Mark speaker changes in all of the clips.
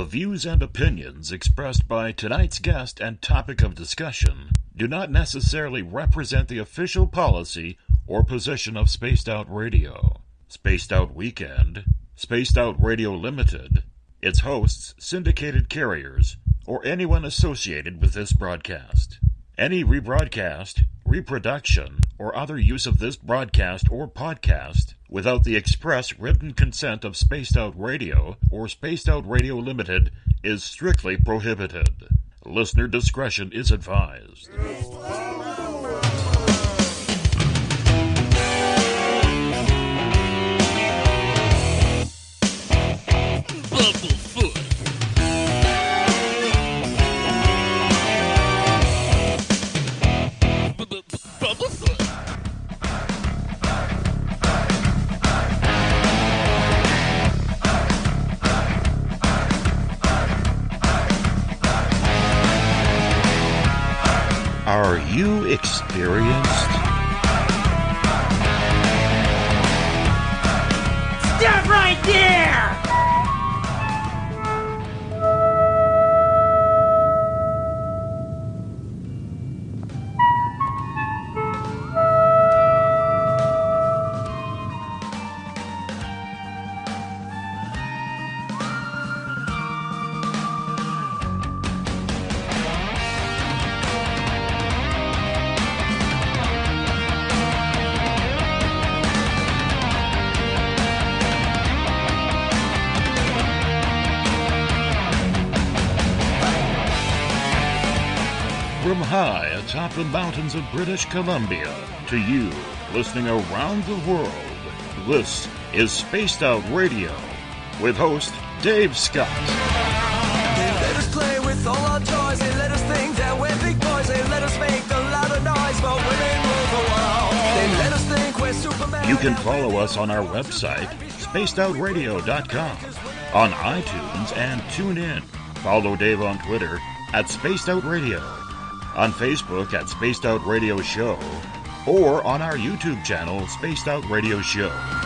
Speaker 1: The views and opinions expressed by tonight's guest and topic of discussion do not necessarily represent the official policy or position of Spaced Out Radio, Spaced Out Weekend, Spaced Out Radio Limited, its hosts, syndicated carriers, or anyone associated with this broadcast. Any rebroadcast, reproduction, or other use of this broadcast or podcast without the express written consent of Spaced Out Radio or Spaced Out Radio Limited is strictly prohibited. Listener discretion is advised. You experienced?
Speaker 2: Stop right there!
Speaker 1: The mountains of British Columbia to you listening around the world, this is Spaced Out Radio with host Dave Scott.
Speaker 3: They let us play with all our toys. They let us think that we're big boys. They let us make a lot of noise, but women rule the world. They let us think we're Superman.
Speaker 1: You can follow us on our website, spacedoutradio.com, on iTunes and TuneIn. Follow Dave on Twitter at Spaced Out Radio, on Facebook at Spaced Out Radio Show, or on our YouTube channel, Spaced Out Radio Show.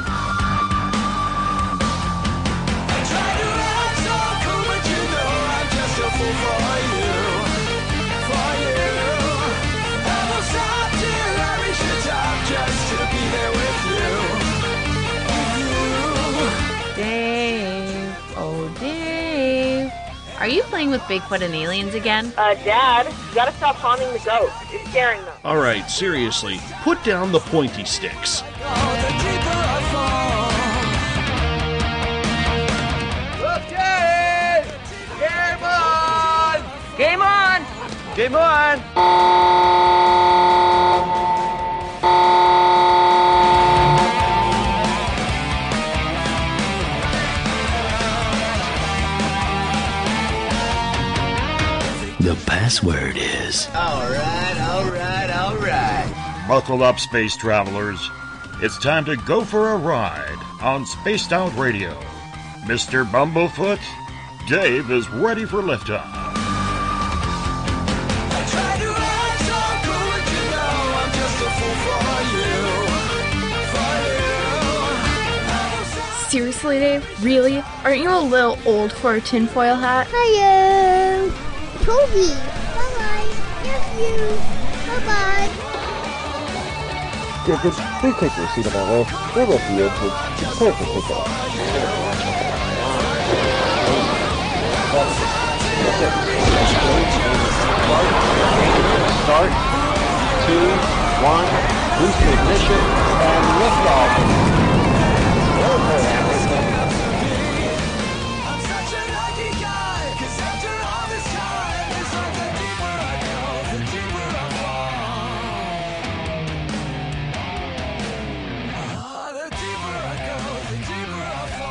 Speaker 4: Are you playing with Bigfoot and aliens again?
Speaker 5: Uh, Dad, you gotta stop haunting the ghost. It's scaring them.
Speaker 6: All right, seriously, put down the pointy sticks.
Speaker 3: The deeper I fall.
Speaker 2: Okay! Game on! Game on! Game on!
Speaker 7: Password is
Speaker 2: Alright, alright, alright.
Speaker 1: Buckle up, space travelers. It's time to go for a ride on Spaced Out Radio. Mr. Bumblefoot, Dave is ready for liftoff.
Speaker 3: I try to act so cool, but you know I'm just a fool for you. For you.
Speaker 4: Seriously, Dave? Really? Aren't you a little old for a tinfoil hat?
Speaker 8: Hello. Toby. Love you. Bye-bye.
Speaker 9: Just please take your seat on my left. We're the entrance. It's time for pickup. Start. Two, one, boost ignition, and liftoff.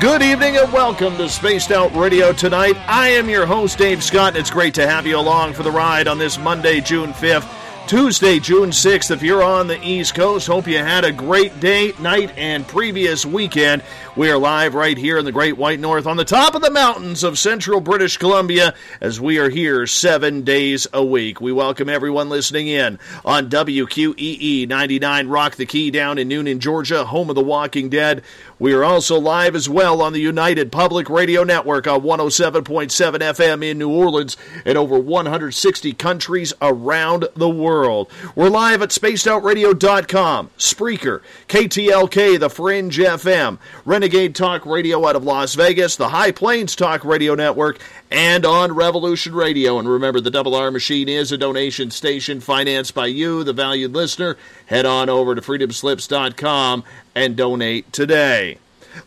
Speaker 6: Good evening and welcome to Spaced Out Radio tonight. I am your host, Dave Scott, and it's great to have you along for the ride on this Monday, June 5th. Tuesday, June 6th, if you're on the East Coast, hope you had a great day, night, and previous weekend. We are live right here in the Great White North on the top of the mountains of central British Columbia as we are here seven days a week. We welcome everyone listening in on WQEE 99 Rock the Key down in Newnan, Georgia, home of the Walking Dead. We are also live as well on the United Public Radio Network on 107.7 FM in New Orleans and over 160 countries around the world. We're live at spacedoutradio.com, Spreaker, KTLK, The Fringe FM, Renegade Talk Radio out of Las Vegas, the High Plains Talk Radio Network, and on Revolution Radio. And remember, the Double R Machine is a donation station financed by you, the valued listener. Head on over to freedomslips.com and donate today.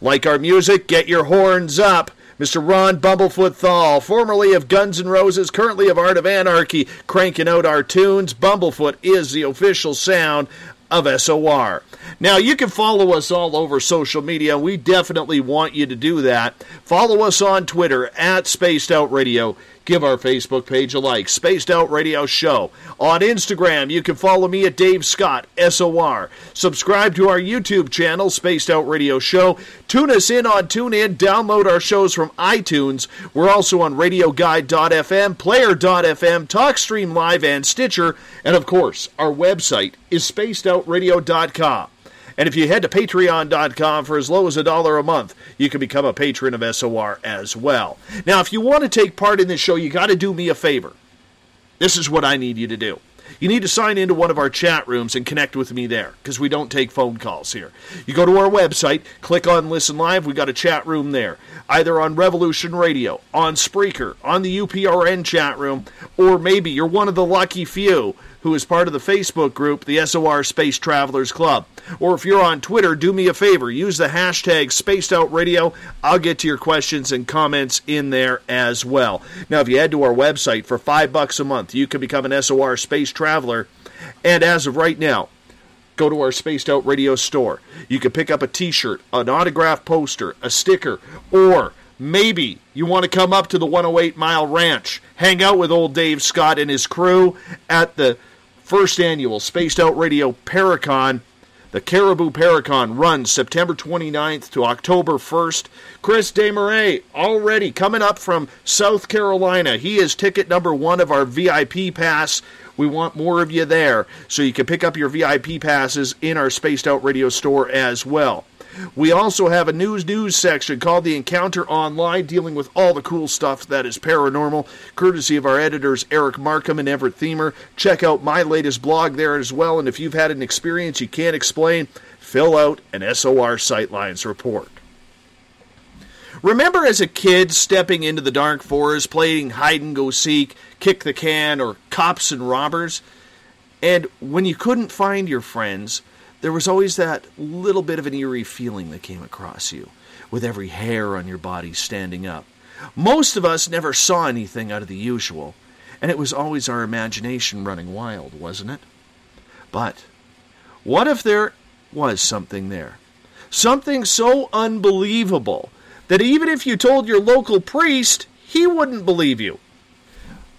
Speaker 6: Like our music, get your horns up. Mr. Ron Bumblefoot Thal, formerly of Guns N' Roses, currently of Art of Anarchy, cranking out our tunes. Bumblefoot is the official sound of SOR. Now, you can follow us all over social media. We definitely want you to do that. Follow us on Twitter at Spaced Out Radio. Give our Facebook page a like, Spaced Out Radio Show. On Instagram, you can follow me at Dave Scott, SOR. Subscribe to our YouTube channel, Spaced Out Radio Show. Tune us in on TuneIn. Download our shows from iTunes. We're also on RadioGuide.fm, Player.fm, TalkStream Live, and Stitcher. And of course, our website is SpacedOutRadio.com. And if you head to patreon.com for as low as a dollar a month, you can become a patron of SOR as well. Now, if you want to take part in this show, you got to do me a favor. This is what I need you to do. You need to sign into one of our chat rooms and connect with me there because we don't take phone calls here. You go to our website, click on Listen Live, we got a chat room there, either on Revolution Radio, on Spreaker, on the UPRN chat room, or maybe you're one of the lucky few who is part of the Facebook group, the SOR Space Travelers Club. Or if you're on Twitter, do me a favor, use the hashtag Spaced Out Radio. I'll get to your questions and comments in there as well. Now, if you head to our website for five bucks a month, you can become an SOR Space Traveler. And as of right now, go to our Spaced Out Radio store. You can pick up a t shirt, an autograph poster, a sticker, or maybe you want to come up to the 108 Mile Ranch, hang out with old Dave Scott and his crew at the first annual Spaced Out Radio Paracon. The Cariboo Paracon runs September 29th to October 1st. Chris Desmarais already coming up from South Carolina. He is ticket number one of our VIP pass. We want more of you there, so you can pick up your VIP passes in our Spaced Out Radio store as well. We also have a news news section called The Encounter Online, dealing with all the cool stuff that is paranormal, courtesy of our editors Eric Markham and Everett Themer. Check out my latest blog there as well, and if you've had an experience you can't explain, fill out an SOR Sightlines report. Remember as a kid stepping into the dark forest, playing hide and go seek, kick the can, or cops and robbers? And when you couldn't find your friends, there was always that little bit of an eerie feeling that came across you, with every hair on your body standing up. Most of us never saw anything out of the usual, and it was always our imagination running wild, wasn't it? But what if there was something there? Something so unbelievable that even if you told your local priest, he wouldn't believe you.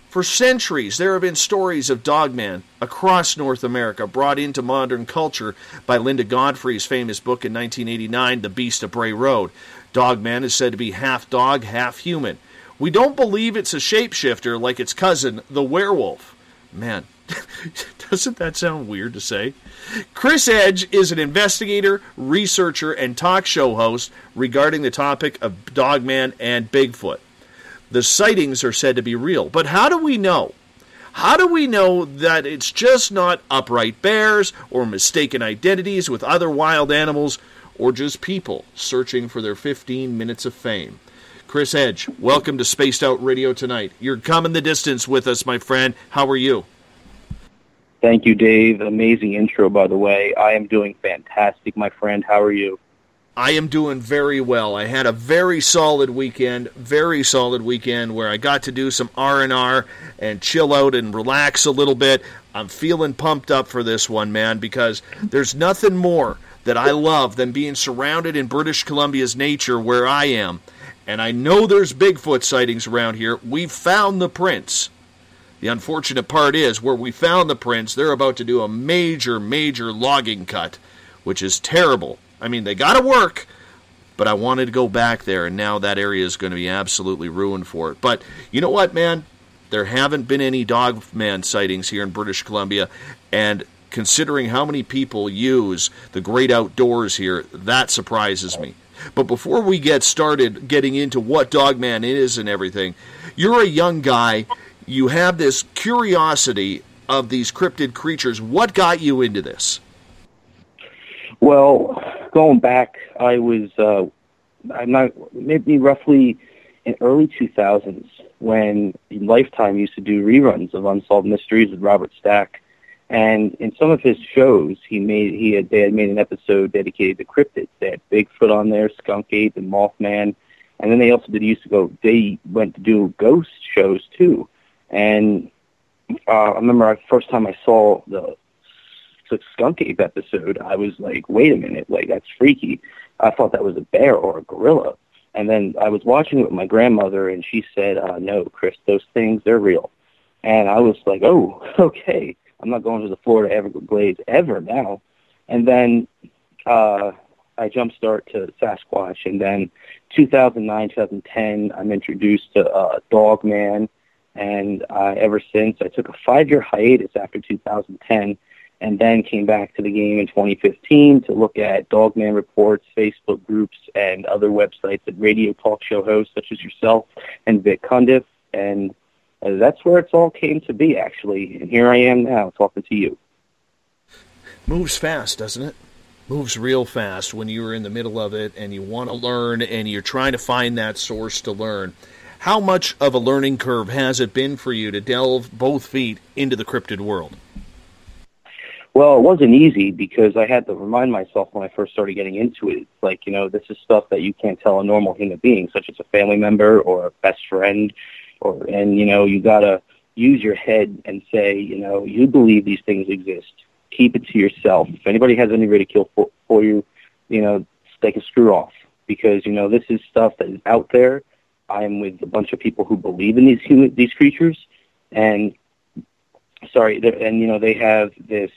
Speaker 6: For centuries, there have been stories of Dogman across North America brought into modern culture by Linda Godfrey's famous book in 1989, The Beast of Bray Road. Dogman is said to be half dog, half human. We don't believe it's a shapeshifter like its cousin, the werewolf. Man, doesn't that sound weird to say? Chris Edge is an investigator, researcher, and talk show host regarding the topic of Dogman and Bigfoot. The sightings are said to be real, but how do we know? How do we know that it's just not upright bears or mistaken identities with other wild animals or just people searching for their 15 minutes of fame? Chris Edge, welcome to Spaced Out Radio tonight. You're coming the distance with us, my friend. How are you?
Speaker 10: Thank you, Dave. Amazing intro, by the way. I am doing fantastic, my friend. How are you?
Speaker 6: I am doing very well. I had a very solid weekend, very solid weekend where I got to do some R&R and chill out and relax a little bit. I'm feeling pumped up for this one, man, because there's nothing more that I love than being surrounded in British Columbia's nature where I am. And I know there's Bigfoot sightings around here. We've found the prints. The unfortunate part is, where we found the prints, they're about to do a major, major logging cut, which is terrible. I mean, they got to work, but I wanted to go back there, and now that area is going to be absolutely ruined for it. But you know what, man? There haven't been any dogman sightings here in British Columbia, and considering how many people use the great outdoors here, that surprises me. But before we get started getting into what Dogman is and everything, you're a young guy. You have this curiosity of these cryptid creatures. What got you into this?
Speaker 10: Well, going back, I was uh, I'm not maybe roughly in early 2000s when Lifetime used to do reruns of Unsolved Mysteries with Robert Stack, and in some of his shows, he made he had they had made an episode dedicated to cryptids. They had Bigfoot on there, Skunk Ape, and Mothman, and then they also did used to go. They went to do ghost shows too, and uh, I remember the first time I saw the the Skunk Ape episode, I was like, wait a minute, like that's freaky. I thought that was a bear or a gorilla. And then I was watching it with my grandmother, and she said, uh, "No, Chris, those things they're real." And I was like, "Oh, okay." I'm not going to the Florida Everglades ever now. And then uh, I jumpstart to Sasquatch, and then 2009, 2010, I'm introduced to uh, Dogman, and uh, ever since I took a five-year hiatus after 2010, and then came back to the game in 2015 to look at Dogman reports, Facebook groups, and other websites and radio talk show hosts such as yourself and Vic Cundiff, and uh, that's where it's all came to be, actually. And here I am now talking to you.
Speaker 6: Moves fast, doesn't it? Moves real fast when you're in the middle of it and you want to learn and you're trying to find that source to learn. How much of a learning curve has it been for you to delve both feet into the cryptid world?
Speaker 10: Well, it wasn't easy because I had to remind myself when I first started getting into it. It's like, you know, this is stuff that you can't tell a normal human being, such as a family member or a best friend or and you know you gotta use your head and say you know you believe these things exist keep it to yourself if anybody has any ridicule for, for you you know take a screw off because you know this is stuff that is out there i'm with a bunch of people who believe in these human these creatures and sorry and you know they have this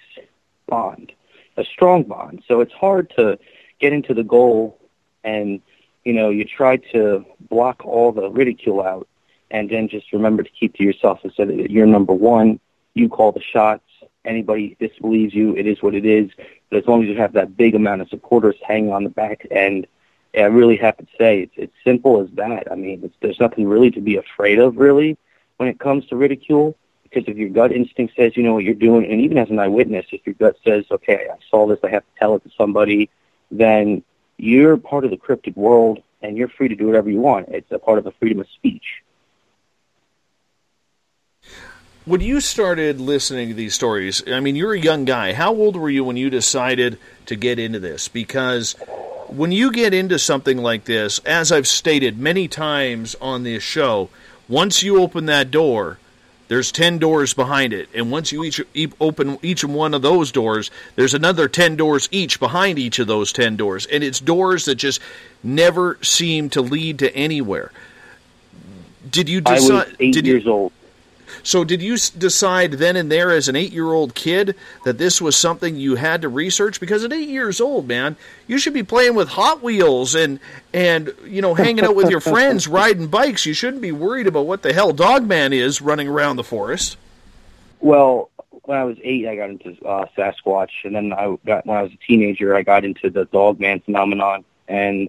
Speaker 10: bond a strong bond so it's hard to get into the goal and you know you try to block all the ridicule out and then just remember to keep to yourself and say that you're number one. You call the shots. Anybody disbelieves you, it is what it is. But as long as you have that big amount of supporters hanging on the back end, I really have to say it's it's simple as that. I mean, there's nothing really to be afraid of, really, when it comes to ridicule. Because if your gut instinct says you know what you're doing, and even as an eyewitness, if your gut says, okay, I saw this, I have to tell it to somebody, then you're part of the cryptid world, and you're free to do whatever you want. It's a part of the freedom of speech.
Speaker 6: when you started listening to these stories, I mean, you're a young guy. How old were you when you decided to get into this? Because when you get into something like this, as I've stated many times on this show, once you open that door, there's 10 doors behind it. And once you each open each one of those doors, there's another 10 doors each behind each of those 10 doors. And it's doors that just never seem to lead to anywhere. Did you decide?
Speaker 10: I was eight
Speaker 6: did
Speaker 10: years
Speaker 6: you,
Speaker 10: old.
Speaker 6: So, did you decide then and there, as an eight-year-old kid, that this was something you had to research? Because at eight years old, man, you should be playing with Hot Wheels and and you know hanging out with your friends, riding bikes. You shouldn't be worried about what the hell Dogman is running around the forest.
Speaker 10: Well, when I was eight, I got into uh, Sasquatch, and then I got when I was a teenager, I got into the Dogman phenomenon, and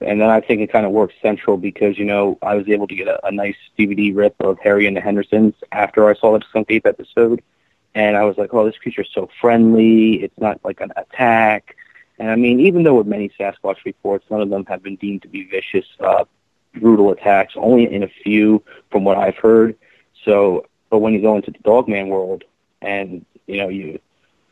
Speaker 10: and then I think it kind of worked central because, you know, I was able to get a, a nice DVD rip of Harry and the Hendersons after I saw the Skunk Ape episode. And I was like, oh, this creature's so friendly. It's not like an attack. And I mean, even though with many Sasquatch reports, none of them have been deemed to be vicious, uh, brutal attacks, only in a few from what I've heard. So, but when you go into the Dogman world and, you know, you,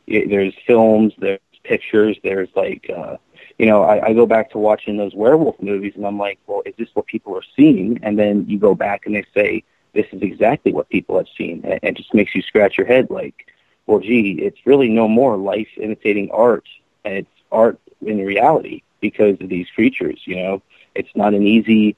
Speaker 10: you there's films, there's pictures, there's like, uh, you know, I, I go back to watching those werewolf movies and I'm like, well, is this what people are seeing? And then you go back and they say, this is exactly what people have seen. And it just makes you scratch your head like, well, gee, it's really no more life imitating art. And it's art in reality because of these creatures, you know. It's not an easy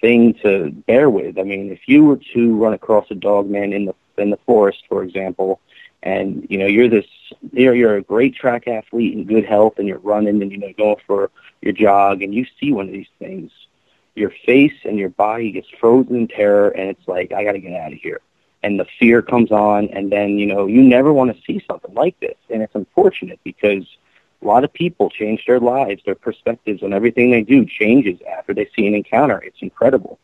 Speaker 10: thing to bear with. I mean, if you were to run across a dog man in the in the forest, for example, and you know you're this you're you're a great track athlete in good health, and you're running and you know going for your jog, and you see one of these things, your face and your body gets frozen in terror, and it's like I got to get out of here, and the fear comes on, and then you know you never want to see something like this, and it's unfortunate because a lot of people change their lives, their perspectives on everything they do changes after they see an encounter. It's incredible.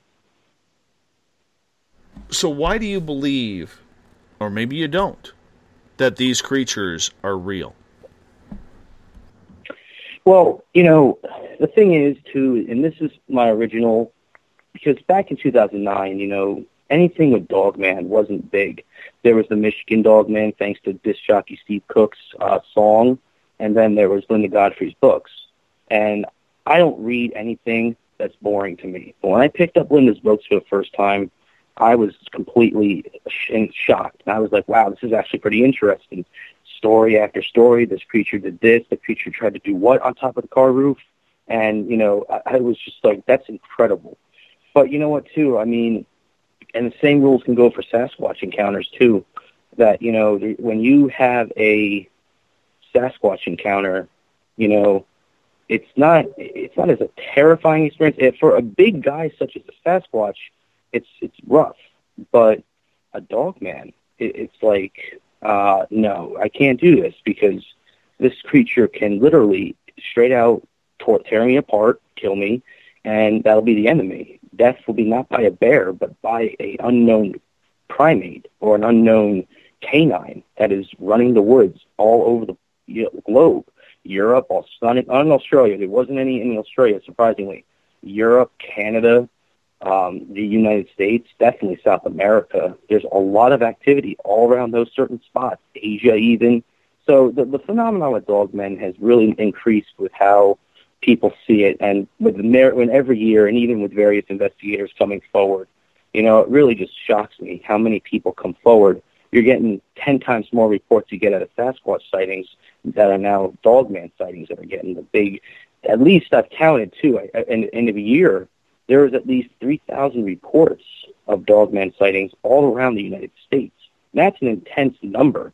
Speaker 6: So why do you believe, or maybe you don't, that these creatures are real?
Speaker 10: Well, you know, the thing is too, and this is my original, because back in 2009, you know, anything with Dogman wasn't big. There was the Michigan Dogman, thanks to disc jockey Steve Cook's uh, song, and then there was Linda Godfrey's books. And I don't read anything that's boring to me. But when I picked up Linda's books for the first time, I was completely sh- shocked. And I was like, wow, this is actually pretty interesting. Story after story, this creature did this, the creature tried to do what on top of the car roof. And, you know, I, I was just like, that's incredible. But you know what, too? I mean, and the same rules can go for Sasquatch encounters, too. That, you know, when you have a Sasquatch encounter, you know, it's not it's not as a terrifying experience. For a big guy such as a Sasquatch, it's it's rough. But a dog man, it, it's like uh, no, I can't do this because this creature can literally straight out tor- tear me apart, kill me, and that'll be the end of me. Death will be not by a bear, but by a unknown primate or an unknown canine that is running the woods all over the you know, globe. Europe, Australia, not in Australia. There wasn't any in Australia, surprisingly. Europe, Canada, um, the United States, definitely South America. There's a lot of activity all around those certain spots. Asia, even. So the, the phenomenon with dogmen has really increased with how people see it, and with the mer- when every year, and even with various investigators coming forward, you know, it really just shocks me how many people come forward. You're getting ten times more reports you get out of Sasquatch sightings that are now dogman sightings that are getting the big. At least I've counted too. I, in, in a year, there was at least 3,000 reports of dogman sightings all around the United States. That's an intense number.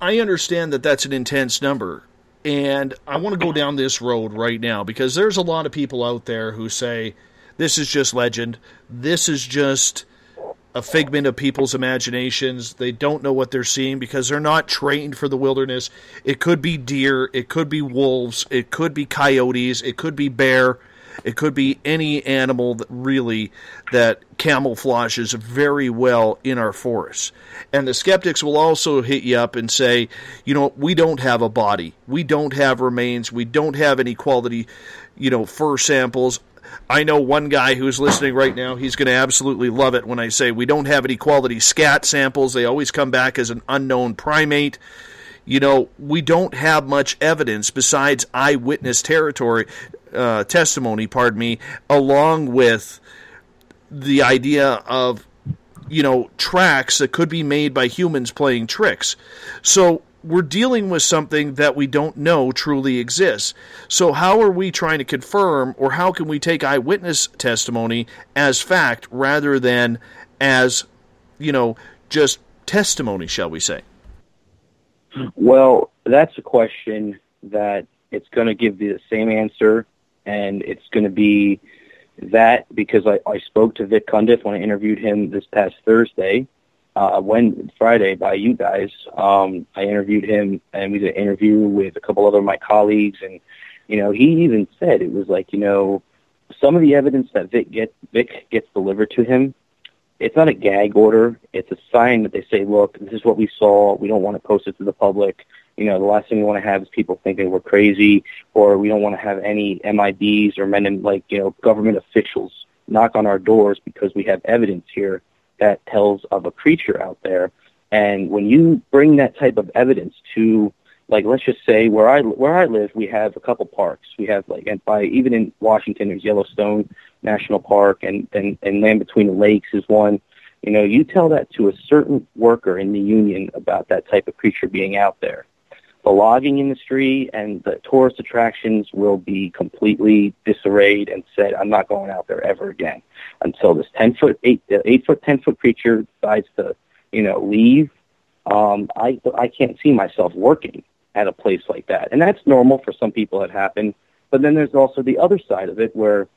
Speaker 6: I understand that that's an intense number. And I want to go down this road right now because there's a lot of people out there who say this is just legend. This is just a figment of people's imaginations. They don't know what they're seeing because they're not trained for the wilderness. It could be deer, it could be wolves, it could be coyotes, it could be bear, it could be any animal that really that camouflages very well in our forests. And the skeptics will also hit you up and say, you know, we don't have a body. We don't have remains. We don't have any quality, you know, fur samples. I know one guy who's listening right now. He's going to absolutely love it when I say we don't have any quality scat samples. They always come back as an unknown primate. You know, we don't have much evidence besides eyewitness territory uh, testimony. Pardon me, along with the idea of you know tracks that could be made by humans playing tricks. So we're dealing with something that we don't know truly exists. So, how are we trying to confirm, or how can we take eyewitness testimony as fact rather than as, you know, just testimony, shall we say?
Speaker 10: Well, that's a question that it's going to give the same answer, and it's going to be that because I, I spoke to Vic Cundiff when I interviewed him this past Thursday, uh, when Friday by you guys. Um, I interviewed him, and we did an interview with a couple other of my colleagues, and you know, he even said it was like, you know, some of the evidence that Vic get Vic gets delivered to him, it's not a gag order. It's a sign that they say, look, this is what we saw. We don't want to post it to the public. You know, the last thing we want to have is people thinking we're crazy, or we don't want to have any MIBs or men in like you know government officials knock on our doors because we have evidence here that tells of a creature out there. And when you bring that type of evidence to, like, let's just say where I where I live, we have a couple parks. We have like, and by even in Washington, there's Yellowstone National Park, and and and Land Between the Lakes is one. You know, you tell that to a certain worker in the union about that type of creature being out there. the logging industry and the tourist attractions will be completely disarrayed and said, I'm not going out there ever again until this 10 foot, 8, uh, 8 foot, 10 foot creature decides to, you know, leave. Um, I, I can't see myself working at a place like that. And that's normal for some people that happen. But then there's also the other side of it where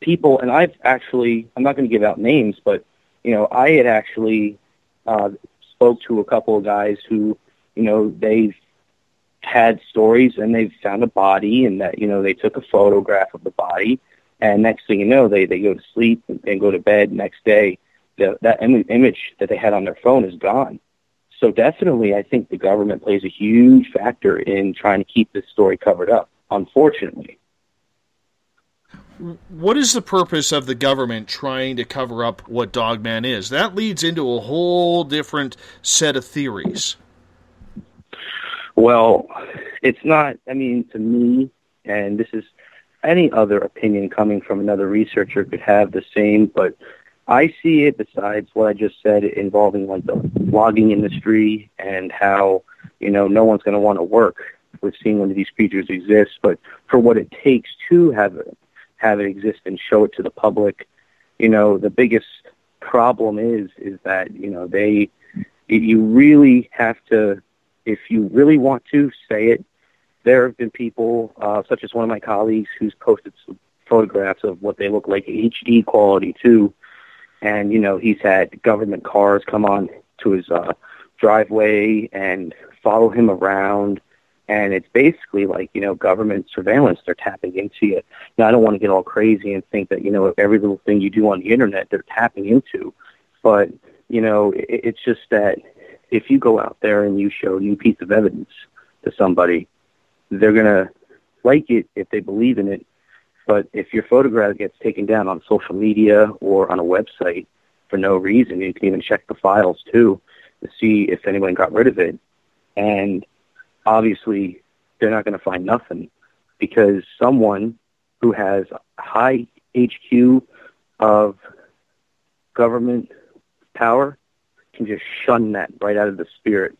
Speaker 10: people, and I've actually, I'm not going to give out names, but, you know, I had actually uh, spoke to a couple of guys who, you know, they've had stories and they've found a body and that, you know, they took a photograph of the body and next thing you know, they, they go to sleep and, and go to bed next day. The, that Im- image that they had on their phone is gone. So definitely, I think the government plays a huge factor in trying to keep this story covered up, unfortunately.
Speaker 6: What is the purpose of the government trying to cover up what Dogman is? That leads into a whole different set of theories.
Speaker 10: Well, it's not, I mean, to me, and this is any other opinion coming from another researcher could have the same, but I see it besides what I just said involving like the logging industry and how, you know, no one's going to want to work with seeing one of these creatures exist, but for what it takes to have it, have it exist and show it to the public, you know, the biggest problem is, is that, you know, they, you really have to if you really want to say it, there have been people, uh, such as one of my colleagues, who's posted some photographs of what they look like HD quality too. And you know, he's had government cars come on to his uh, driveway and follow him around. And it's basically like, you know, government surveillance. They're tapping into you. Now, I don't want to get all crazy and think that, you know, every little thing you do on the internet, they're tapping into. But, you know, it, it's just that if you go out there and you show a new piece of evidence to somebody, they're going to like it if they believe in it. But if your photograph gets taken down on social media or on a website for no reason, you can even check the files too to see if anyone got rid of it. And obviously, they're not going to find nothing because someone who has high HQ of government power can just shun that right out of the spirit.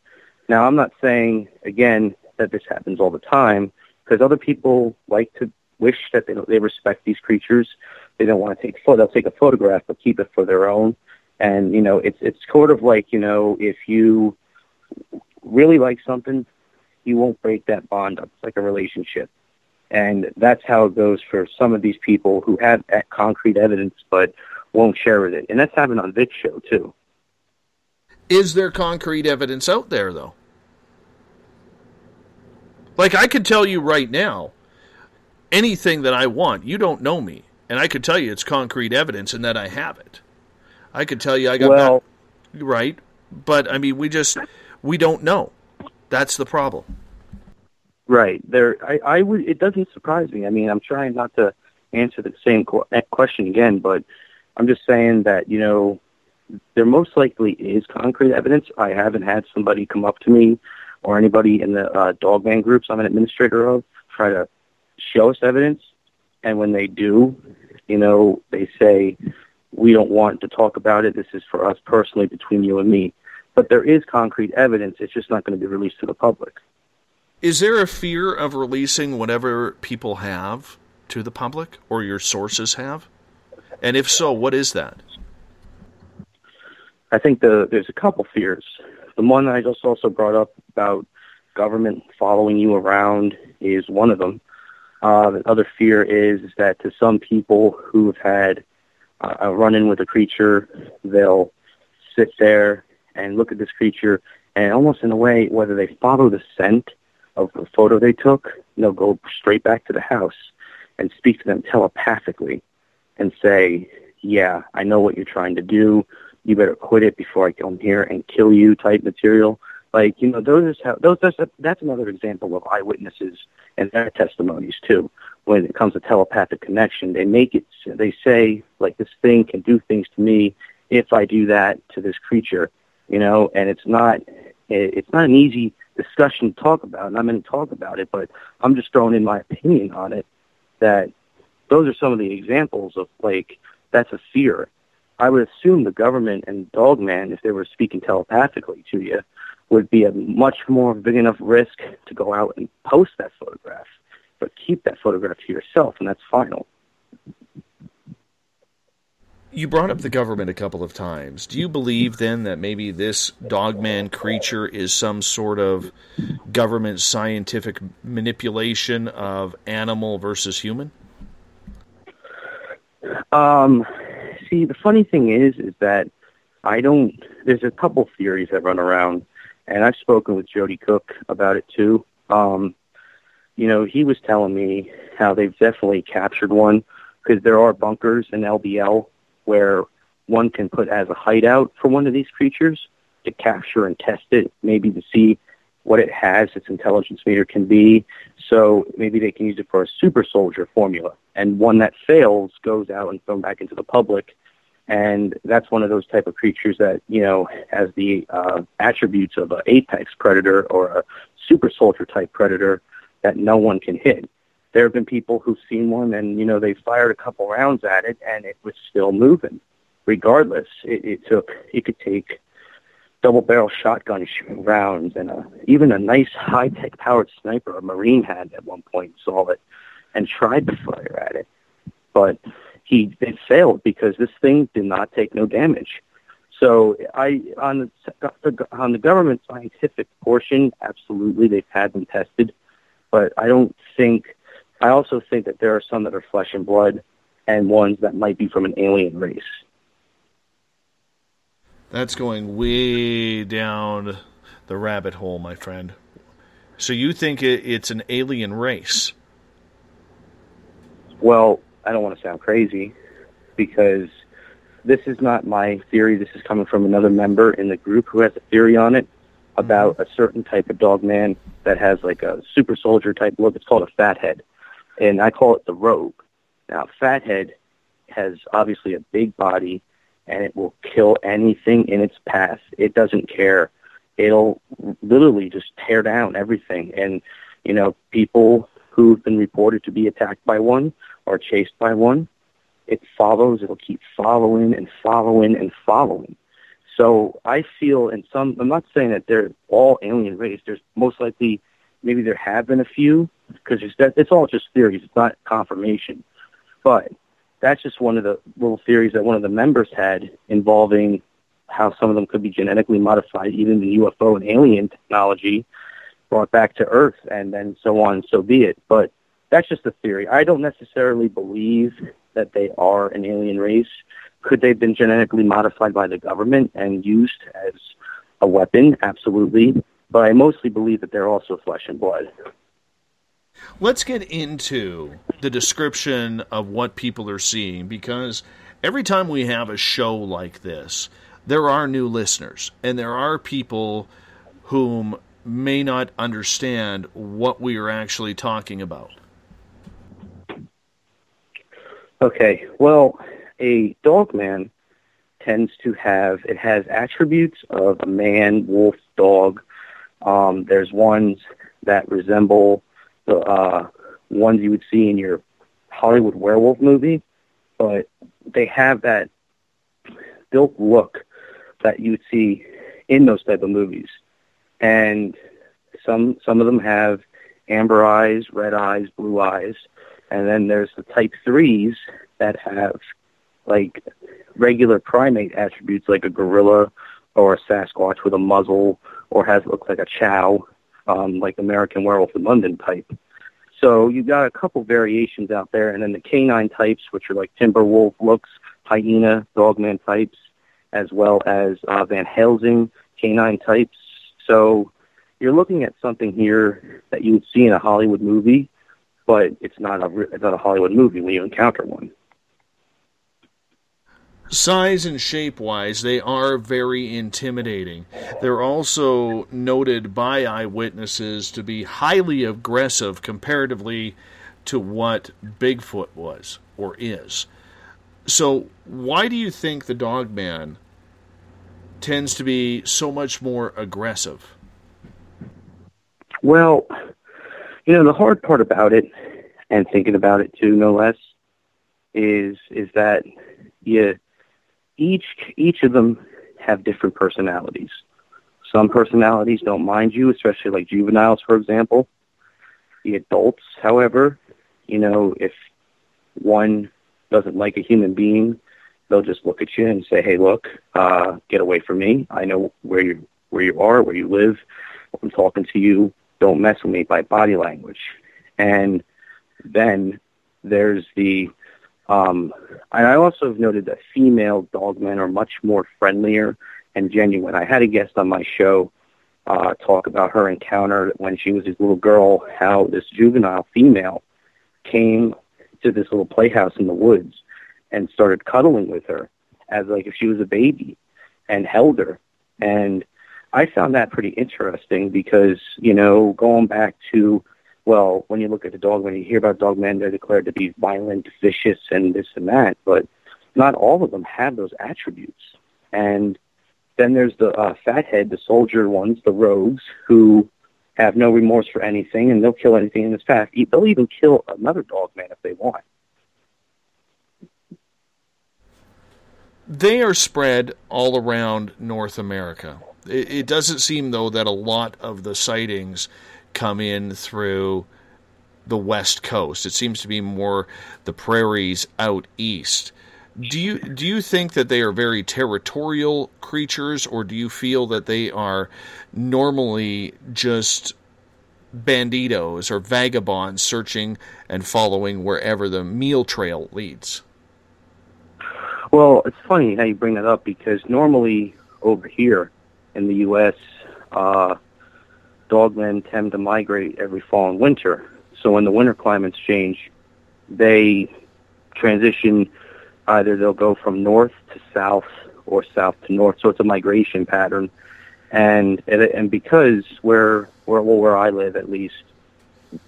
Speaker 10: Now, I'm not saying, again, that this happens all the time, because other people like to wish that they, they respect these creatures. They don't want to take photo. They'll take a photograph, but keep it for their own. And, you know, it's, it's sort of like, you know, if you really like something, you won't break that bond up. It's like a relationship. And that's how it goes for some of these people who have concrete evidence but won't share with it. And that's happened on Vic's show, too.
Speaker 6: Is there concrete evidence out there, though? Like, I could tell you right now anything that I want. You don't know me. And I could tell you it's concrete evidence and that I have it. I could tell you I got
Speaker 10: well,
Speaker 6: that. Right. But, I mean, we just, we don't know. That's the problem.
Speaker 10: Right. There, I, I would, it doesn't surprise me. I mean, I'm trying not to answer the same eh, question again, but I'm just saying that, you know, there most likely is concrete evidence. I haven't had somebody come up to me or anybody in the uh, Dogman groups I'm an administrator of try to show us evidence. And when they do, you know, they say, we don't want to talk about it. This is for us personally between you and me. But there is concrete evidence. It's just not going to be released to the public.
Speaker 6: Is there a fear of releasing whatever people have to the public or your sources have? And if so, what is that?
Speaker 10: I think the, there's a couple fears. The one I just also brought up about government following you around is one of them. Uh, the other fear is that to some people who've had uh, a run-in with a creature, they'll sit there and look at this creature, and almost in a way, whether they follow the scent of the photo they took, they'll go straight back to the house and speak to them telepathically and say, yeah, I know what you're trying to do you better quit it before I come here and kill you type material. Like, you know, those are how, those, that's, that's another example of eyewitnesses and their testimonies too. When it comes to telepathic connection, they make it, they say, like, this thing can do things to me if I do that to this creature, you know, and it's not, it's not an easy discussion to talk about, and I'm going to talk about it, but I'm just throwing in my opinion on it that those are some of the examples of, like, that's a fear I would assume the government and Dogman, if they were speaking telepathically to you, would be a much more big enough risk to go out and post that photograph, but keep that photograph to yourself, and that's final.
Speaker 6: You brought up the government a couple of times. Do you believe then that maybe this dogman creature is some sort of government scientific manipulation of animal versus human?
Speaker 10: Um, see, the funny thing is, is that I don't. There's a couple theories that run around, and I've spoken with Jody Cook about it too. Um, you know, he was telling me how they've definitely captured one because there are bunkers in LBL where one can put as a hideout for one of these creatures to capture and test it, maybe to see what it has, its intelligence meter can be. So maybe they can use it for a super soldier formula. And one that fails goes out and thrown back into the public. And that's one of those type of creatures that, you know, has the uh, attributes of an apex predator or a super soldier type predator that no one can hit. There have been people who've seen one and you know they fired a couple rounds at it and it was still moving. Regardless it, it took it could take double barrel shotgun shooting rounds and a, even a nice high tech powered sniper a marine had at one point saw it and tried to fire at it. But he it failed because this thing did not take no damage so I on the on the government scientific portion absolutely they've had them tested but I don't think I also think that there are some that are flesh and blood and ones that might be from an alien race.
Speaker 6: That's going way down the rabbit hole, my friend. So you think it's an alien race?
Speaker 10: Well, I don't want to sound crazy because this is not my theory. This is coming from another member in the group who has a theory on it about mm-hmm. a certain type of dog man that has like a super soldier type look. It's called a fathead and I call it the Rogue. Now, Fathead has obviously a big body, and it will kill anything in its path. It doesn't care. It'll literally just tear down everything. And, you know, people who've been reported to be attacked by one or chased by one, it follows. It'll keep following and following and following. So I feel in some, I'm not saying that they're all alien race. There's most likely, maybe there have been a few, because it's, it's all just theories. It's not confirmation. But that's just one of the little theories that one of the members had involving how some of them could be genetically modified, even the UFO and alien technology brought back to Earth, and then so on, so be it. But that's just a theory. I don't necessarily believe that they are an alien race. Could they have been genetically modified by the government and used as a weapon? Absolutely. But I mostly believe that they're also flesh and blood.
Speaker 6: Let's get into the description of what people are seeing because every time we have a show like this, there are new listeners and there are people whom may not understand what we are actually talking about.
Speaker 10: Okay, well, a dog man tends to have it has attributes of a man, wolf, dog. Um, there's ones that resemble the uh, ones you would see in your Hollywood werewolf movie, but they have that built look that you would see in those type of movies. And some some of them have amber eyes, red eyes, blue eyes, and then there's the type threes that have like regular primate attributes like a gorilla or a Sasquatch with a muzzle or has looked like a chow um, like American Werewolf in London type. So you've got a couple variations out there, and then the canine types, which are like timber wolf looks, hyena, dogman types, as well as uh, Van Helsing canine types. So you're looking at something here that you would see in a Hollywood movie, but it's not a it's not a Hollywood movie when you encounter one
Speaker 6: size and shape wise, they are very intimidating. They're also noted by eyewitnesses to be highly aggressive comparatively to what Bigfoot was or is. So, why do you think the dog man tends to be so much more aggressive?
Speaker 10: Well, you know, the hard part about it, and thinking about it too, no less, is is that you each each of them have different personalities. Some personalities don't mind you, especially like juveniles, for example. The adults, however, you know, if one doesn't like a human being, they'll just look at you and say, "Hey, look, uh, get away from me. I know where you where you are, where you live. I'm talking to you. Don't mess with me by body language." And then there's the um, and I also have noted that female dogmen are much more friendlier and genuine. I had a guest on my show uh, talk about her encounter when she was a little girl, how this juvenile female came to this little playhouse in the woods and started cuddling with her as like if she was a baby and held her. And I found that pretty interesting because, you know, going back to well, when you look at the dog, when you hear about dog men, they're declared to be violent, vicious, and this and that. But not all of them have those attributes. And then there's the uh, fathead, the soldier ones, the rogues, who have no remorse for anything, and they'll kill anything in its path. They'll even kill another dog man if they want.
Speaker 6: They are spread all around North America. It, it doesn't seem, though, that a lot of the sightings come in through the west coast. It seems to be more the prairies out east. Do you do you think that they are very territorial creatures, or do you feel that they are normally just banditos or vagabonds searching and following wherever the meal trail leads?
Speaker 10: Well, it's funny how you bring that up because normally over here in the U.S., uh, dogmen tend to migrate every fall and winter. So when the winter climates change, they transition either they'll go from north to south or south to north. So it's a migration pattern. And and because where where well, where I live at least,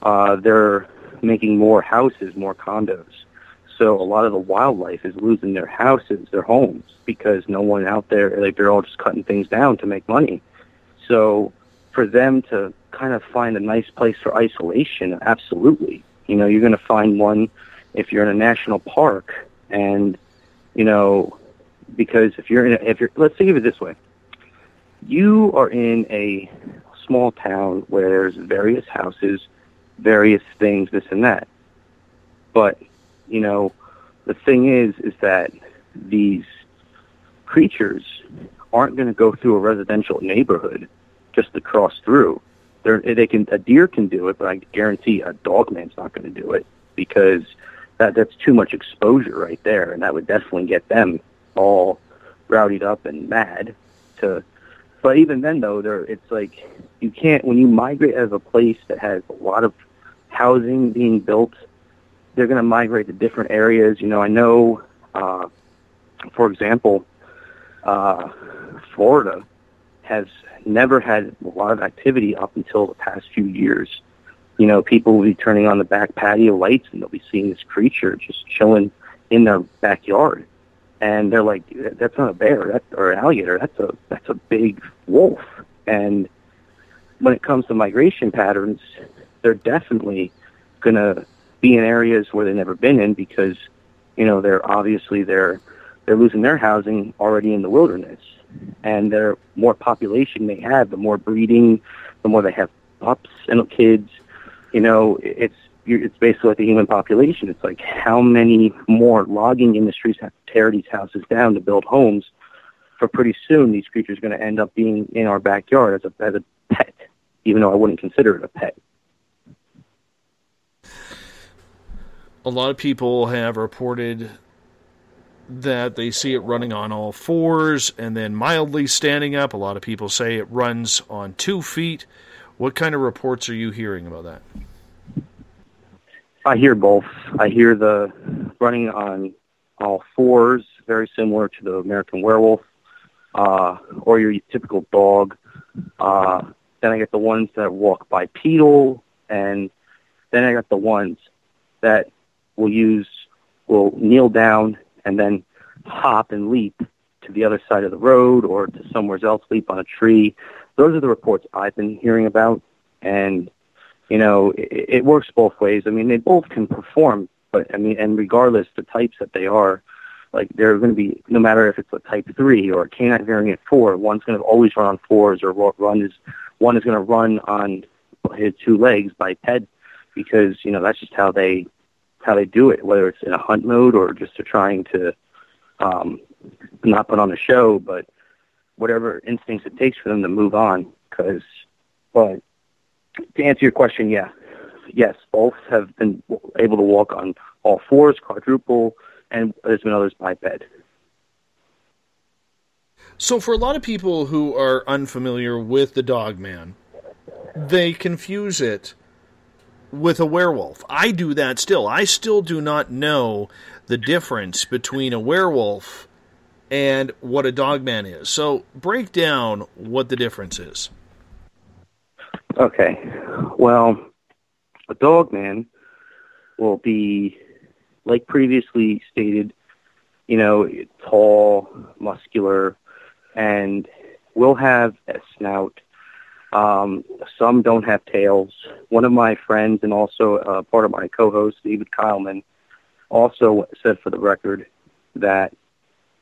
Speaker 10: uh, they're making more houses, more condos. So a lot of the wildlife is losing their houses, their homes, because no one out there like they're all just cutting things down to make money. So for them to kind of find a nice place for isolation, absolutely. You know, you're going to find one if you're in a national park, and you know, because if you're in, a, if you're, let's think of it this way, you are in a small town where there's various houses, various things, this and that. But you know, the thing is, is that these creatures aren't going to go through a residential neighborhood just to cross through. They're, they can a deer can do it, but I guarantee a dog man's not going to do it because that that's too much exposure right there, and that would definitely get them all rowdied up and mad. To, but even then though, there it's like you can't when you migrate as a place that has a lot of housing being built, they're going to migrate to different areas. You know, I know, uh, for example, uh, Florida has never had a lot of activity up until the past few years. You know, people will be turning on the back patio lights and they'll be seeing this creature just chilling in their backyard. And they're like, that's not a bear that, or an alligator. That's a, that's a big wolf. And when it comes to migration patterns, they're definitely going to be in areas where they've never been in because, you know, they're obviously they're, they're losing their housing already in the wilderness and the more population they have, the more breeding, the more they have pups and kids. You know, it's it's basically like the human population. It's like how many more logging industries have to tear these houses down to build homes. For pretty soon, these creatures are going to end up being in our backyard as a as a pet, even though I wouldn't consider it a pet.
Speaker 6: A lot of people have reported that they see it running on all fours and then mildly standing up. A lot of people say it runs on two feet. What kind of reports are you hearing about that?
Speaker 10: I hear both. I hear the running on all fours, very similar to the American werewolf, uh, or your typical dog. Uh, then I get the ones that walk bipedal, and then I got the ones that will use will kneel down and then hop and leap to the other side of the road or to somewhere else, leap on a tree. Those are the reports I've been hearing about, and you know it, it works both ways. I mean, they both can perform, but I mean, and regardless the types that they are, Like they're going to be, no matter if it's a type three or a canine variant four, one's going to always run on fours or run is one is going to run on his two legs biped because you know that's just how they how they do it. Whether it's in a hunt mode or just trying to um, not put on a show, but whatever instincts it takes for them to move on. Because, but to answer your question, yeah, yes, both have been able to walk on all fours, quadruple, and there's been others biped.
Speaker 6: So, for a lot of people who are unfamiliar with the Dogman, they confuse it with a werewolf. I do that still. I still do not know the difference between a werewolf and what a Dogman is. So, break down what the difference is.
Speaker 10: Okay. Well, a dog man will be, like previously stated, you know, tall, muscular, and will have a snout. Um, some don't have tails. One of my friends and also uh, part of my co-host, David Kyleman, also said for the record that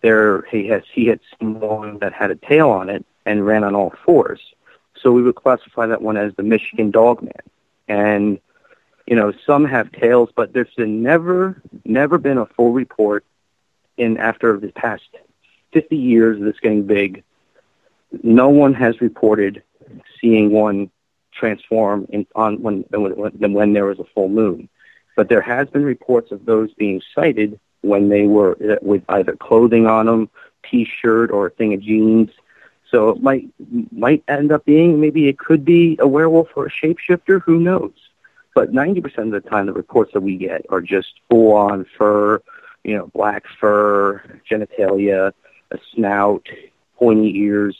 Speaker 10: there he has he had seen one that had a tail on it and ran on all fours. So we would classify that one as the Michigan Dogman. And you know, some have tails, but there's been never never been a full report in after the past 50 years of this getting big. No one has reported seeing one transform in, on when, when when there was a full moon. But there has been reports of those being sighted when they were uh, with either clothing on them, t-shirt or a thing of jeans. So it might might end up being maybe it could be a werewolf or a shapeshifter. Who knows? But 90% of the time, the reports that we get are just full-on fur, you know, black fur, genitalia, a snout, pointy ears.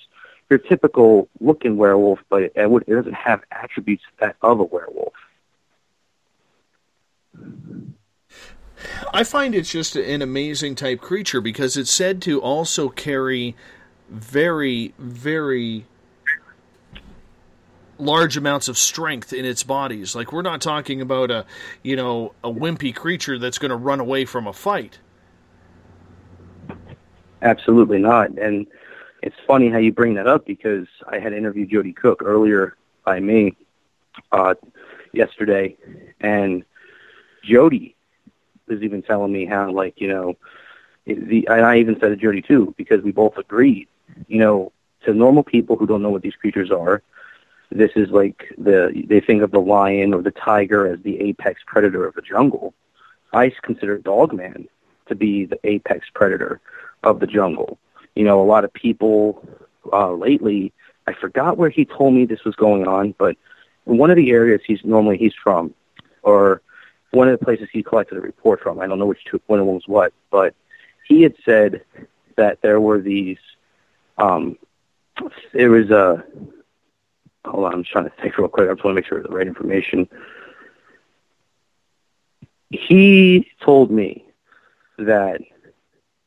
Speaker 10: Your typical looking werewolf, but it, it doesn't have attributes that of a werewolf.
Speaker 6: I find it's just an amazing type creature because it's said to also carry very, very large amounts of strength in its bodies. Like we're not talking about a, you know, a wimpy creature that's going to run away from a fight.
Speaker 10: Absolutely not. And it's funny how you bring that up because I had interviewed Jody Cook earlier by me uh, yesterday, and Jody was even telling me how, like, you know, the and I even said to Jody too because we both agreed. You know, to normal people who don't know what these creatures are, this is like the they think of the lion or the tiger as the apex predator of the jungle. I consider Dogman to be the apex predator of the jungle. You know, a lot of people uh, lately. I forgot where he told me this was going on, but in one of the areas he's normally he's from, or one of the places he collected a report from. I don't know which two, one of them was what, but he had said that there were these. Um, there was a. Hold on, I'm trying to think real quick. I just want to make sure the right information. He told me that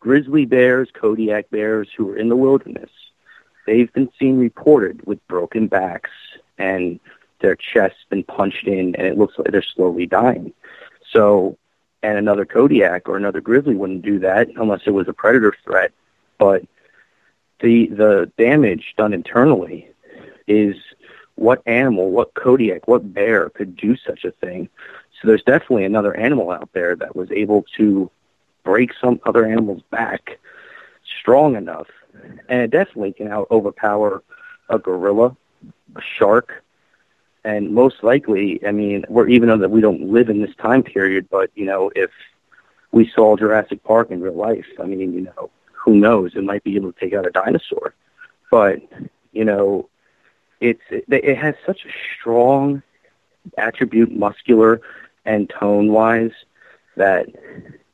Speaker 10: grizzly bears, Kodiak bears who are in the wilderness, they've been seen reported with broken backs and their chests been punched in and it looks like they're slowly dying. So, and another Kodiak or another grizzly wouldn't do that unless it was a predator threat. But the the damage done internally is what animal, what Kodiak, what bear could do such a thing. So there's definitely another animal out there that was able to break some other animal's back strong enough, and it definitely can out overpower a gorilla, a shark, and most likely, I mean, we're even though that we don't live in this time period, but you know, if we saw Jurassic Park in real life, I mean, you know, who knows? It might be able to take out a dinosaur, but you know, it's it, it has such a strong attribute, muscular and tone wise, that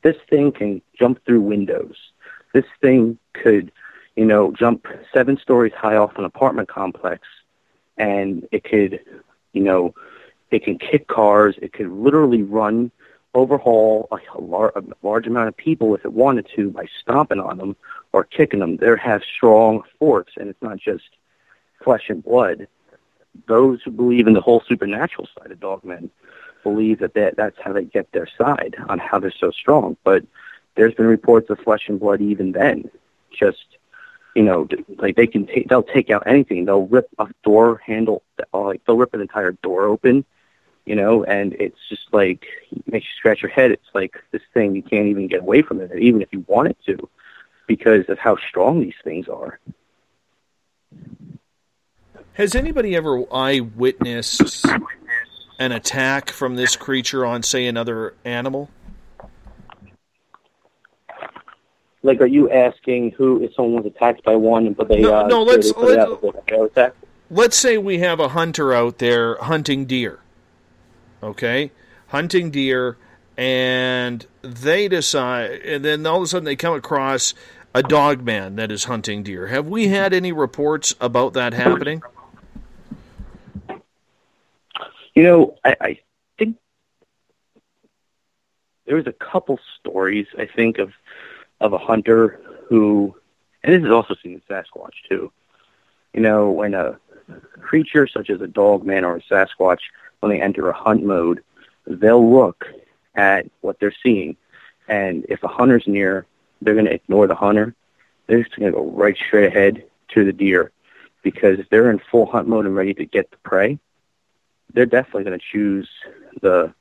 Speaker 10: this thing can jump through windows. This thing could, you know, jump seven stories high off an apartment complex, and it could you know, it can kick cars. It could literally run, overhaul a, lar- a large amount of people if it wanted to by stomping on them or kicking them. They have strong force, and it's not just flesh and blood. Those who believe in the whole supernatural side of dogmen believe that, that that's how they get their side on how they're so strong. But there's been reports of flesh and blood even then. Just you know, like they can take they'll take out anything. They'll rip a door handle, uh, like they'll rip an entire door open. You know, and it's just like it makes you scratch your head. It's like this thing you can't even get away from it, even if you wanted to, because of how strong these things are.
Speaker 6: Has anybody ever eyewitnessed an attack from this creature on, say, another animal?
Speaker 10: Like, are you asking who if someone was attacked by one, but they
Speaker 6: No,
Speaker 10: uh,
Speaker 6: no, let's-
Speaker 10: they
Speaker 6: let's-
Speaker 10: out as a fair attack?
Speaker 6: Let's say we have a hunter out there hunting deer. Okay? Hunting deer, and they decide, and then all of a sudden they come across a dog man that is hunting deer. Have we had any reports about that happening?
Speaker 10: You know, I, I think there was a couple stories I think of of a hunter who, and this is also seen in Sasquatch too. You know, when a creature such as a dog man or a Sasquatch, when they enter a hunt mode, they'll look at what they're seeing, and if a hunter's near, they're going to ignore the hunter. They're just going to go right straight ahead to the deer, because if they're in full hunt mode and ready to get the prey, they're definitely going to choose the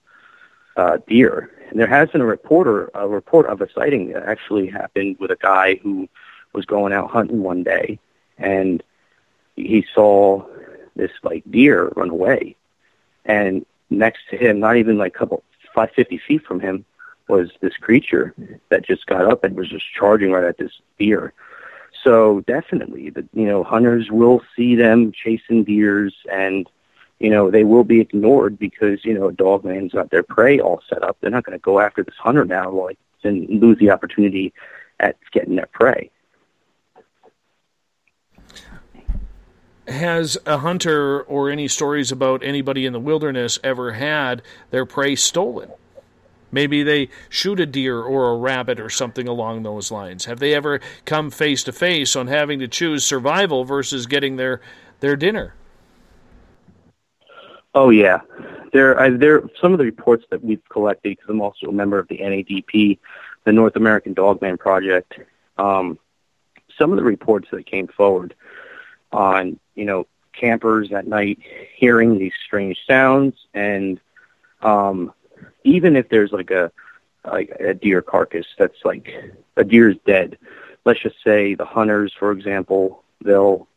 Speaker 10: uh, deer. And there has been a reporter, a report of a sighting that actually happened with a guy who was going out hunting one day, and he saw this like deer run away, and next to him, not even like a couple five fifty feet from him, was this creature that just got up and was just charging right at this deer. So definitely, the you know hunters will see them chasing deers and you know, they will be ignored because, you know, a dog man's got their prey all set up. They're not going to go after this hunter now, like, and lose the opportunity at getting their prey.
Speaker 6: Has a hunter or any stories about anybody in the wilderness ever had their prey stolen? Maybe they shoot a deer or a rabbit or something along those lines. Have they ever come face to face on having to choose survival versus getting their their dinner?
Speaker 10: Oh yeah, there I, there some of the reports that we've collected because I'm also a member of the NADP, the North American Dogman Project. Um, some of the reports that came forward on you know campers at night hearing these strange sounds and um, even if there's like a like a deer carcass that's like a deer's dead, let's just say the hunters, for example, they'll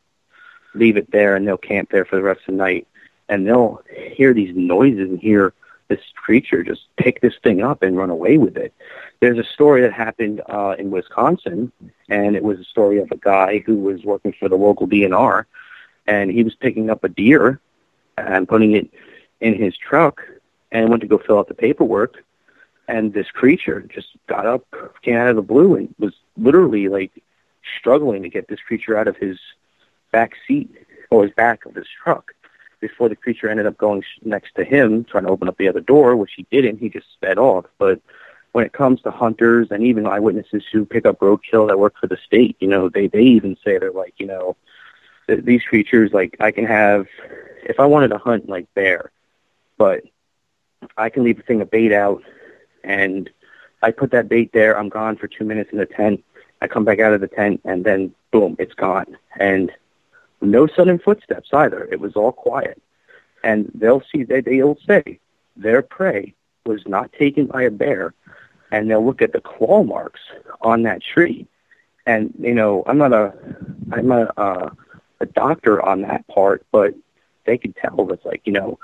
Speaker 10: leave it there and they'll camp there for the rest of the night and they'll hear these noises and hear this creature just pick this thing up and run away with it. There's a story that happened uh, in Wisconsin, and it was a story of a guy who was working for the local DNR, and he was picking up a deer and putting it in his truck, and went to go fill out the paperwork, and this creature just got up, came out of the blue, and was literally like struggling to get this creature out of his back seat or his back of his truck before the creature ended up going next to him, trying to open up the other door, which he didn't. He just sped off. But when it comes to hunters and even eyewitnesses who pick up roadkill that work for the state, you know, they they even say they're like, you know, th- these creatures like I can have if I wanted to hunt like bear, but I can leave a thing of bait out and I put that bait there, I'm gone for two minutes in the tent. I come back out of the tent and then boom, it's gone. And no sudden footsteps either. It was all quiet. And they'll see they they'll say their prey was not taken by a bear and they'll look at the claw marks on that tree. And you know, I'm not a I'm a uh, a doctor on that part, but they could tell it's like, you know,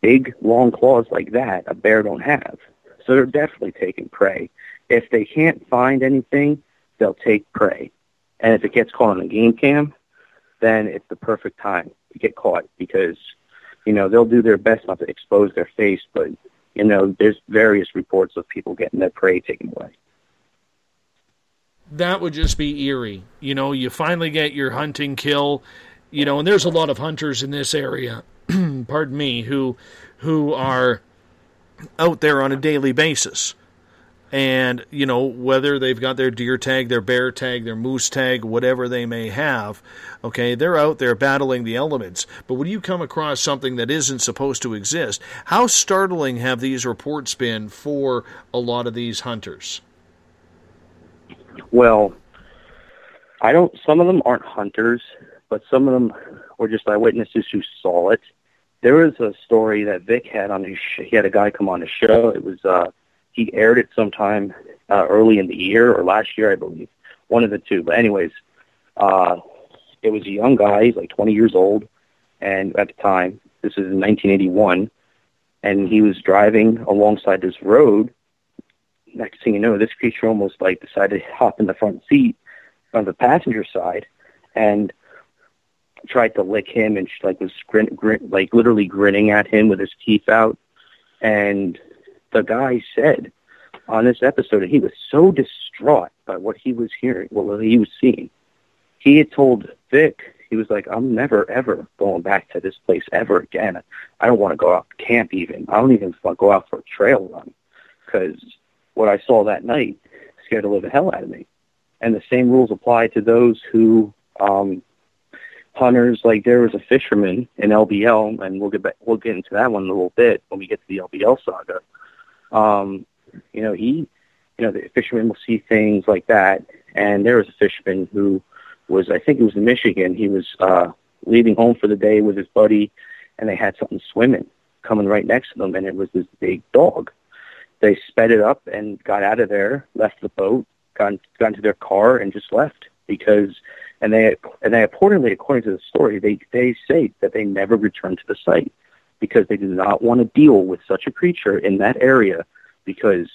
Speaker 10: big long claws like that a bear don't have. So they're definitely taking prey. If they can't find anything, they'll take prey. And if it gets caught on a game cam, then it's the perfect time to get caught because, you know, they'll do their best not to expose their face, but, you know, there's various reports of people getting their prey taken away.
Speaker 6: That would just be eerie. You know, you finally get your hunting kill, you know, and there's a lot of hunters in this area, pardon me, who who are out there on a daily basis. And, you know, whether they've got their deer tag, their bear tag, their moose tag, whatever they may have, okay, they're out there battling the elements. But when you come across something that isn't supposed to exist, how startling have these reports been for a lot of these hunters?
Speaker 10: Well, I don't. Some of them aren't hunters, but some of them were just eyewitnesses who saw it. There was a story that Vic had on his. He had a guy come on his show. It was uh, he aired it sometime uh, early in the year or last year, I believe, one of the two. But anyways, uh, it was a young guy. He's like 20 years old, and at the time, this is in 1981, and he was driving alongside this road. Next thing you know, this creature almost like decided to hop in the front seat on the passenger side, and tried to lick him, and she like was grin, grin, like literally grinning at him with his teeth out. And the guy said on this episode that he was so distraught by what he was hearing, what he was seeing. He had told Vic, he was like, I'm never, ever going back to this place ever again. I don't want to go out to camp even. I don't even want to go out for a trail run because what I saw that night scared the living hell out of me. And the same rules apply to those who, um, hunters, like there was a fisherman in LBL, and we'll get back, we'll get into that one in a little bit when we get to the LBL saga. Um, you know, he, you know, the fishermen will see things like that. And there was a fisherman who was, I think it was in Michigan. He was uh, leaving home for the day with his buddy, and they had something swimming coming right next to them, and it was this big dog. They sped it up and got out of there, left the boat, got got into their car, and just left because. And they and they reportedly, according to the story, they they say that they never returned to the site because they did not want to deal with such a creature in that area because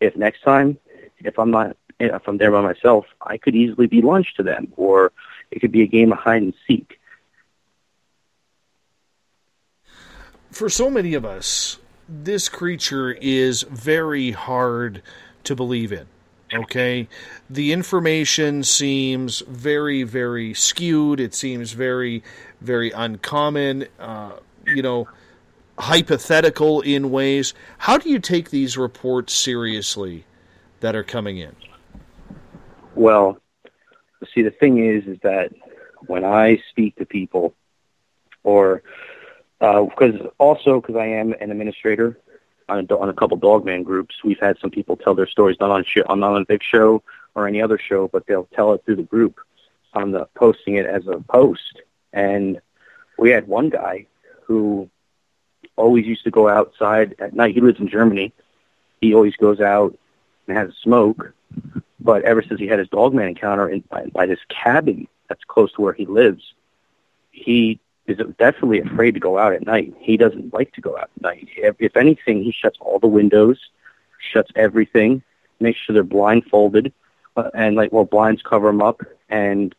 Speaker 10: if next time if I'm not if I'm there by myself, I could easily be lunch to them or it could be a game of hide and seek.
Speaker 6: For so many of us, this creature is very hard to believe in. Okay? The information seems very, very skewed. It seems very, very uncommon. Uh, you know, hypothetical in ways. How do you take these reports seriously that are coming in?
Speaker 10: Well, see, the thing is, is that when I speak to people, or because uh, also because I am an administrator on a, on a couple dogman groups, we've had some people tell their stories not on sh- on not on a big show or any other show, but they'll tell it through the group on the posting it as a post. And we had one guy who always used to go outside at night. He lives in Germany. He always goes out and has a smoke. But ever since he had his dogman encounter in, by, by this cabin that's close to where he lives, he is definitely afraid to go out at night. He doesn't like to go out at night. If, if anything, he shuts all the windows, shuts everything, makes sure they're blindfolded, uh, and like well, blinds cover him up, and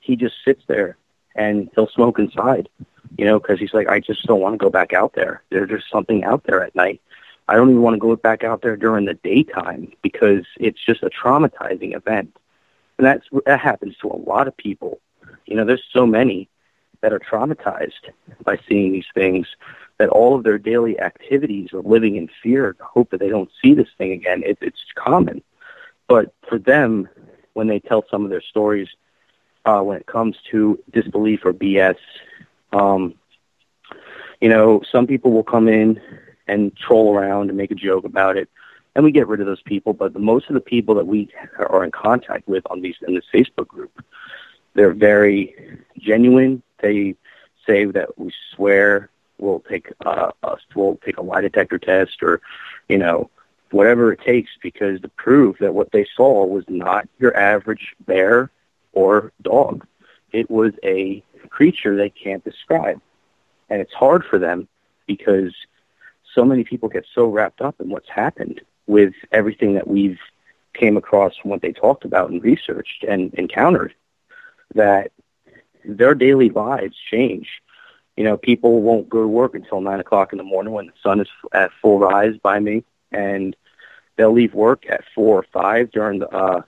Speaker 10: he just sits there and he'll smoke inside you know, because he's like, I just don't want to go back out there. There's just something out there at night. I don't even want to go back out there during the daytime because it's just a traumatizing event. And that's that happens to a lot of people. You know, there's so many that are traumatized by seeing these things that all of their daily activities are living in fear hope that they don't see this thing again. It, it's common. But for them, when they tell some of their stories, uh, when it comes to disbelief or BS, um, you know, some people will come in and troll around and make a joke about it, and we get rid of those people. But the, most of the people that we are in contact with on these in this Facebook group, they're very genuine. They say that we swear we'll take uh, we'll take a lie detector test or, you know, whatever it takes because to prove that what they saw was not your average bear or dog. It was a creature they can't describe. And it's hard for them because so many people get so wrapped up in what's happened with everything that we've came across from what they talked about and researched and encountered that their daily lives change. You know, people won't go to work until nine o'clock in the morning when the sun is at full rise by me, and they'll leave work at four or five during the uh,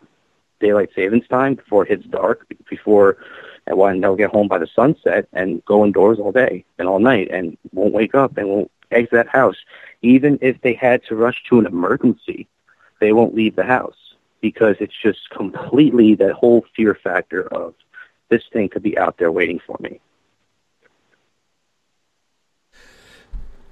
Speaker 10: daylight savings time before it hits dark, before and they'll get home by the sunset and go indoors all day and all night and won't wake up and won't exit that house. Even if they had to rush to an emergency, they won't leave the house because it's just completely that whole fear factor of this thing could be out there waiting for me.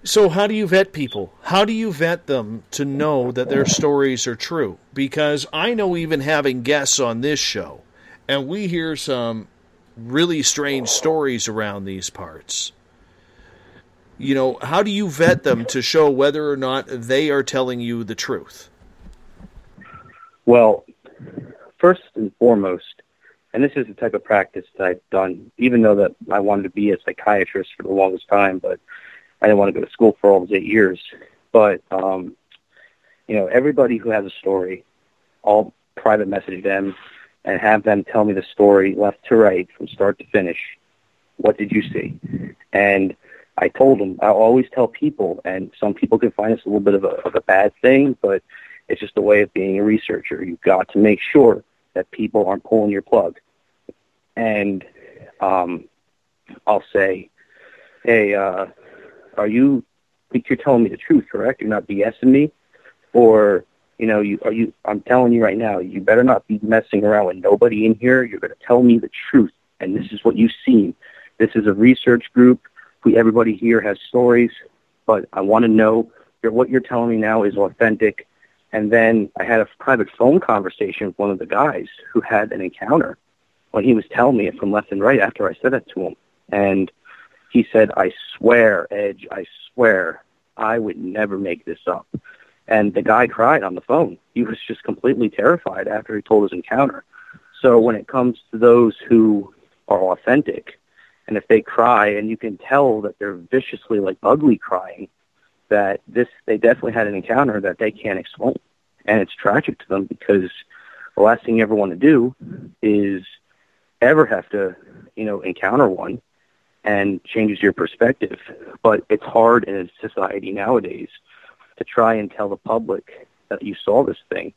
Speaker 6: So, how do you vet people? How do you vet them to know that their stories are true? Because I know even having guests on this show, and we hear some really strange stories around these parts. You know, how do you vet them to show whether or not they are telling you the truth?
Speaker 10: Well, first and foremost, and this is the type of practice that I've done, even though that I wanted to be a psychiatrist for the longest time, but I didn't want to go to school for all those eight years. But um, you know, everybody who has a story, I'll private message them and have them tell me the story left to right from start to finish. What did you see? And I told them I always tell people, and some people can find this a little bit of a, of a bad thing, but it's just a way of being a researcher. You've got to make sure that people aren't pulling your plug. And um, I'll say, hey, uh, are you you're telling me the truth, correct? You're not BSing me, or you know, you are you? I'm telling you right now, you better not be messing around with nobody in here. You're going to tell me the truth, and this is what you've seen. This is a research group. We everybody here has stories, but I want to know that what you're telling me now is authentic. And then I had a private phone conversation with one of the guys who had an encounter when he was telling me it from left and right after I said that to him. And he said, I swear, Edge, I swear, I would never make this up. And the guy cried on the phone. He was just completely terrified after he told his encounter. So when it comes to those who are authentic, and if they cry and you can tell that they're viciously like ugly crying, that this they definitely had an encounter that they can't explain. And it's tragic to them because the last thing you ever want to do is ever have to, you know, encounter one and changes your perspective. But it's hard in a society nowadays to try and tell the public that you saw this thing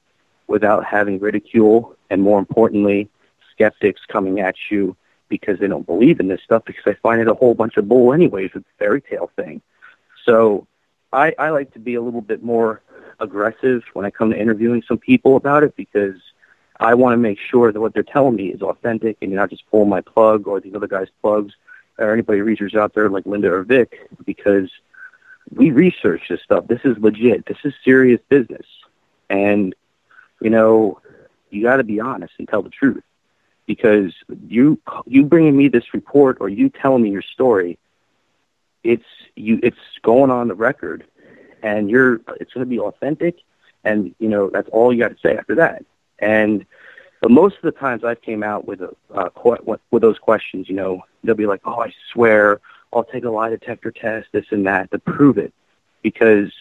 Speaker 10: without having ridicule and more importantly, skeptics coming at you because they don't believe in this stuff because they find it a whole bunch of bull anyways with the fairy tale thing. So I, I like to be a little bit more aggressive when I come to interviewing some people about it because I want to make sure that what they're telling me is authentic and you're not just pulling my plug or these other guys' plugs or anybody research out there like Linda or Vic because we research this stuff. This is legit. This is serious business. And, you know, you got to be honest and tell the truth because you you bringing me this report or you telling me your story it's you it's going on the record and you're it's going to be authentic and you know that's all you got to say after that and but most of the times I've came out with a uh, with those questions, you know, they'll be like, "Oh, I swear, I'll take a lie detector test, this and that, to prove it," because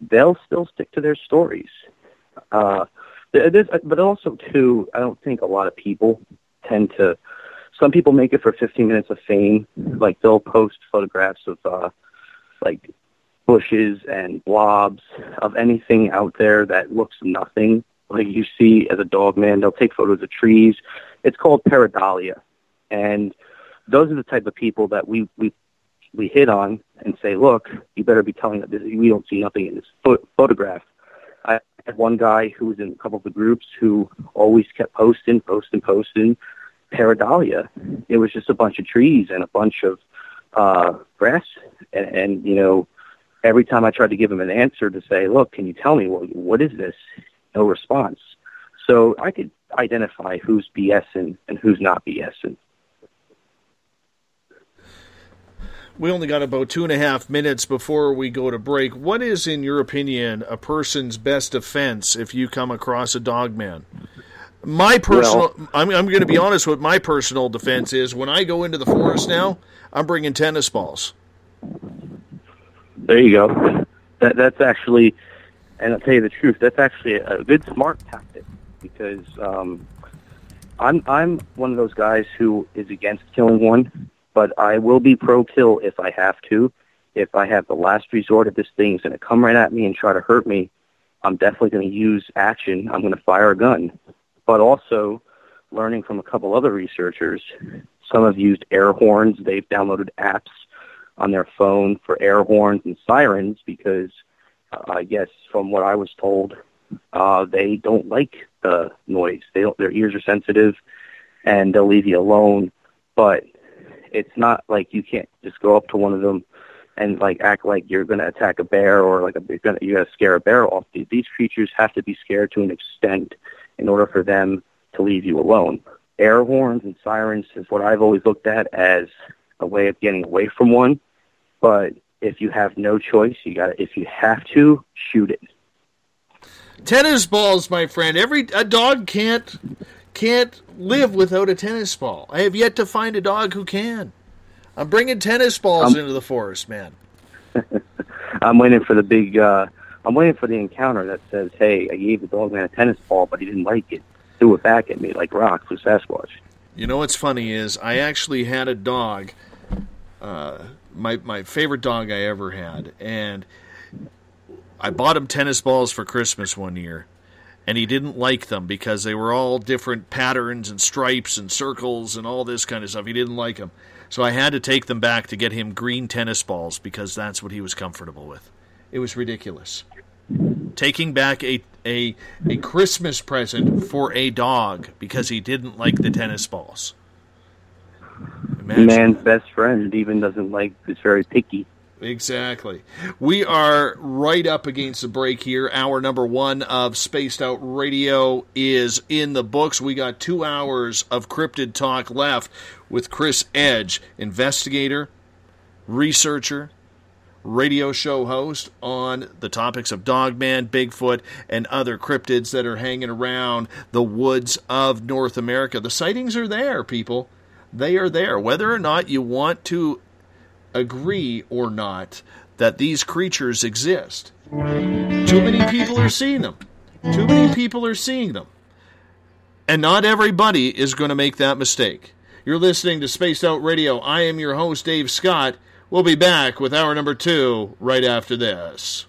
Speaker 10: they'll still stick to their stories. Uh, this, but also, too, I don't think a lot of people tend to. Some people make it for 15 minutes of fame, like they'll post photographs of uh, like bushes and blobs of anything out there that looks nothing like you see as a dog man. They'll take photos of trees. It's called pareidolia, and those are the type of people that we we we hit on and say, look, you better be telling us we don't see nothing in this pho- photograph. I had one guy who was in a couple of the groups who always kept posting, posting, posting pareidolia. It was just a bunch of trees and a bunch of uh, grass, and, and you know, every time I tried to give him an answer to say, look, can you tell me what what is this? no response. So I could identify who's BSing and who's not BSing.
Speaker 6: We only got about two and a half minutes before we go to break. What is, in your opinion, a person's best defense if you come across a dog man? My personal, well, I'm, I'm going to be honest with my personal defense is when I go into the forest now, I'm bringing tennis balls.
Speaker 10: There you go. That, that's actually and I'll tell you the truth, that's actually a good smart tactic because um, I'm I'm one of those guys who is against killing one, but I will be pro kill if I have to. If I have the last resort if this thing's going to come right at me and try to hurt me, I'm definitely going to use action. I'm going to fire a gun. But also, learning from a couple other researchers, some have used air horns. They've downloaded apps on their phone for air horns and sirens because – uh, I guess from what I was told, uh, they don't like the noise. They don't, their ears are sensitive, and they'll leave you alone. But it's not like you can't just go up to one of them and like act like you're going to attack a bear or like a, you're going to scare a bear off. These creatures have to be scared to an extent in order for them to leave you alone. Air horns and sirens is what I've always looked at as a way of getting away from one. But if you have no choice, you got to if you have to shoot it.
Speaker 6: Tennis balls, my friend. Every a dog can't can't live without a tennis ball. I have yet to find a dog who can. I'm bringing tennis balls
Speaker 10: Um,
Speaker 6: into the forest, man.
Speaker 10: I'm waiting for the big. uh I'm waiting for the encounter that says, "Hey, I gave the dog man a tennis ball, but he didn't like it. Threw it back at me like rocks with Sasquatch."
Speaker 6: You know what's funny is I actually had a dog, uh, my my favorite dog I ever had, and I bought him tennis balls for Christmas one year, and he didn't like them because they were all different patterns and stripes and circles and all this kind of stuff. He didn't like them, so I had to take them back to get him green tennis balls because that's what he was comfortable with. It was ridiculous. Taking back a a a Christmas present for a dog because he didn't like the tennis balls. Imagine.
Speaker 10: Man's best friend even doesn't like. Is very picky.
Speaker 6: Exactly. We are right up against the break here. Hour number one of Spaced Out Radio is in the books. We got two hours of cryptid talk left with Chris Edge, investigator, researcher, radio show host on the topics of Dogman, Bigfoot, and other cryptids that are hanging around the woods of North America. The sightings are there, people. They are there. Whether or not you want to agree or not that these creatures exist. Too many people are seeing them. Too many people are seeing them. And not everybody is going to make that mistake. You're listening to Spaced Out Radio. I am your host, Dave Scott. We'll be back with hour number two right after this.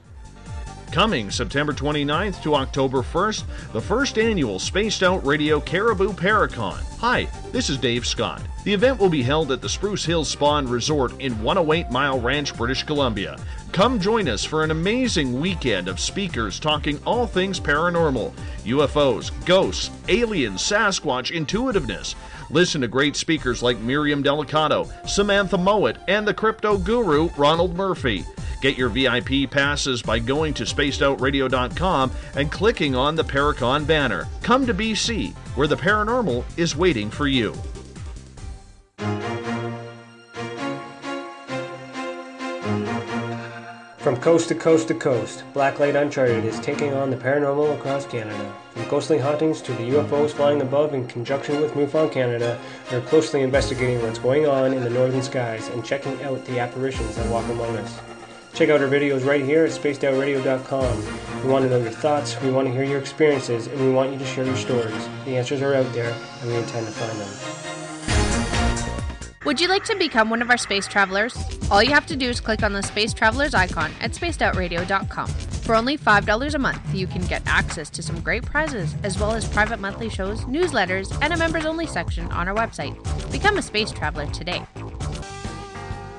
Speaker 6: Coming September 29th to October 1st, the first annual Spaced Out Radio Cariboo Paracon. Hi, this is Dave Scott. The event will be held at the Spruce Hill Spa and Resort in 108 Mile Ranch, British Columbia. Come join us for an amazing weekend of speakers talking all things paranormal UFOs, ghosts, aliens, Sasquatch, intuitiveness. Listen to great speakers like Miriam Delicado, Samantha Mowat, and the crypto guru Ronald Murphy. Get your VIP passes by going to spacedoutradio.com and clicking on the Paracon banner. Come to BC, where the paranormal is waiting for you.
Speaker 11: From coast to coast to coast, Blacklight Uncharted is taking on the paranormal across Canada. From ghostly hauntings to the UFOs flying above in conjunction with MUFON Canada, they're closely investigating what's going on in the northern skies and checking out the apparitions that walk among us. Check out our videos right here at spacedoutradio.com. We want to know your thoughts, we want to hear your experiences, and we want you to share your stories. The answers are out there, and we intend to find them.
Speaker 4: Would you like to become one of our space travelers? All you have to do is click on the Space Travelers icon at spacedoutradio.com. For only $5 a month, you can get access to some great prizes, as well as private monthly shows, newsletters, and a members only section on our website. Become a space traveler today.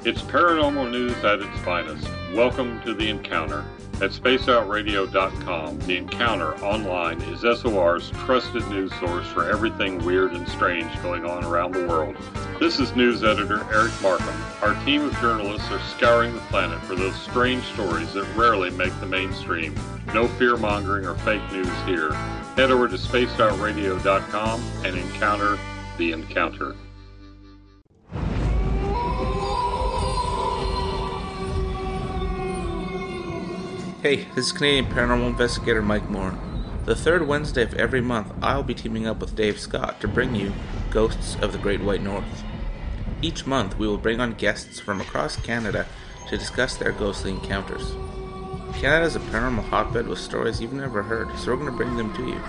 Speaker 12: It's paranormal news at its finest. Welcome to The Encounter. At spacedoutradio.com, The Encounter online is SOR's trusted news source for everything weird and strange going on around the world. This is news editor Eric Markham. Our team of journalists are scouring the planet for those strange stories that rarely make the mainstream. No fear mongering or fake news here. Head over to spacedoutradio.com and encounter The Encounter.
Speaker 13: Hey, this is Canadian paranormal investigator Mike Moore. The third Wednesday of every month, I'll be teaming up with Dave Scott to bring you Ghosts of the Great White North. Each month, we will bring on guests from across Canada to discuss their ghostly encounters. Canada is a paranormal hotbed with stories you've never heard, so we're going to bring them to you.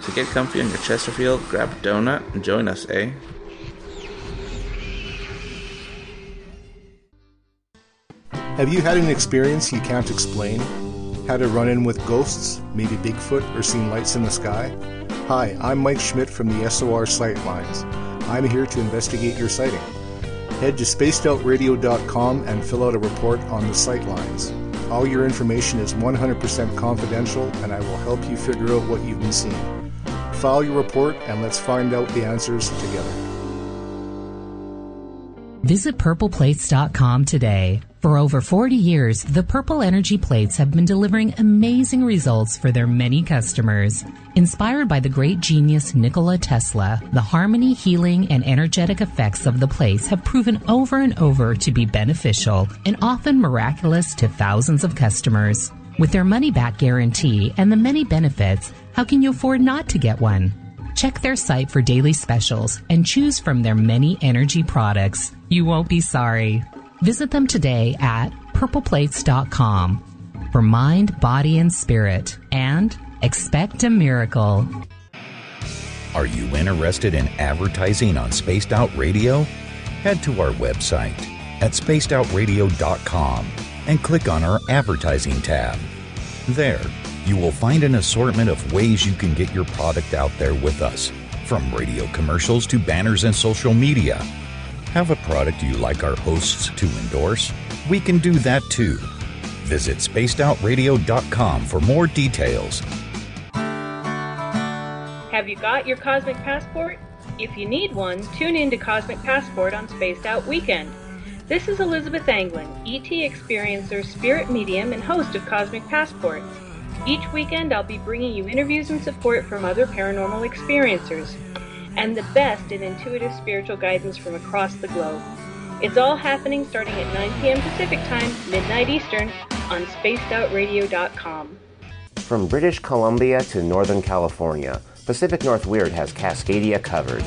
Speaker 13: So get comfy on your Chesterfield, grab a donut, and join us, eh?
Speaker 14: Have you had an experience you can't explain? Had a run in with ghosts, maybe Bigfoot, or seen lights in the sky? Hi, I'm Mike Schmidt from the SOR Sightlines. I'm here to investigate your sighting. Head to spacedoutradio.com and fill out a report on the sightlines. All your information is 100% confidential, and I will help you figure out what you've been seeing. File your report and let's find out the answers together.
Speaker 15: Visit purpleplates.com today. For over 40 years, the Purple Energy Plates have been delivering amazing results for their many customers. Inspired by the great genius Nikola Tesla, the harmony, healing, and energetic effects of the plates have proven over and over to be beneficial and often miraculous to thousands of customers. With their money back guarantee and the many benefits, how can you afford not to get one? Check their site for daily specials and choose from their many energy products. You won't be sorry. Visit them today at purpleplates.com for mind, body, and spirit, and expect a miracle.
Speaker 16: Are you interested in advertising on Spaced Out Radio? Head to our website at spacedoutradio.com and click on our advertising tab. There, you will find an assortment of ways you can get your product out there with us, from radio commercials to banners and social media. Have a product you like our hosts to endorse? We can do that too. Visit spacedoutradio.com for more details.
Speaker 17: Have you got your Cosmic Passport? If you need one, tune in to Cosmic Passport on Spaced Out Weekend. This is Elizabeth Anglin, ET experiencer, spirit medium, and host of Cosmic Passports. Each weekend, I'll be bringing you interviews and support from other paranormal experiencers and the best in intuitive spiritual guidance from across the globe. It's all happening starting at 9 p.m. Pacific Time, midnight Eastern, on spacedoutradio.com.
Speaker 18: From British Columbia to Northern California, Pacific North Weird has Cascadia covered.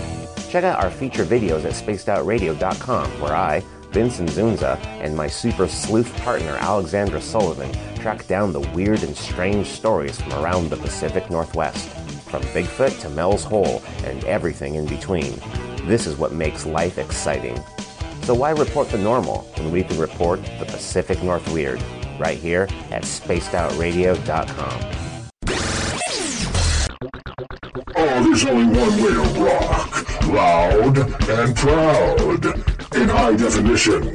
Speaker 18: Check out our feature videos at spacedoutradio.com, where I, Vincent Zunza, and my super sleuth partner Alexandra Sullivan track down the weird and strange stories from around the Pacific Northwest, from Bigfoot to Mel's Hole and everything in between. This is what makes life exciting. So why report the normal when we can report the Pacific North Weird right here at spacedoutradio.com.
Speaker 19: Oh, there's only one way to rock. Loud and proud. In high definition.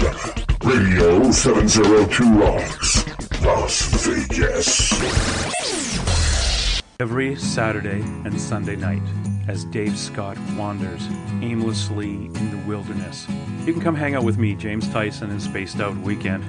Speaker 19: Radio 702 Rocks. Las Vegas.
Speaker 20: Every Saturday and Sunday night, as Dave Scott wanders aimlessly in the wilderness, you can come hang out with me, James Tyson, in Spaced Out Weekend.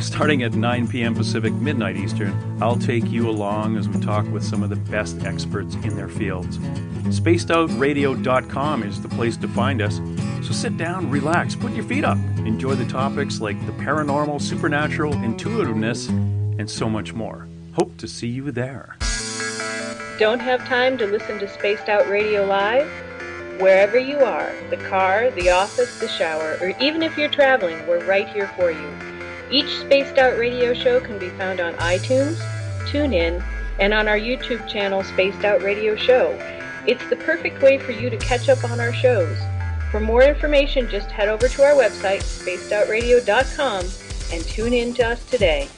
Speaker 20: Starting at 9 p.m. Pacific, midnight Eastern, I'll take you along as we talk with some of the best experts in their fields. SpacedOutRadio.com is the place to find us. So sit down, relax, put your feet up, enjoy the topics like the paranormal, supernatural, intuitiveness, and so much more. Hope to see you there.
Speaker 17: Don't have time to listen to Spaced Out Radio Live? Wherever you are, the car, the office, the shower, or even if you're traveling, we're right here for you. Each Spaced Out Radio show can be found on iTunes, TuneIn, and on our YouTube channel, Spaced Out Radio Show. It's the perfect way for you to catch up on our shows. For more information, just head over to our website, spacedoutradio.com, and tune in to us today.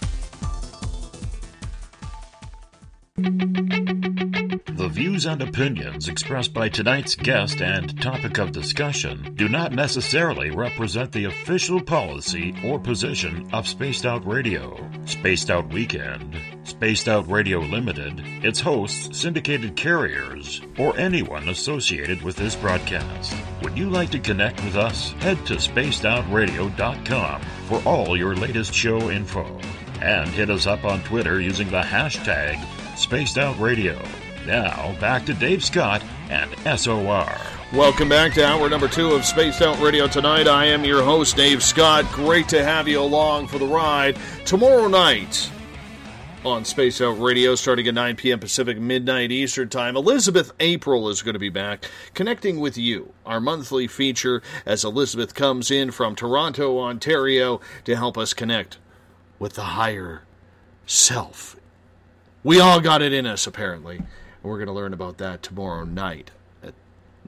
Speaker 1: The views and opinions expressed by tonight's guest and topic of discussion do not necessarily represent the official policy or position of Spaced Out Radio, Spaced Out Weekend, Spaced Out Radio Limited, its hosts, syndicated carriers, or anyone associated with this broadcast. Would you like to connect with us? Head to spacedoutradio.com for all your latest show info. And hit us up on Twitter using the hashtag Spaced Out Radio. Now, back to Dave Scott and SOR.
Speaker 6: Welcome back to hour number two of Spaced Out Radio tonight. I am your host, Dave Scott. Great to have you along for the ride. Tomorrow night on Space Out Radio, starting at 9 p.m. Pacific, midnight Eastern Time, Elizabeth April is going to be back, connecting with you, our monthly feature, as Elizabeth comes in from Toronto, Ontario, to help us connect with the higher self. We all got it in us, apparently. We're going to learn about that tomorrow night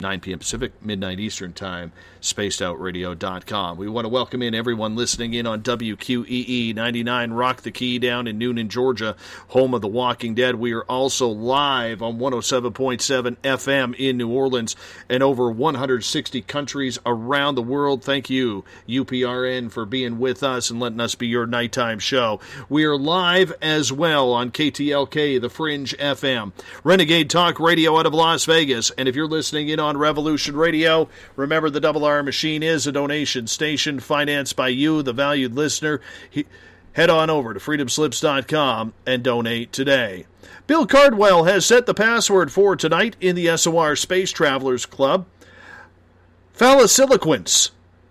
Speaker 6: 9 p.m. Pacific, midnight Eastern Time, spacedoutradio.com. We want to welcome in everyone listening in on WQEE 99 Rock the Key down in Newnan, Georgia, home of The Walking Dead. We are also live on 107.7 FM in New Orleans and over 160 countries around the world. Thank you, UPRN, for being with us and letting us be your nighttime show. We are live as well on KTLK, The Fringe FM, Renegade Talk Radio out of Las Vegas. And if you're listening in on on Revolution Radio. Remember, the Double R Machine is a donation station financed by you, the valued listener. He, head on over to freedomslips.com and donate today. Bill Cardwell has set the password for tonight in the SOR Space Travelers Club. Phalloseloquence.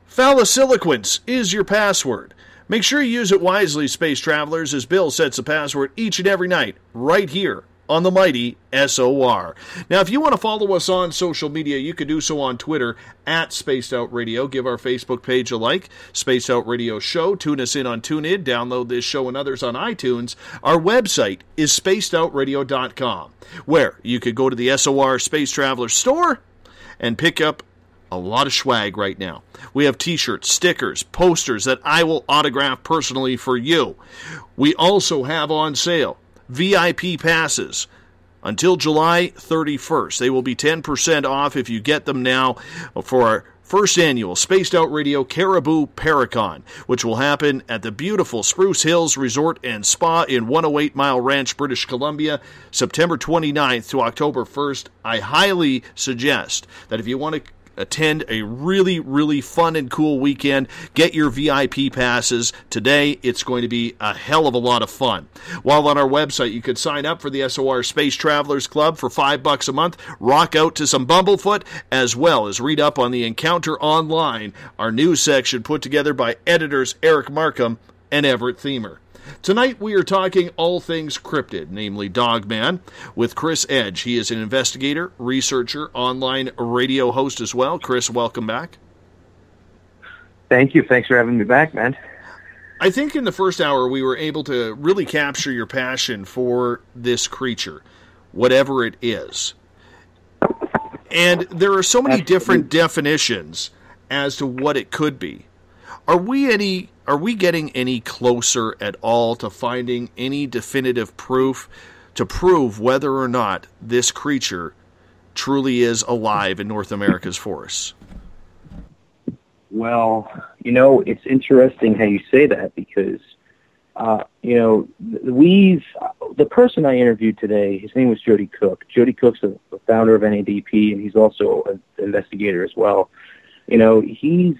Speaker 6: Phalloseloquence is your password. Make sure you use it wisely, space travelers, as Bill sets the password each and every night, right here on the mighty SOR. Now, if you want to follow us on social media, you can do so on Twitter at Spaced Out Radio. Give our Facebook page a like, Spaced Out Radio Show. Tune us in on TuneIn. Download this show and others on iTunes. Our website is spacedoutradio.com, where you could go to the SOR Space Traveler store and pick up a lot of swag right now. We have t shirts, stickers, posters that I will autograph personally for you. We also have on sale VIP passes until July 31st. They will be 10% off if you get them now for our first annual Spaced Out Radio Cariboo Paracon, which will happen at the beautiful Spruce Hills Resort and Spa in 108 Mile Ranch, British Columbia, September 29th to October 1st. I highly suggest that if you want to attend a really, really fun and cool weekend. Get your VIP passes today. It's going to be a hell of a lot of fun. While on our website, you could sign up for the SOR Space Travelers Club for five bucks a month, rock out to some Bumblefoot, as well as read up on the Encounter Online, our news section put together by editors Eric Markham and Everett Themer. Tonight we are talking all things cryptid, namely Dogman, with Chris Edge. He is an investigator, researcher, online radio host as well. Chris, welcome back.
Speaker 10: Thank you. Thanks for having me back, man.
Speaker 6: I think in the first hour we were able to really capture your passion for this creature, whatever it is. And there are so many different definitions as to what it could be. Are we any are we getting any closer at all to finding any definitive proof to prove whether or not this creature truly is alive in North America's forests?
Speaker 10: Well, you know, it's interesting how you say that because, uh, you know, we've, the person I interviewed today, his name was Jody Cook. Jody Cook's the, the founder of NADP, and he's also an investigator as well. You know, he's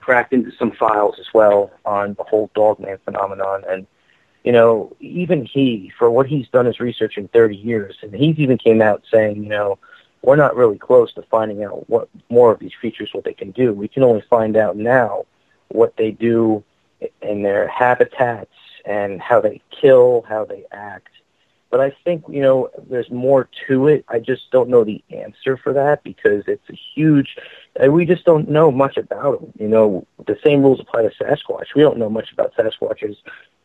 Speaker 10: cracked into some files as well on the whole dogman phenomenon. And, you know, even he, for what he's done his research in 30 years, and he's even came out saying, you know, we're not really close to finding out what more of these creatures, what they can do. We can only find out now what they do in their habitats and how they kill, how they act. But I think, you know, there's more to it. I just don't know the answer for that because it's a huge, we just don't know much about them. You know, the same rules apply to Sasquatch. We don't know much about Sasquatch as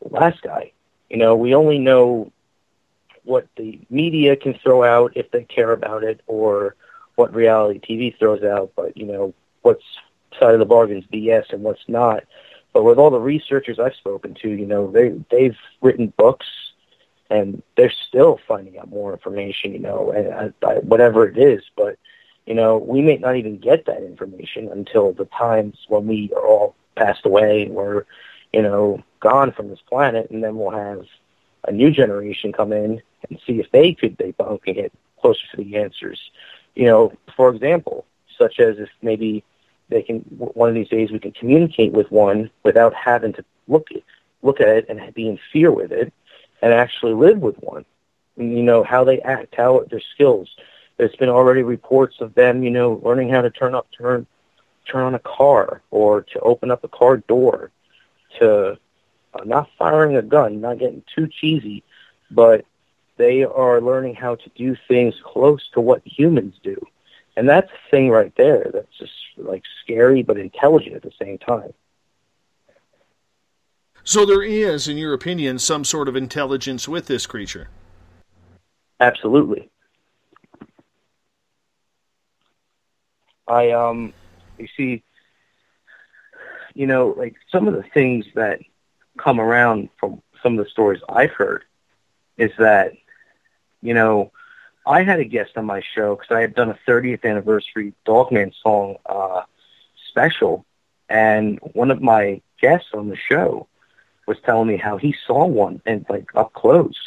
Speaker 10: the last guy. You know, we only know what the media can throw out if they care about it or what reality TV throws out, but, you know, what's side of the bargain is BS and what's not. But with all the researchers I've spoken to, you know, they they've written books and they're still finding out more information, you know, and, uh, whatever it is. But you know, we may not even get that information until the times when we are all passed away we're, you know, gone from this planet, and then we'll have a new generation come in and see if they could debunk and get closer to the answers. You know, for example, such as if maybe they can one of these days we can communicate with one without having to look look at it and be in fear with it and actually live with one. You know, how they act, how their skills. There's been already reports of them, you know, learning how to turn up, turn, turn on a car or to open up a car door, to uh, not firing a gun, not getting too cheesy, but they are learning how to do things close to what humans do. And that's a thing right there that's just like scary but intelligent at the same time.
Speaker 6: So there is, in your opinion, some sort of intelligence with this creature.
Speaker 10: Absolutely. I um you see you know, like some of the things that come around from some of the stories I've heard is that, you know, I had a guest on my show because I had done a 30th anniversary Dogman song uh, special, and one of my guests on the show was telling me how he saw one and like up close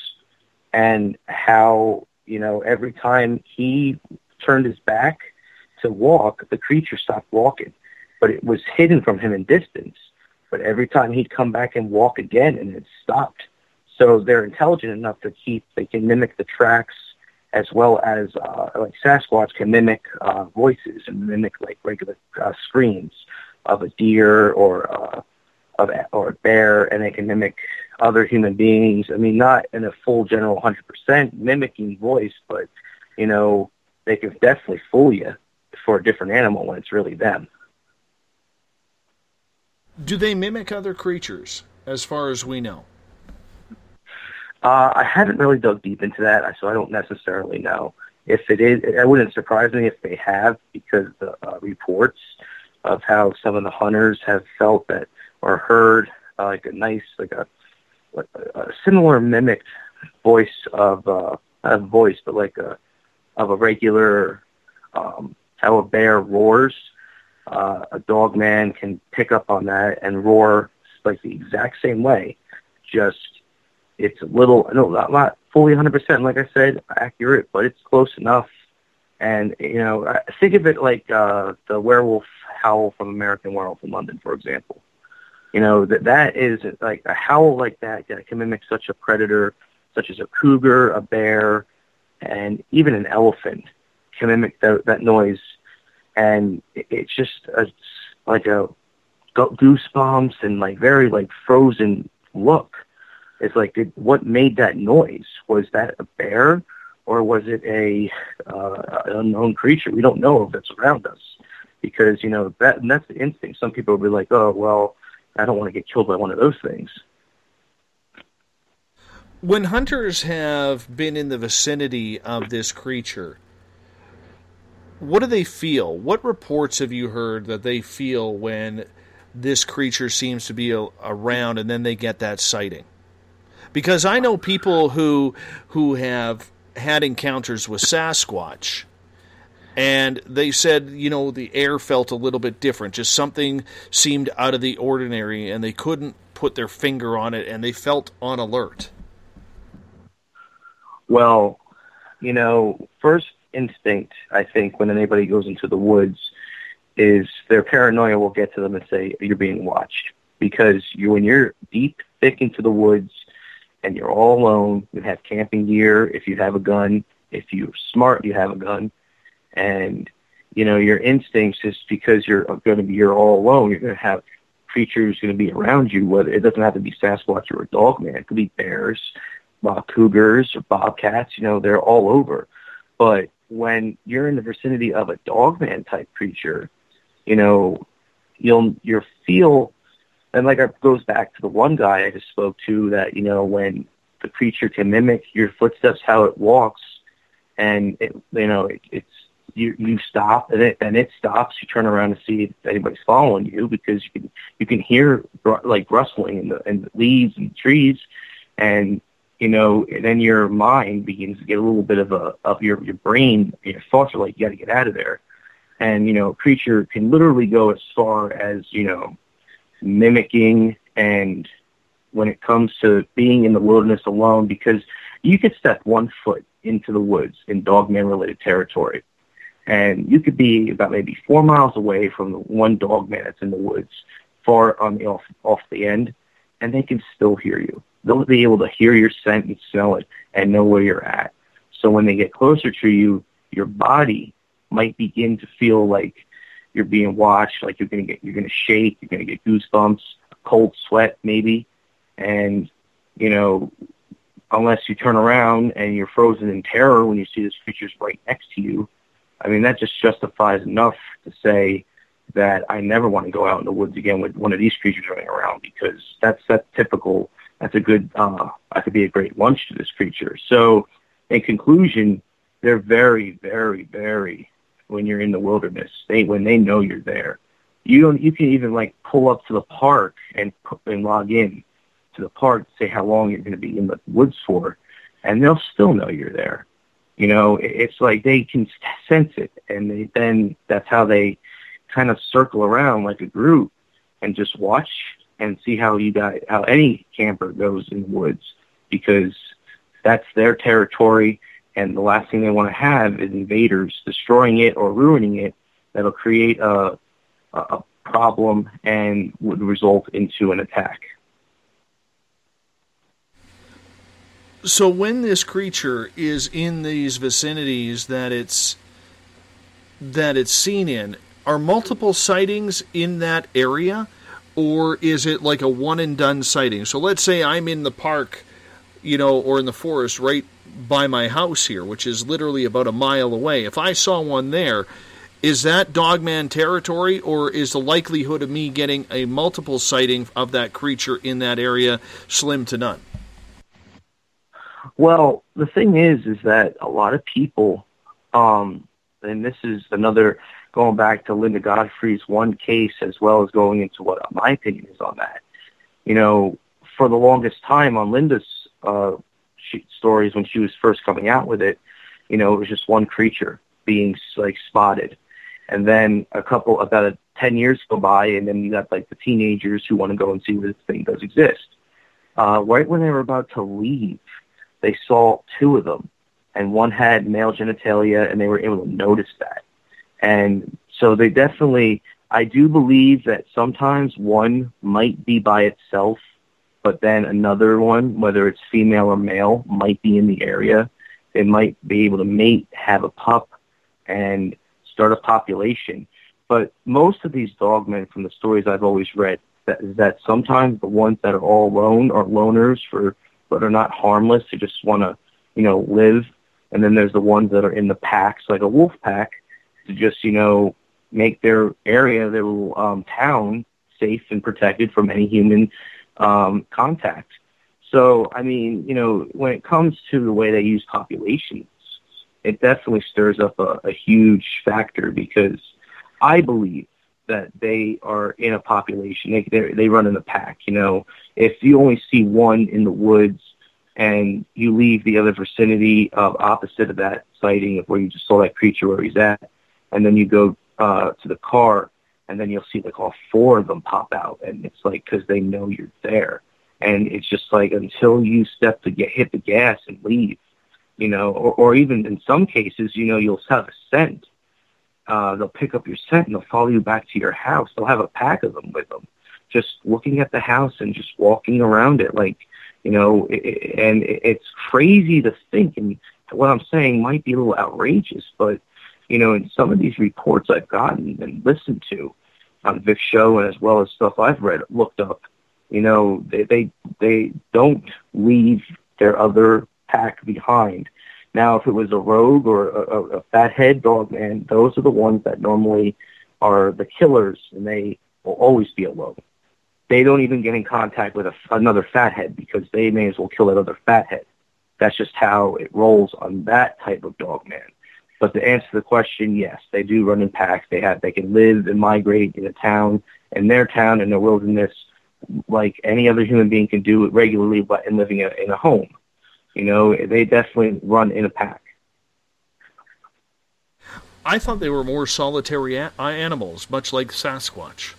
Speaker 10: and how, you know, every time he turned his back to walk, the creature stopped walking, but it was hidden from him in distance. But every time he'd come back and walk again, and it stopped. So they're intelligent enough to keep. They can mimic the tracks as well as uh, like Sasquatch can mimic uh, voices and mimic like regular uh, screams of a deer or uh, of a, or a bear, and they can mimic other human beings. I mean, not in a full general hundred percent mimicking voice, but you know, they can definitely fool you for a different animal when it's really them.
Speaker 6: Do they mimic other creatures, as far as we know?
Speaker 10: Uh, I haven't really dug deep into that, so I don't necessarily know. If it is, it wouldn't surprise me if they have, because the uh, reports of how some of the hunters have felt that or heard uh, like a nice, like a, a similar mimicked voice of uh, not a voice, but like a of a regular um, how a bear roars. Uh, a dog man can pick up on that and roar like the exact same way, just it's a little, no, not, not fully 100%, like I said, accurate, but it's close enough. And, you know, think of it like uh, the werewolf howl from American Werewolf in London, for example. You know, that that is like a howl like that that can mimic such a predator, such as a cougar, a bear, and even an elephant can mimic that, that noise. And it, it's just a, like a goosebumps and like very like frozen look it's like, did, what made that noise? Was that a bear or was it a uh, unknown creature? We don't know if around us because you know that and that's the instinct. Some people will be like, oh well, I don't want to get killed by one of those things.
Speaker 6: When hunters have been in the vicinity of this creature, what do they feel? What reports have you heard that they feel when this creature seems to be a, around and then they get that sighting? because I know people who who have had encounters with Sasquatch and they said, you know, the air felt a little bit different. Just something seemed out of the ordinary, and they couldn't put their finger on it, and they felt on alert.
Speaker 10: Well, you know, first instinct, I think, when anybody goes into the woods, is their paranoia will get to them and say, you're being watched. Because you, when you're deep, thick into the woods, and you're all alone. You have camping gear. If you have a gun, if you're smart, you have a gun. And, you know, your instincts is because you're going to be, you're all alone. You're going to have creatures going to be around you. Whether it doesn't have to be Sasquatch or a dog man. It could be bears, uh, cougars, or bobcats. You know, they're all over. But when you're in the vicinity of a dogman type creature, you know, you'll you'll feel and like it goes back to the one guy I just spoke to that you know when the creature can mimic your footsteps, how it walks, and it, you know it, it's you you stop and it and it stops. You turn around to see if anybody's following you because you can you can hear like rustling in the in the leaves and trees, and you know then your mind begins to get a little bit of a of your your brain your thoughts are like you got to get out of there, and you know a creature can literally go as far as you know mimicking and when it comes to being in the wilderness alone because you could step one foot into the woods in dogman related territory. And you could be about maybe four miles away from the one dogman that's in the woods far on the off off the end and they can still hear you they'll be able to hear your scent and smell it and know where you're at so when they get closer to you your body might begin to feel like you're being watched, like you're gonna get you're gonna shake, you're gonna get goosebumps, a cold sweat maybe, and you know, unless you turn around and you're frozen in terror when you see this creature's right next to you, I mean that just justifies enough to say that I never want to go out in the woods again with one of these creatures running around because that's that's typical. That's a good. Uh, I could be a great lunch to this creature. So, in conclusion, they're very, very, very when you're in the wilderness. They when they know you're there. You don't. You can even like pull up to the park and and log in to the park, say how long you're going to be in the woods for, and they'll still know you're there. You know, it's like they can sense it, and they, then that's how they kind of circle around like a group and just watch and see how you got how any camper goes in the woods because that's their territory and the last thing they want to have is invaders destroying it or ruining it that'll create a, a, a problem and would result into an attack.
Speaker 6: So when this creature is in these vicinities that it's that it's seen in, are multiple sightings in that area or is it like a one and done sighting? So let's say I'm in the park, you know, or in the forest right by my house here, which is literally about a mile away. If I saw one there, is that dogman territory or is the likelihood of me getting a multiple sighting of that creature in that area slim to none?
Speaker 10: Well, the thing is, is that a lot of people, um, and this is another going back to Linda Godfrey's one case, as well as going into what my opinion is on that. You know, for the longest time on Linda's uh, she, stories when she was first coming out with it, you know, it was just one creature being like spotted, and then a couple about a, ten years go by, and then you got like the teenagers who want to go and see where this thing does exist. Uh, right when they were about to leave, they saw two of them, and one had male genitalia, and they were able to notice that. And so they definitely, I do believe that sometimes one might be by itself, but then another one, whether it's female or male, might be in the area. They might be able to mate, have a pup, and start a population. But most of these dogmen, from the stories I've always read, that is that sometimes the ones that are all alone are loners for but are not harmless. They just want to, you know, live. And then there's the ones that are in the packs, like a wolf pack, to just, you know, make their area, their um, town safe and protected from any human um, contact. So, I mean, you know, when it comes to the way they use populations, it definitely stirs up a, a huge factor because I believe that they are in a population. They they run in a pack. You know, if you only see one in the woods and you leave the other vicinity of opposite of that sighting of where you just saw that creature where he's at, and then you go uh, to the car, and then you'll see like all four of them pop out, and it's like because they know you're there, and it's just like until you step to get hit the gas and leave, you know, or, or even in some cases, you know, you'll have a scent uh, they'll pick up your scent and they'll follow you back to your house. They'll have a pack of them with them, just looking at the house and just walking around it, like you know. It, and it's crazy to think, and what I'm saying might be a little outrageous, but you know, in some of these reports I've gotten and listened to on Vic's show, and as well as stuff I've read, looked up, you know, they they they don't leave their other pack behind now, if it was a rogue or a, a a fathead dog man, those are the ones that normally are the killers, and they will always be alone. They don't even get in contact with a, another fathead because they may as well kill that other fathead. That's just how it rolls on that type of dog man. But to answer the question, yes, they do run in packs. They have they can live and migrate in a town, in their town, in the wilderness, like any other human being can do it regularly, but in living in a home. You know, they definitely run in a pack.
Speaker 6: I thought they were more solitary a- animals, much like Sasquatch.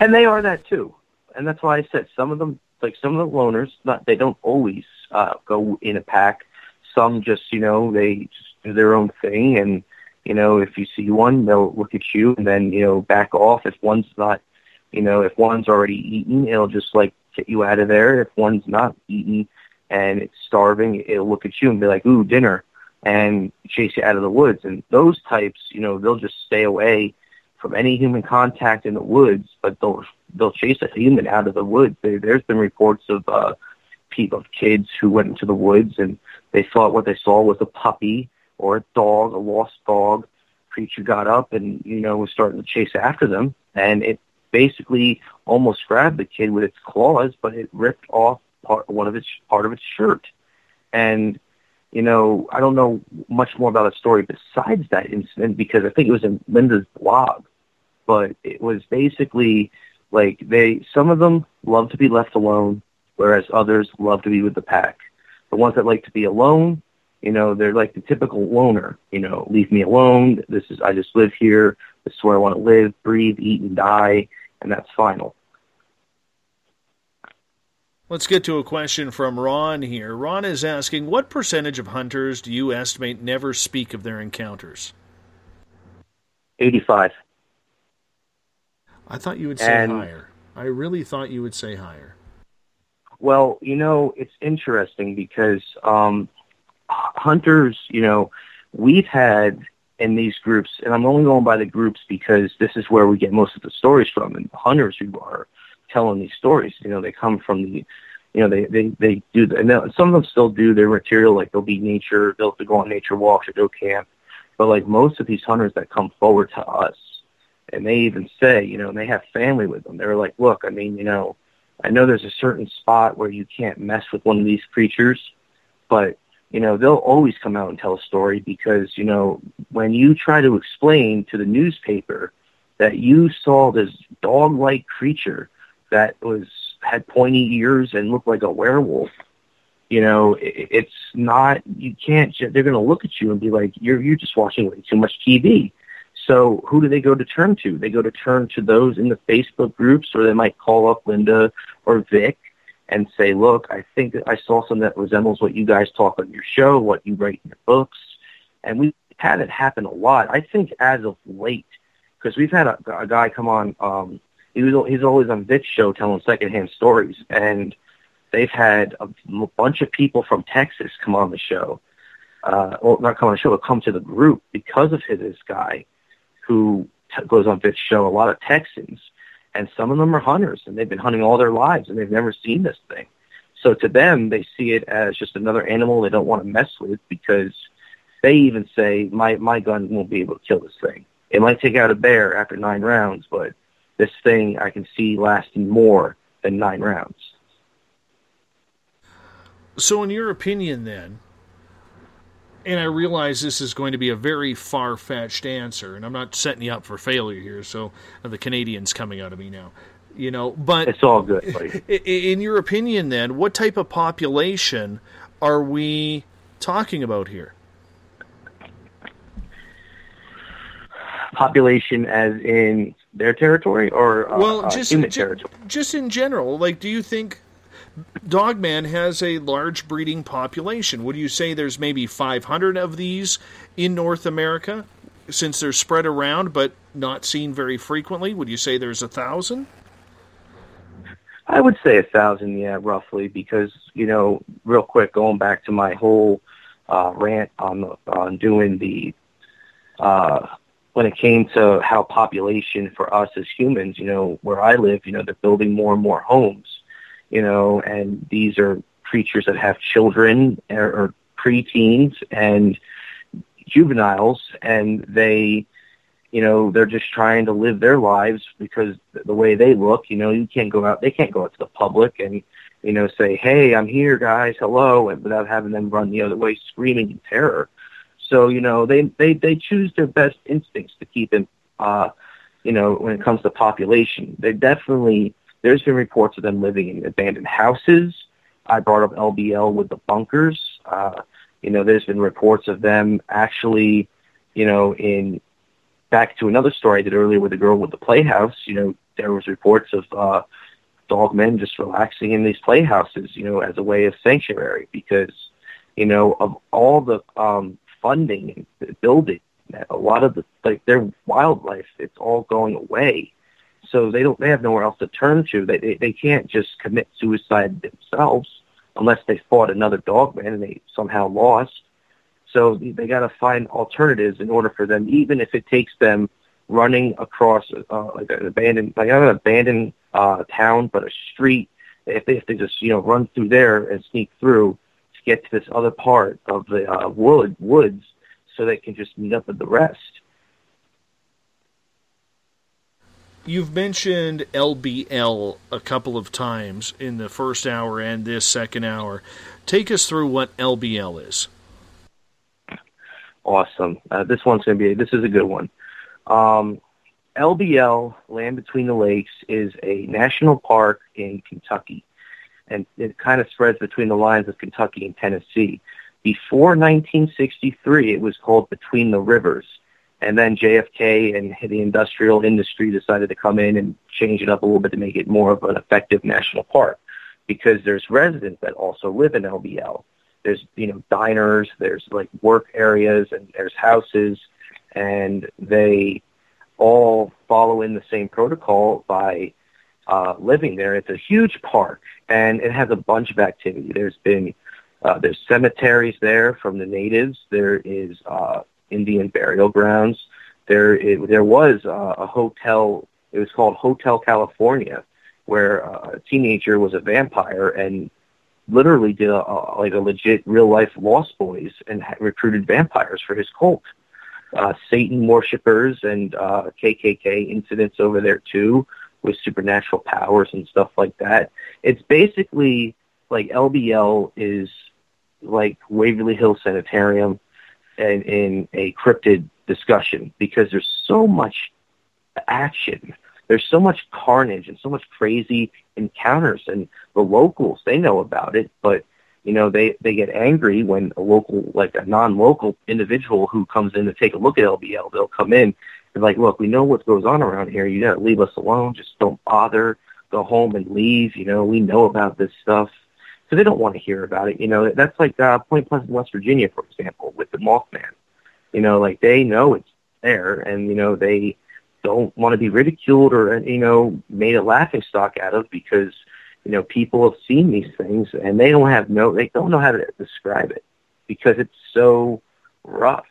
Speaker 10: And they are that too. And that's why I said some of them, like some of the loners, not they don't always uh, go in a pack. Some just, you know, they just do their own thing. And, you know, if you see one, they'll look at you and then, you know, back off. If one's not, you know, if one's already eaten, it'll just like get you out of there. If one's not eaten, and it's starving, it'll look at you and be like, ooh, dinner, and chase you out of the woods. And those types, you know, they'll just stay away from any human contact in the woods, but they'll they'll chase a human out of the woods. There, there's been reports of uh, people, of kids who went into the woods and they thought what they saw was a puppy or a dog, a lost dog. Creature got up and you know was starting to chase after them, and it basically almost grabbed the kid with its claws, but it ripped off part one of its part of its shirt. And you know, I don't know much more about the story besides that incident because I think it was in Linda's blog. But it was basically like they some of them love to be left alone, whereas others love to be with the pack. The ones that like to be alone, you know, they're like the typical loner. You know, leave me alone. This is I just live here. This is where I want to live, breathe, eat, and die, and that's final.
Speaker 6: Let's get to a question from Ron here. Ron is asking, what percentage of hunters do you estimate never speak of their encounters?
Speaker 10: 85.
Speaker 6: I thought you would say
Speaker 10: And-
Speaker 6: higher. I really thought you would say higher.
Speaker 10: Well, you know, it's interesting because um, hunters, you know, we've had in these groups, and I'm only going by the groups because this is where we get most of the stories from, and hunters who are telling these stories, you know, they come from the, you know, they they they do, the, and some of them still do their material, like they'll be nature, they'll go on nature walks or go camp, but like most of these hunters that come forward to us, and they even say, you know, and they have family with them. They're like, look, I mean, you know, I know there's a certain spot where you can't mess with one of these creatures, but you know, they'll always come out and tell a story because, you know, when you try to explain to the newspaper that you saw this dog-like creature that was had pointy ears and looked like a werewolf, you know, it, it's not. You can't. They're going to look at you and be like, "You're you're just watching way too much TV." So who do they go to turn to? They go to turn to those in the Facebook groups, or they might call up Linda or Vic and say, "Look, I think I saw something that resembles what you guys talk on your show, what you write in your books," and we've had it happen a lot. I think as of late, because we've had a, a guy come on. Um, he was he's always on Vic's show telling secondhand stories, and they've had a bunch of people from Texas come on the show. Uh, not come on the show, but come to the group because of his, this guy who t- goes on Vic's show. A lot of Texans, and some of them are hunters, and they've been hunting all their lives, and they've never seen this thing. So to them, they see it as just another animal they don't want to mess with because they even say, my, my gun won't be able to kill this thing. It might take out a bear after nine rounds, but this thing I can see lasting more than nine rounds.
Speaker 6: So, in your opinion, then, and I realize this is going to be a very far fetched answer, and I'm not setting you up for failure here, so the Canadian's coming out of me now. You know, but
Speaker 10: It's all good, buddy.
Speaker 6: In your opinion, then, what type of population are we talking about here?
Speaker 10: Population as in their territory or uh,
Speaker 6: well,
Speaker 10: uh,
Speaker 6: just
Speaker 10: human territory?
Speaker 6: just in general, like, do you think Dogman has a large breeding population? Would you say there's maybe 500 of these in North America, since they're spread around but not seen very frequently? Would you say there's a thousand?
Speaker 10: I would say a thousand, yeah, roughly, because you know, real quick, going back to my whole uh, rant on the, on doing the uh, when it came to how population for us as humans, you know, where I live, you know, they're building more and more homes, you know, and these are creatures that have children or, or preteens and juveniles, and they you know, they're just trying to live their lives because the way they look, you know, you can't go out, they can't go out to the public and, you know, say, hey, I'm here, guys, hello, and without having them run the other way screaming in terror. So, you know, they, they, they choose their best instincts to keep in, uh, you know, when it comes to population. They definitely, there's been reports of them living in abandoned houses. I brought up LBL with the bunkers. Uh, you know, there's been reports of them actually, you know, in back to another story I did earlier with the girl with the playhouse, you know, there was reports of uh, dog men just relaxing in these playhouses, you know, as a way of sanctuary because, you know, of all the um, funding and building, a lot of the like their wildlife, it's all going away. So they don't, they have nowhere else to turn to. They they, they can't just commit suicide themselves unless they fought another dog man and they somehow lost. So they got to find alternatives in order for them, even if it takes them running across uh, like an abandoned, like not an abandoned uh, town, but a street. If they, if they just you know run through there and sneak through to get to this other part of the uh, wood woods, so they can just meet up with the rest.
Speaker 6: You've mentioned LBL a couple of times in the first hour and this second hour. Take us through what LBL is.
Speaker 10: Awesome. Uh, this one's going to be, this is a good one. Um, LBL, Land Between the Lakes, is a national park in Kentucky. And it kind of spreads between the lines of Kentucky and Tennessee. Before 1963, it was called Between the Rivers. And then JFK and the industrial industry decided to come in and change it up a little bit to make it more of an effective national park because there's residents that also live in LBL there's you know diners there's like work areas and there's houses and they all follow in the same protocol by uh, living there. It's a huge park, and it has a bunch of activity. There's been uh, there's cemeteries there from the natives. There is uh, Indian burial grounds. There it, there was uh, a hotel. It was called Hotel California, where uh, a teenager was a vampire and literally did a, a, like a legit real life Lost Boys and ha- recruited vampires for his cult. Uh, Satan worshippers and uh, KKK incidents over there too, with supernatural powers and stuff like that. It's basically like LBL is like Waverly Hill Sanitarium and in a cryptid discussion because there's so much action. There's so much carnage and so much crazy encounters and the locals, they know about it, but you know, they, they get angry when a local, like a non-local individual who comes in to take a look at LBL, they'll come in and like, look, we know what goes on around here. You gotta leave us alone. Just don't bother. Go home and leave. You know, we know about this stuff. So they don't want to hear about it. You know, that's like uh, Point Pleasant, West Virginia, for example, with the Mothman. You know, like they know it's there, and you know they don't want to be ridiculed or you know made a laughing stock out of because you know people have seen these things and they don't have no they don't know how to describe it because it's so rough.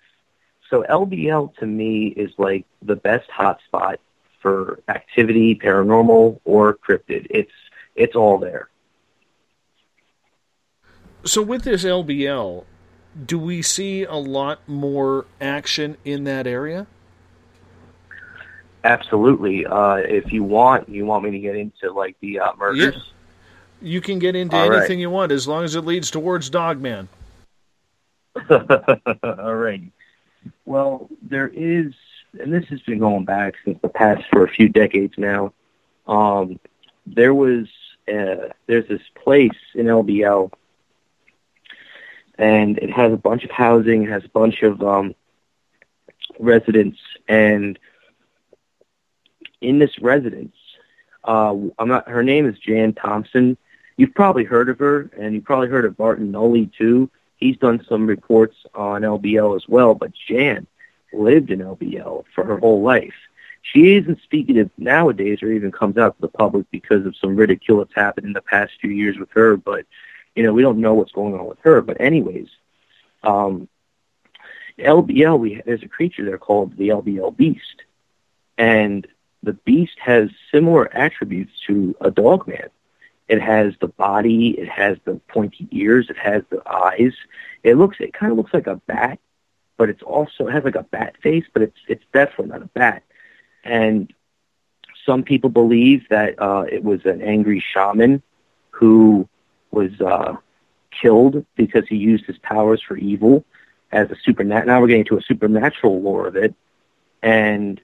Speaker 10: So LBL to me is like the best hotspot for activity, paranormal or cryptid. It's it's all there.
Speaker 6: So with this LBL, do we see a lot more action in that area?
Speaker 10: Absolutely. Uh, if you want, you want me to get into like the uh, murders.
Speaker 6: You can get into
Speaker 10: All right.
Speaker 6: anything you want as long as it leads towards Dogman.
Speaker 10: All right. Well, there is, and this has been going back since the past for a few decades now. Um, there was, uh, there's this place in LBL, and it has a bunch of housing, It has a bunch of um, residents, and in this residence, uh, I'm not. Her name is Jan Thompson. You've probably heard of her, and you've probably heard of Martin Nully too. He's done some reports on LBL as well, but Jan lived in LBL for her whole life. She isn't speaking of nowadays or even comes out to the public because of some ridicule that's happened in the past few years with her, but you know, we don't know what's going on with her. But anyways, um, LBL, we, there's a creature there called the LBL beast. And the beast has similar attributes to a dog man. It has the body, it has the pointy ears, it has the eyes. It looks, it kind of looks like a bat, but it's also, it has like a bat face, but it's, it's definitely not a bat. And some people believe that, uh, it was an angry shaman who was, uh, killed because he used his powers for evil as a supernat. Now we're getting to a supernatural lore of it. And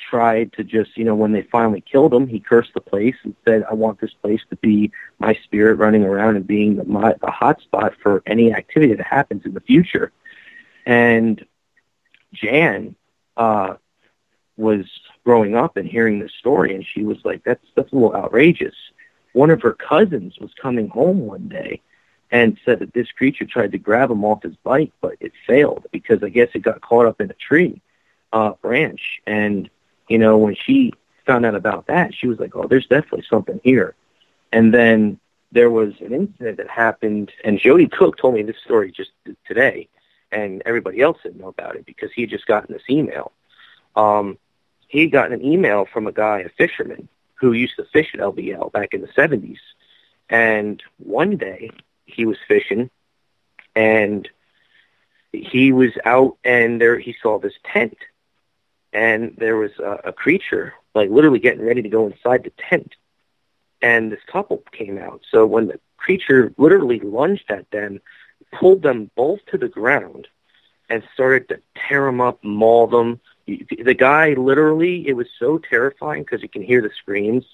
Speaker 10: tried to just, you know, when they finally killed him, he cursed the place and said, I want this place to be my spirit running around and being the, my, the hot spot for any activity that happens in the future. And Jan uh, was growing up and hearing this story, and she was like, that's, that's a little outrageous. One of her cousins was coming home one day and said that this creature tried to grab him off his bike, but it failed because I guess it got caught up in a tree uh, branch. And you know, when she found out about that, she was like, oh, there's definitely something here. And then there was an incident that happened, and Jody Cook told me this story just today, and everybody else didn't know about it because he had just gotten this email. Um, he had gotten an email from a guy, a fisherman, who used to fish at LBL back in the 70s. And one day he was fishing, and he was out, and there he saw this tent and there was a, a creature like literally getting ready to go inside the tent and this couple came out so when the creature literally lunged at them pulled them both to the ground and started to tear them up maul them the guy literally it was so terrifying because you can hear the screams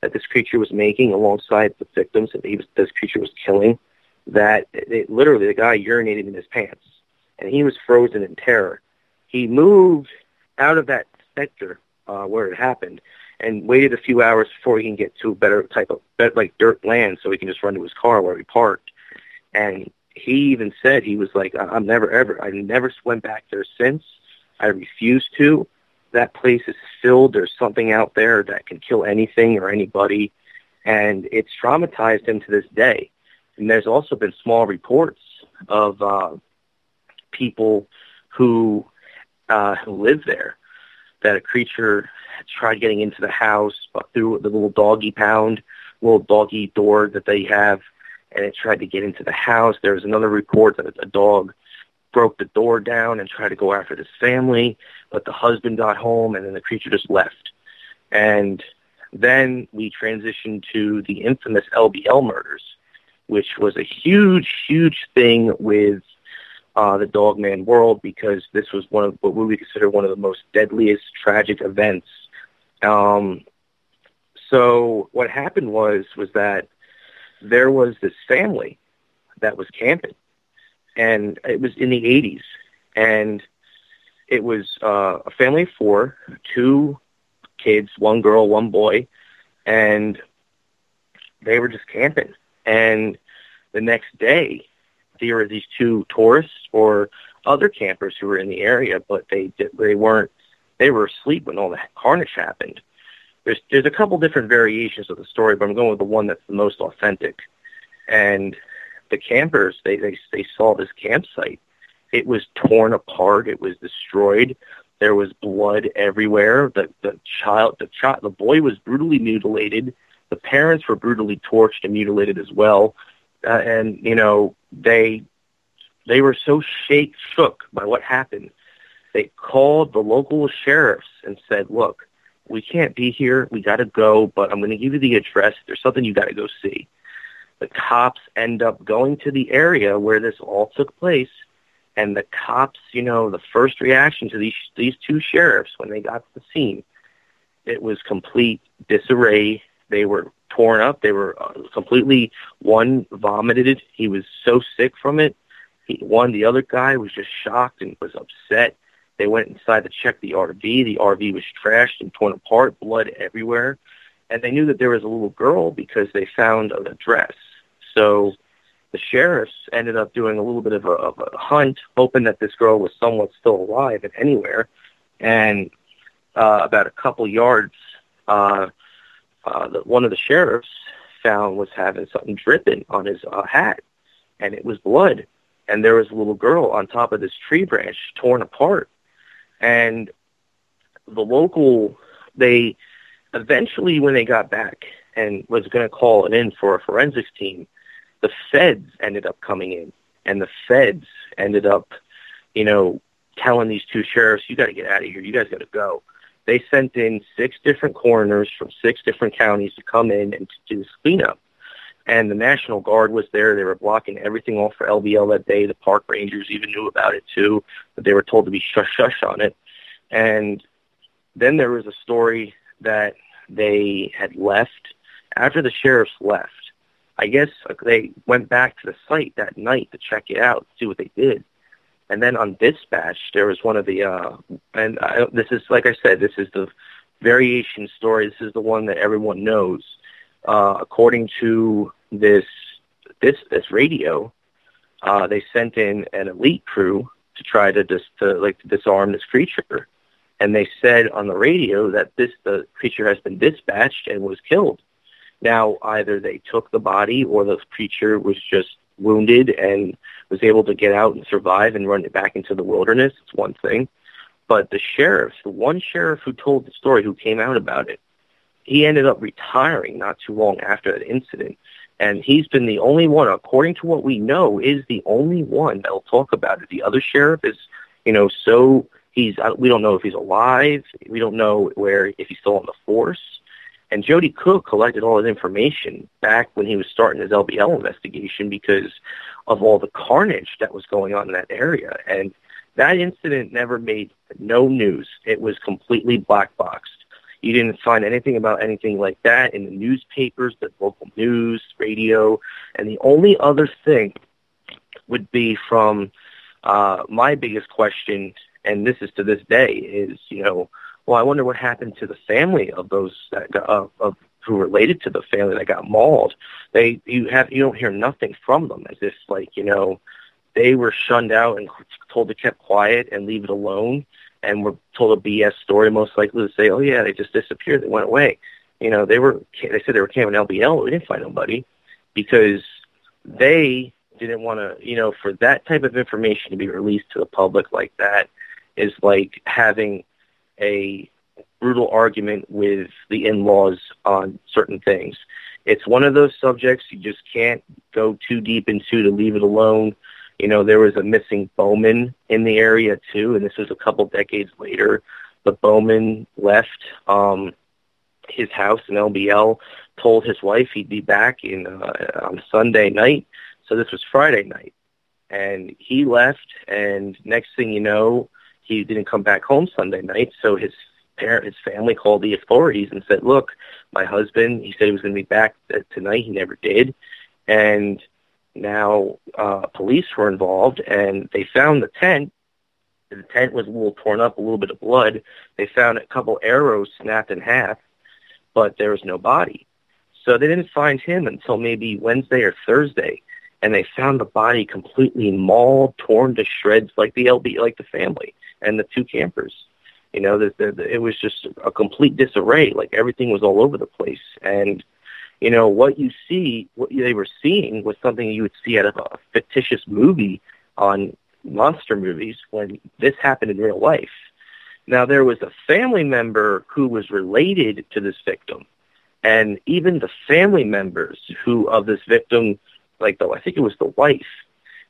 Speaker 10: that this creature was making alongside the victims that he was this creature was killing that it, literally the guy urinated in his pants and he was frozen in terror he moved out of that sector uh, where it happened and waited a few hours before he can get to a better type of better, like dirt land so he can just run to his car where he parked. And he even said he was like, I'm never ever, I never went back there since. I refuse to. that place is filled. There's something out there that can kill anything or anybody, and it's traumatized him to this day. And there's also been small reports of uh, people who uh, who live there that a creature tried getting into the house through the little doggy pound, little doggy door that they have, and it tried to get into the house. There was another report that a dog broke the door down and tried to go after this family, but the husband got home and then the creature just left. And then we transitioned to the infamous LBL murders, which was a huge, huge thing with uh, the Dogman world because this was one of what we would consider one of the most deadliest tragic events. Um, so what happened was was that there was this family that was camping, and it was in the 80s, and it was uh, a family of four, two kids, one girl, one boy, and they were just camping. And the next day, there were these two tourists or other campers who were in the area, but they they weren't. They were asleep when all the carnage happened. There's there's a couple different variations of the story, but I'm going with the one that's the most authentic. And the campers, they they they saw this campsite. It was torn apart. It was destroyed. There was blood everywhere. The the child, the child, the boy was brutally mutilated. The parents were brutally torched and mutilated as well. Uh, and you know they they were so shake shook by what happened. They called the local sheriffs and said, "Look, we can't be here. We got to go, but I'm going to give you the address. There's something you got to go see." The cops end up going to the area where this all took place, and the cops, you know, the first reaction to these these two sheriffs when they got to the scene, it was complete disarray. They were torn up. They were uh, completely one vomited. He was so sick from it. He, one, the other guy was just shocked and was upset. They went inside to check the RV. The RV was trashed and torn apart, blood everywhere, and they knew that there was a little girl because they found a dress. So the sheriffs ended up doing a little bit of a, of a hunt, hoping that this girl was somewhat still alive and anywhere. And uh, about a couple yards, uh, uh, the, one of the sheriffs found was having something dripping on his uh, hat, and it was blood. And there was a little girl on top of this tree branch, torn apart. And the local, they eventually, when they got back and was going to call it in for a forensics team, the feds ended up coming in, and the feds ended up, you know, telling these two sheriffs, "You got to get out of here. You guys got to go." They sent in six different coroners from six different counties to come in and to do this cleanup. And the National Guard was there. They were blocking everything off for LBL that day. The park rangers even knew about it too, but they were told to be shush shush on it. And then there was a story that they had left after the sheriffs left. I guess they went back to the site that night to check it out, see what they did. And then on dispatch, there was one of the, uh, and I, this is, like I said, this is the variation story. This is the one that everyone knows. Uh, according to this, this, this radio, uh, they sent in an elite crew to try to dis, to like to disarm this creature. And they said on the radio that this, the creature has been dispatched and was killed. Now, either they took the body or the creature was just wounded and was able to get out and survive and run it back into the wilderness. It's one thing. But the sheriff, the one sheriff who told the story, who came out about it, he ended up retiring not too long after that incident. And he's been the only one, according to what we know, is the only one that'll talk about it. The other sheriff is, you know, so he's, uh, we don't know if he's alive. We don't know where, if he's still on the force. And Joedy Cook collected all his information back when he was starting his LBL investigation because of all the carnage that was going on in that area. And that incident never made no news. It was completely black boxed. You didn't find anything about anything like that in the newspapers, the local news, radio, and the only other thing would be from uh, my biggest question, and this is to this day, is you know, well, I wonder what happened to the family of those that got, uh, of who related to the family that got mauled. They you have you don't hear nothing from them as if like you know they were shunned out and told to keep quiet and leave it alone, and were told a BS story, most likely to say, "Oh yeah, they just disappeared, they went away." You know, they were they said they were camping LBL, but we didn't find nobody because they didn't want to, you know, for that type of information to be released to the public like that is like having a brutal argument with the in-laws on certain things. It's one of those subjects you just can't go too deep into to leave it alone. You know, there was a missing Bowman in the area too, and this was a couple decades later. The Bowman left um, his house in LBL, told his wife he'd be back in uh, on Sunday night. So this was Friday night, and he left. And next thing you know, he didn't come back home Sunday night. So his parent, his family called the authorities and said, "Look, my husband. He said he was going to be back tonight. He never did." And now uh, police were involved, and they found the tent. The tent was a little torn up, a little bit of blood. They found a couple arrows snapped in half, but there was no body. So they didn't find him until maybe Wednesday or Thursday, and they found the body completely mauled, torn to shreds, like the LB, like the family and the two campers. You know, the, it was just a complete disarray. Like everything was all over the place, and you know what you see, what they were seeing was something you would see out of a fictitious movie on monster movies when this happened in real life. Now there was a family member who was related to this victim, and even the family members who of this victim, like though I think it was the wife,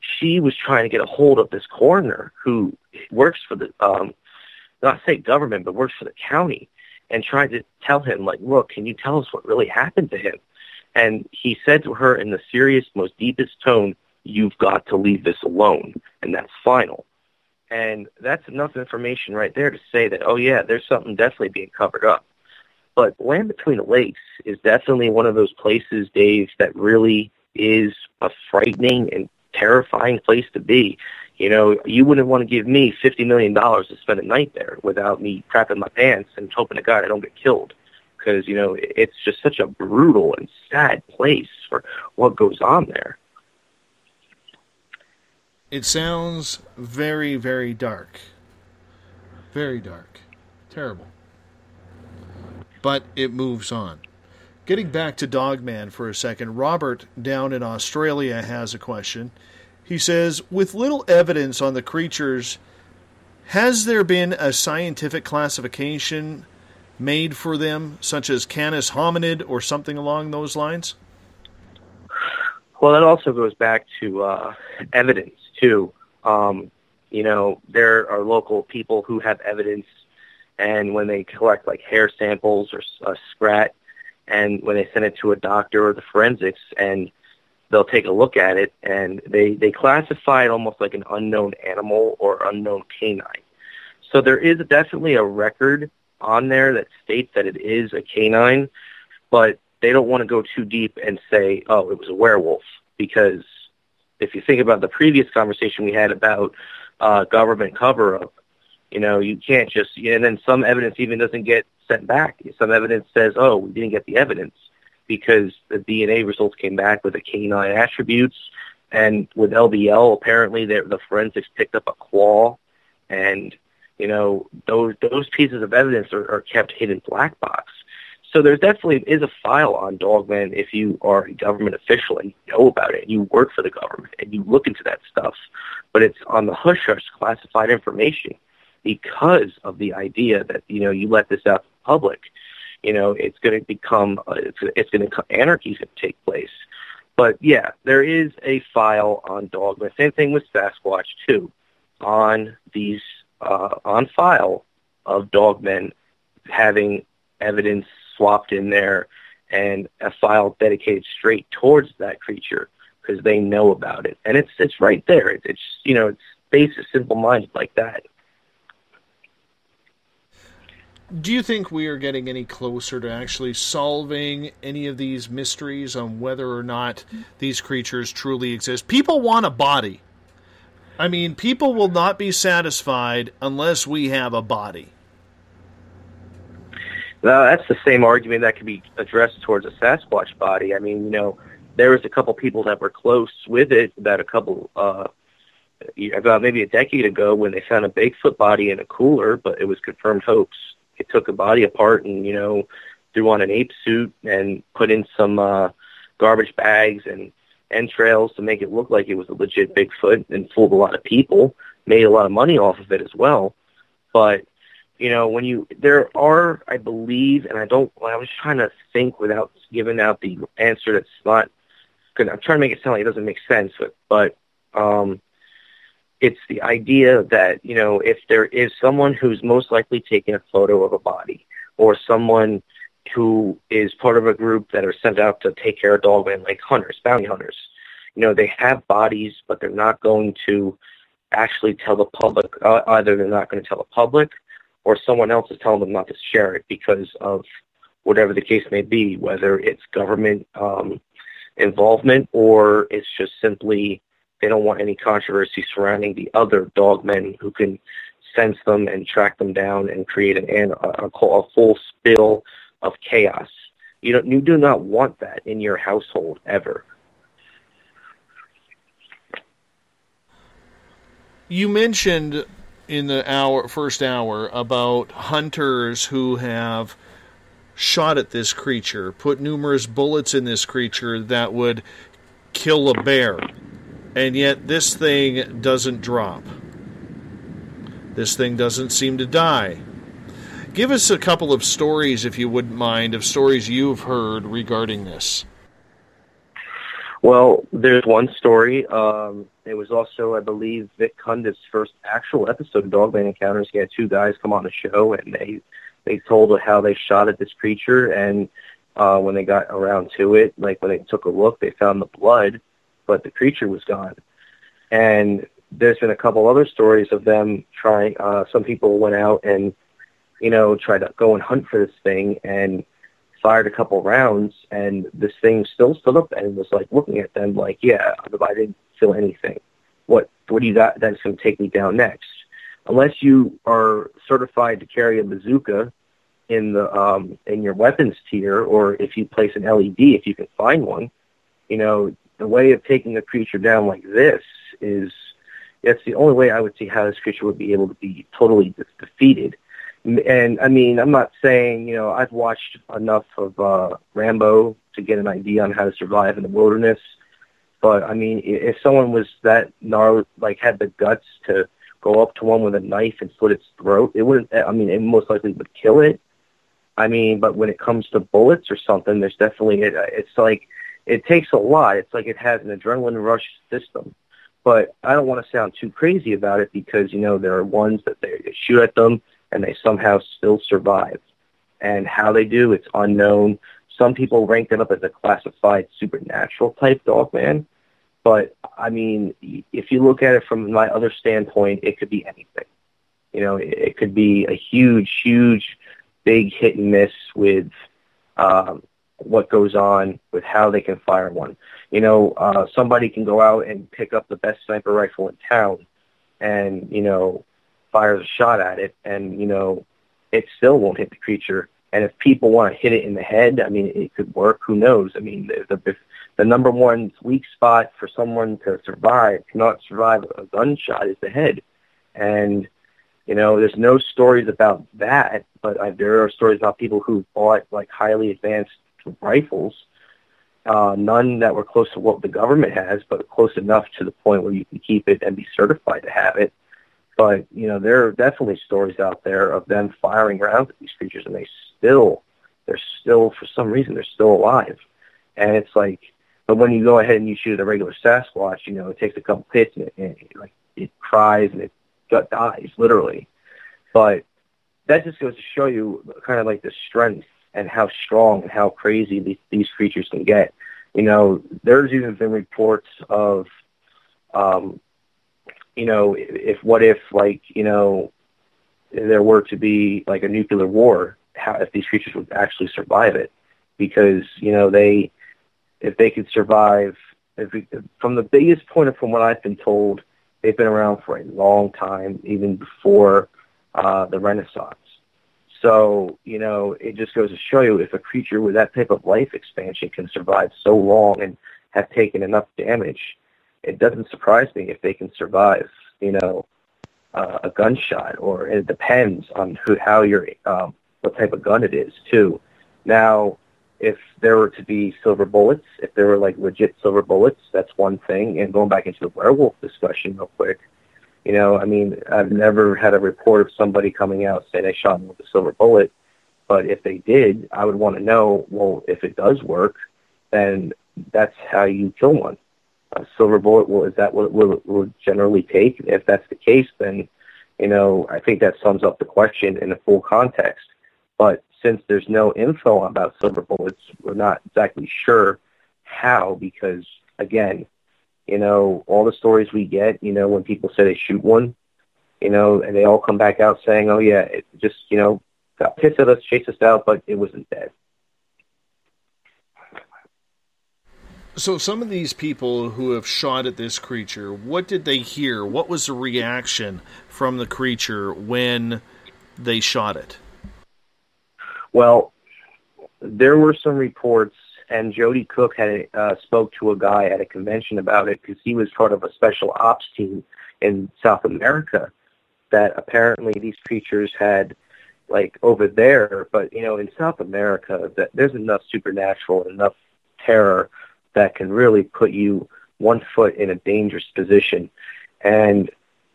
Speaker 10: she was trying to get a hold of this coroner who works for the um, not state government but works for the county, and tried to tell him like, look, can you tell us what really happened to him? And he said to her in the serious, most deepest tone, "You've got to leave this alone, and that's final." And that's enough information right there to say that, oh yeah, there's something definitely being covered up. But Land Between the Lakes is definitely one of those places, Dave, that really is a frightening and terrifying place to be. You know, you wouldn't want to give me fifty million dollars to spend a night there without me crapping my pants and hoping to God I don't get killed. Because you know it's just such a brutal and sad place for what goes on there.
Speaker 6: It sounds very, very dark. Very dark. Terrible. But it moves on. Getting back to Dogman for a second, Robert down in Australia has a question. He says, with little evidence on the creatures, has there been a scientific classification made for them, such as Canis hominid or something along those lines?
Speaker 10: Well, that also goes back to uh, evidence too. Um, you know, there are local people who have evidence, and when they collect like hair samples or a scrat, and when they send it to a doctor or the forensics, and they'll take a look at it, and they they classify it almost like an unknown animal or unknown canine. So there is definitely a record on there that states that it is a canine, but they don't want to go too deep and say, oh, it was a werewolf, because if you think about the previous conversation we had about uh, government cover-up, you know, you can't just, and then some evidence even doesn't get sent back. Some evidence says, oh, we didn't get the evidence because the DNA results came back with the canine attributes. And with LBL, apparently the forensics picked up a claw, and you know those those pieces of evidence are, are kept hidden black box. So there definitely is a file on Dogman if you are a government official and you know about it, and you work for the government, and you look into that stuff. But it's on the hush hush classified information because of the idea that you know you let this out public, you know it's going to become uh, it's it's going to anarchy going to take place. But yeah, there is a file on Dogman. Same thing with Sasquatch too, on these uh, on file of Dogmen having evidence swapped in there and a file dedicated straight towards that creature because they know about it and it's it's right there. It's, it's you know it's basic, simple minded like that.
Speaker 6: Do you think we are getting any closer to actually solving any of these mysteries on whether or not these creatures truly exist? People want a body. I mean, people will not be satisfied unless we have a body.
Speaker 10: Now, that's the same argument that could be addressed towards a Sasquatch body. I mean, you know, there was a couple people that were close with it about a couple uh, about maybe a decade ago when they found a Bigfoot body in a cooler, but it was confirmed hoax. It took a body apart and you know threw on an ape suit and put in some uh, garbage bags and entrails to make it look like it was a legit Bigfoot and fooled a lot of people. Made a lot of money off of it as well. But you know, when you there are, I believe, and I don't. I was trying to think without giving out the answer that's not. I'm trying to make it sound like it doesn't make sense, but but um, it's the idea that you know if there is someone who's most likely taking a photo of a body, or someone who is part of a group that are sent out to take care of dogmen, like hunters, bounty hunters. You know, they have bodies, but they're not going to actually tell the public. Uh, either they're not going to tell the public, or someone else is telling them not to share it because of whatever the case may be, whether it's government um, involvement or it's just simply they don't want any controversy surrounding the other dogmen who can sense them and track them down and create an, an a, a full spill of chaos. You don't you do not want that in your household ever.
Speaker 6: You mentioned in the hour first hour about hunters who have shot at this creature, put numerous bullets in this creature that would kill a bear. And yet this thing doesn't drop. This thing doesn't seem to die. Give us a couple of stories, if you wouldn't mind, of stories you've heard regarding this.
Speaker 10: Well, there's one story. Um, it was also, I believe, Vic Cundiff's first actual episode of Dogman Encounters. He had two guys come on the show, and they they told how they shot at this creature, and uh, when they got around to it, like when they took a look, they found the blood, but the creature was gone. And there's been a couple other stories of them trying. Uh, some people went out and, you know, tried to go and hunt for this thing, and fired a couple rounds, and this thing still stood up and was like looking at them like, yeah, I didn't feel anything. What what do you got that's going to take me down next? Unless you are certified to carry a bazooka in the um, in your weapons tier, or if you place an LED, if you can find one, you know the way of taking a creature down like this is that's the only way I would see how this creature would be able to be totally de- defeated and I mean, I'm not saying, you know, I've watched enough of uh, Rambo to get an idea on how to survive in the wilderness. But I mean, if someone was that gnarly, like had the guts to go up to one with a knife and slit its throat, it wouldn't. I mean, it most likely would kill it. I mean, but when it comes to bullets or something, there's definitely it, it's like it takes a lot. It's like it has an adrenaline rush system. But I don't want to sound too crazy about it because you know there are ones that they, shoot at them and they somehow still survive. And how they do, it's unknown. Some people rank them up as a classified supernatural type dog man. But I mean, if you look at it from my other standpoint, it could be anything. You know, it, it could be a huge, huge, big hit and miss with um, what goes on with how they can fire one. You know, uh, somebody can go out and pick up the best sniper rifle in town, and you know, fires a shot at it, and you know, it still won't hit the creature. And if people want to hit it in the head, I mean, it could work. Who knows? I mean, the the, the number one weak spot for someone to survive, to not survive a gunshot, is the head. And you know, there's no stories about that, but I, there are stories about people who bought like highly advanced rifles. Uh, none that were close to what the government has, but close enough to the point where you can keep it and be certified to have it. But you know, there are definitely stories out there of them firing rounds at these creatures, and they still, they're still, for some reason, they're still alive. And it's like, but when you go ahead and you shoot a regular Sasquatch, you know, it takes a couple hits and it, and it like it cries and it gut dies literally. But that just goes to show you kind of like the strength and how strong and how crazy these, these creatures can get. You know, there's even been reports of um, you know, if what if like you know there were to be like a nuclear war, how if these creatures would actually survive it? Because you know they, if they could survive, if we, from the biggest point of from what I've been told, they've been around for a long time, even before uh, the Renaissance. So, you know, it just goes to show you if a creature with that type of life expansion can survive so long and have taken enough damage, it doesn't surprise me if they can survive, you know, uh, a gunshot, or it depends on who, how you're, um, what type of gun it is too. Now, if there were to be silver bullets, if there were like legit silver bullets, that's one thing. And going back into the werewolf discussion real quick, you know, I mean, I've never had a report of somebody coming out saying they shot him with a silver bullet. But if they did, I would want to know, well, if it does work, then that's how you kill one. A silver bullet, well, is that what it will generally take? If that's the case, then, you know, I think that sums up the question in the full context. But since there's no info about silver bullets, we're not exactly sure how because, again, you know, all the stories we get, you know, when people say they shoot one, you know, and they all come back out saying, oh, yeah, it just, you know, got pissed at us, chased us out, but it wasn't dead.
Speaker 6: So, some of these people who have shot at this creature, what did they hear? What was the reaction from the creature when they shot it?
Speaker 10: Well, there were some reports, and Joedy Cook had uh, spoke to a guy at a convention about it because he was part of a special ops team in South America. That apparently these creatures had, like over there, but you know, in South America, that there's enough supernatural, and enough terror that can really put you one foot in a dangerous position. And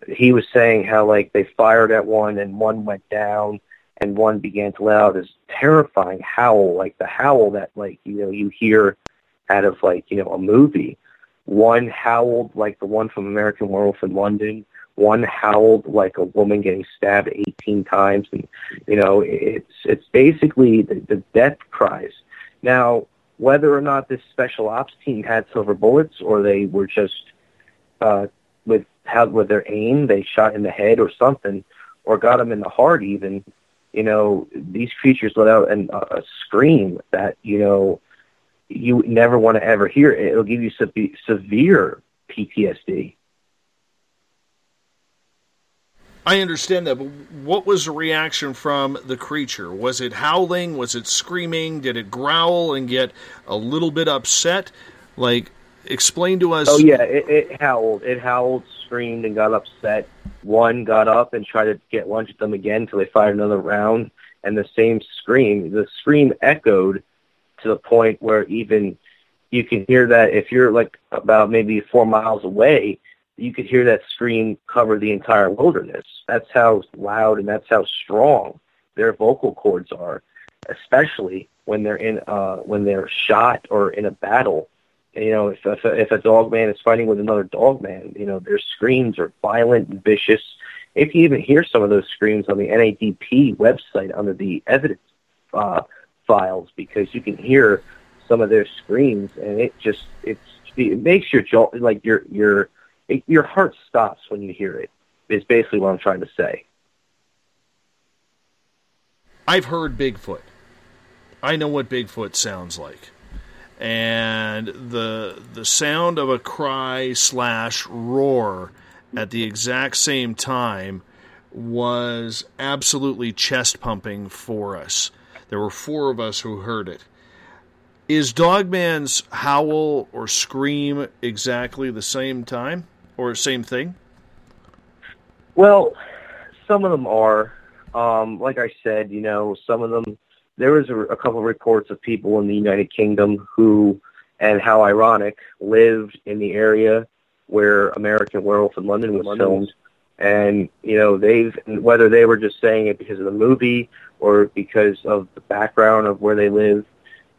Speaker 10: he was saying how like they fired at one and one went down and one began to let out this terrifying howl, like the howl that like, you know, you hear out of like, you know, a movie. One howled like the one from American Werewolf in London. One howled like a woman getting stabbed 18 times, and you know it's it's basically the, the death cries. Now, whether or not this special ops team had silver bullets or they were just uh, with how with their aim, they shot in the head or something, or got them in the heart even. You know, these creatures let out an, a scream that you know you never want to ever hear. It'll give you se- severe PTSD.
Speaker 6: I understand that, but what was the reaction from the creature? Was it howling? Was it screaming? Did it growl and get a little bit upset? Like, explain to us.
Speaker 10: Oh yeah, it, it howled. It howled, screamed, and got upset. One got up and tried to get lunch at them again until they fired another round, and the same scream. The scream echoed to the point where even you can hear that if you're like about maybe four miles away, you could hear that scream cover the entire wilderness. That's how loud and that's how strong their vocal cords are, especially when they're in uh, when they're shot or in a battle. You know, if if a, if a dog man is fighting with another dog man, you know, their screams are violent and vicious. If you even hear some of those screams on the NADP website under the evidence uh, files, because you can hear some of their screams, and it just it's it makes your jaw like your your it, your heart stops when you hear it. Is basically what I'm trying to say.
Speaker 6: I've heard Bigfoot. I know what Bigfoot sounds like, and the the sound of a cry slash roar at the exact same time was absolutely chest pumping for us. There were four of us who heard it. Is Dogman's howl or scream exactly the same time or same thing?
Speaker 10: Well, some of them are. Um, like I said, you know, some of them. There was a, a couple of reports of people in the United Kingdom who, and how ironic, lived in the area where American Werewolf in London was filmed. And you know, they've whether they were just saying it because of the movie or because of the background of where they live.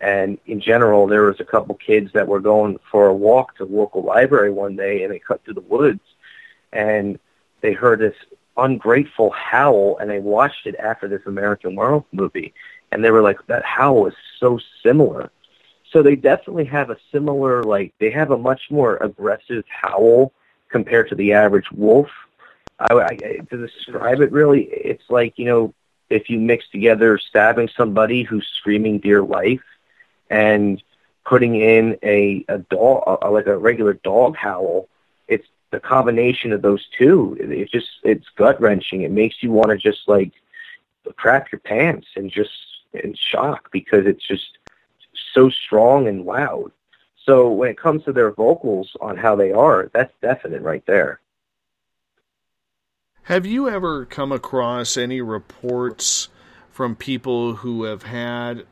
Speaker 10: And in general, there was a couple kids that were going for a walk to the local library one day, and they cut through the woods, and they heard this ungrateful howl, and they watched it after this American Werewolf movie, and they were like, "That howl is so similar." So they definitely have a similar, like they have a much more aggressive howl compared to the average wolf. I, I, to describe it, really, it's like you know, if you mix together stabbing somebody who's screaming dear life and putting in a a dog a, like a regular dog howl it's the combination of those two it, it just it's gut wrenching it makes you want to just like crap your pants and just in shock because it's just so strong and loud So when it comes to their vocals on how they are, that's definite right there.
Speaker 6: Have you ever come across any reports from people who have had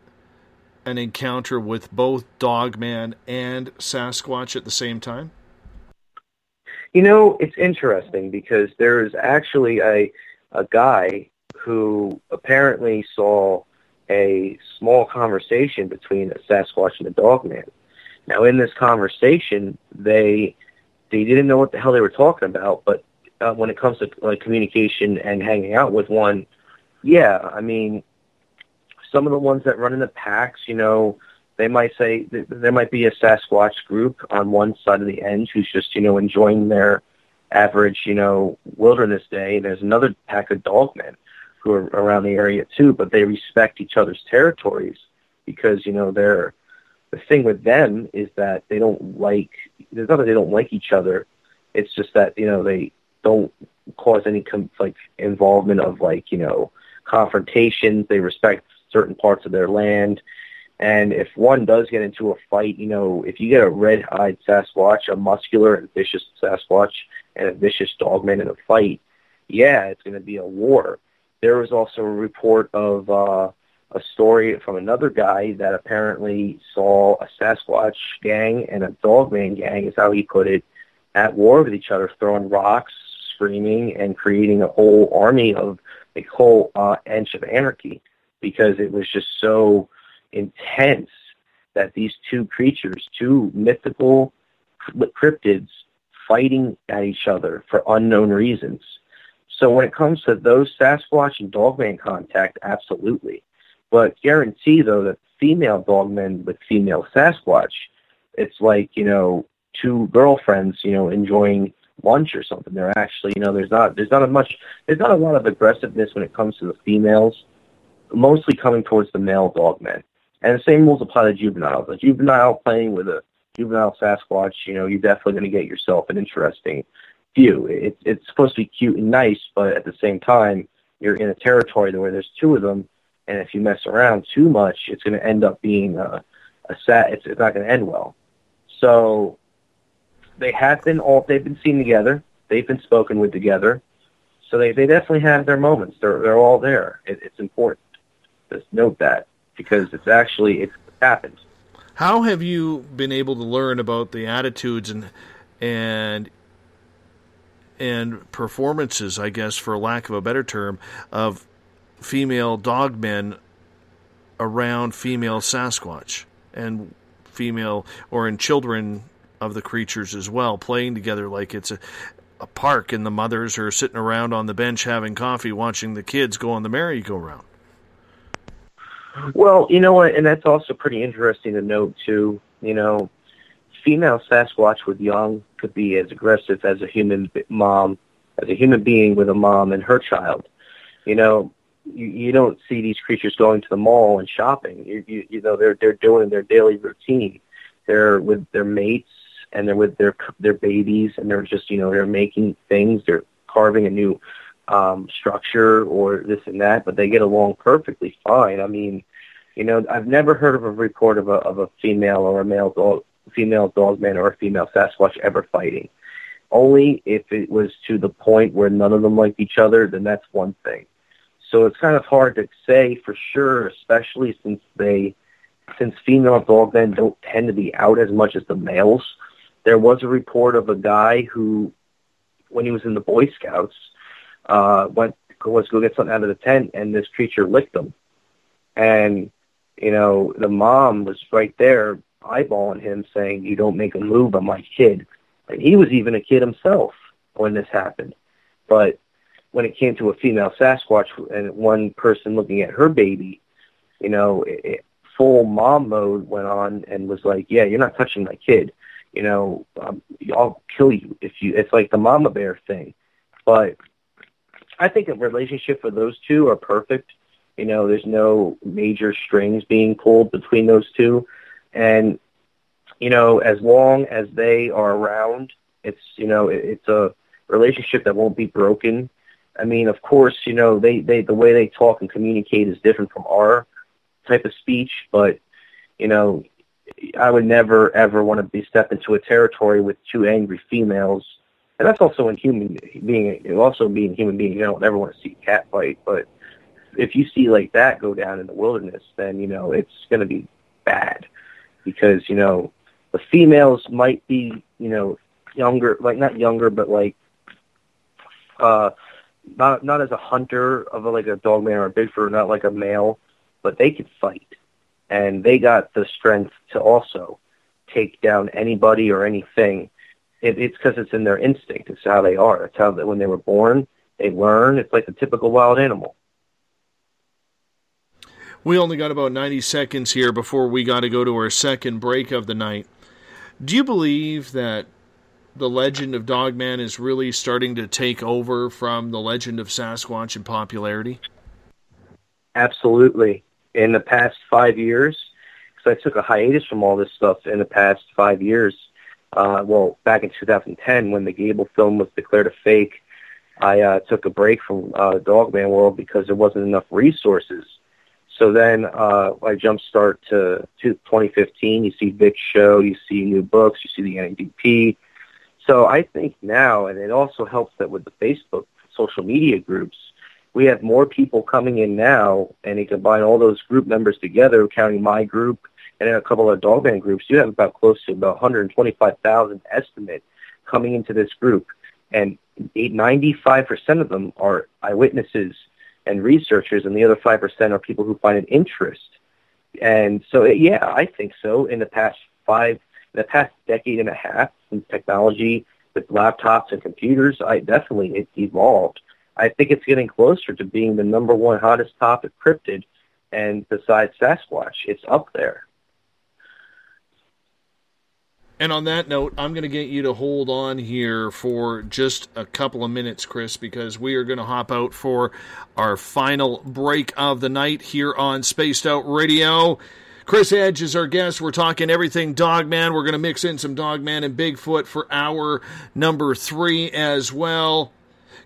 Speaker 6: an encounter with both Dogman and Sasquatch at the same time?
Speaker 10: You know, it's interesting because there's actually a a guy who apparently saw a small conversation between a Sasquatch and a Dogman. Now, in this conversation, they they didn't know what the hell they were talking about, but uh, when it comes to like communication and hanging out with one, yeah, I mean, some of the ones that run in the packs, you know, they might say th- there might be a Sasquatch group on one side of the end who's just you know enjoying their average you know wilderness day, and there's another pack of dogmen who are around the area too, but they respect each other's territories because you know they're the thing with them is that they don't like there's not that they don't like each other it's just that you know they don't cause any com- like involvement of like you know confrontations they respect certain parts of their land and if one does get into a fight you know if you get a red-eyed sasquatch a muscular and vicious sasquatch and a vicious dogman in a fight yeah it's going to be a war there was also a report of uh a story from another guy that apparently saw a Sasquatch gang and a Dogman gang, is how he put it, at war with each other, throwing rocks, screaming, and creating a whole army of a whole uh, inch of anarchy because it was just so intense that these two creatures, two mythical cryptids, fighting at each other for unknown reasons. So when it comes to those Sasquatch and Dogman contact, absolutely. But guarantee though that female dogmen with female Sasquatch, it's like you know two girlfriends you know enjoying lunch or something. They're actually you know there's not there's not a much there's not a lot of aggressiveness when it comes to the females, mostly coming towards the male dogmen. And the same rules apply to juveniles. A juvenile playing with a juvenile Sasquatch, you know, you're definitely going to get yourself an interesting view. It's it's supposed to be cute and nice, but at the same time, you're in a territory where there's two of them and if you mess around too much, it's going to end up being a, a sad. It's, it's not going to end well. So they have been all they've been seen together. They've been spoken with together. So they they definitely have their moments. They're they're all there. It, it's important. Just note that because it's actually it's happened.
Speaker 6: How have you been able to learn about the attitudes and and and performances, I guess, for lack of a better term, of female dogmen around female Sasquatch and female or in children of the creatures as well, playing together like it's a, a park and the mothers are sitting around on the bench having coffee watching the kids go on the merry-go-round.
Speaker 10: Well, you know what, and that's also pretty interesting to note too. You know, female Sasquatch with young could be as aggressive as a human mom, as a human being with a mom and her child. You know, you, you don't see these creatures going to the mall and shopping. You, you, you know, they're they're doing their daily routine. They're with their mates and they're with their their babies and they're just you know they're making things. They're carving a new um, structure or this and that, but they get along perfectly fine. I mean, you know, I've never heard of a report of a of a female or a male dog, female dogman or a female Sasquatch ever fighting. Only if it was to the point where none of them liked each other, then that's one thing. So it's kind of hard to say for sure, especially since they, since female dogmen don't tend to be out as much as the males. There was a report of a guy who, when he was in the Boy Scouts, uh, went was go get something out of the tent, and this creature licked him. And you know, the mom was right there eyeballing him, saying, "You don't make a move on my kid." And he was even a kid himself when this happened. But when it came to a female Sasquatch and one person looking at her baby, you know, it, it, full mom mode went on and was like, "Yeah, you're not touching my kid. You know, um, I'll kill you if you." It's like the mama bear thing, but I think a relationship for those two are perfect. You know, there's no major strings being pulled between those two, and you know, as long as they are around, it's you know, it, it's a relationship that won't be broken I mean, of course, you know, they, they the way they talk and communicate is different from our type of speech, but you know, I would never ever want to be step into a territory with two angry females, and that's also in human being. Also being human being, you don't ever want to see a cat fight. But if you see like that go down in the wilderness, then you know it's going to be bad because you know the females might be you know younger, like not younger, but like uh not not as a hunter of a, like a dog man or a Bigfoot, not like a male, but they could fight, and they got the strength to also take down anybody or anything. It, it's because it's in their instinct. It's how they are. It's how that when they were born, they learn. It's like the typical wild animal.
Speaker 6: We only got about 90 seconds here before we got to go to our second break of the night. Do you believe that the legend of Dogman is really starting to take over from the legend of Sasquatch in popularity?
Speaker 10: Absolutely. In the past five years, because I took a hiatus from all this stuff in the past five years. Uh, well, back in 2010, when the Gable film was declared a fake, I uh, took a break from uh, Dogman World because there wasn't enough resources. So then uh, I jump start to, to 2015. You see Vic's show, you see new books, you see the NADP. So I think now, and it also helps that with the Facebook social media groups, we have more people coming in now, and you combine all those group members together, counting my group and a couple of dog band groups, you have about close to about 125,000 estimate coming into this group, and 95% of them are eyewitnesses and researchers, and the other 5% are people who find an interest. And so, yeah, I think so. In the past five, in the past decade and a half, since technology with laptops and computers, I definitely it's evolved. I think it's getting closer to being the number one hottest topic cryptid, and besides Sasquatch, it's up there.
Speaker 6: And on that note, I'm going to get you to hold on here for just a couple of minutes, Chris, because we are going to hop out for our final break of the night here on Spaced Out Radio. Chris Edge is our guest. We're talking everything Dogman. We're going to mix in some Dogman and Bigfoot for hour number three as well.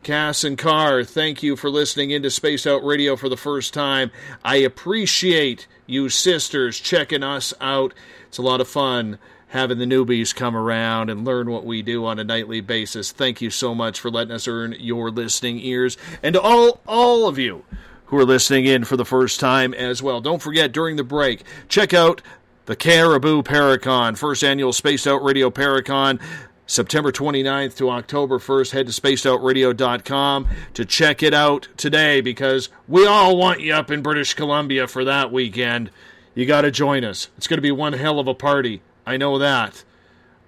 Speaker 6: Cass and Carr, thank you for listening into Space Out Radio for the first time. I appreciate you sisters checking us out. It's a lot of fun having the newbies come around and learn what we do on a nightly basis. Thank you so much for letting us earn your listening ears. And to all all of you who are listening in for the first time as well. Don't forget during the break, check out the Cariboo Paracon, first annual Spaced Out Radio Paracon. September 29th to October 1st. Head to spacedoutradio.com to check it out today because we all want you up in British Columbia for that weekend. You got to join us. It's going to be one hell of a party. I know that.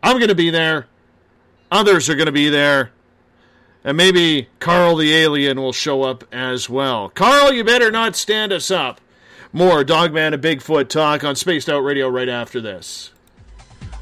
Speaker 6: I'm going to be there. Others are going to be there. And maybe Carl the alien will show up as well. Carl, you better not stand us up. More Dogman and Bigfoot talk on Spaced Out Radio right after this.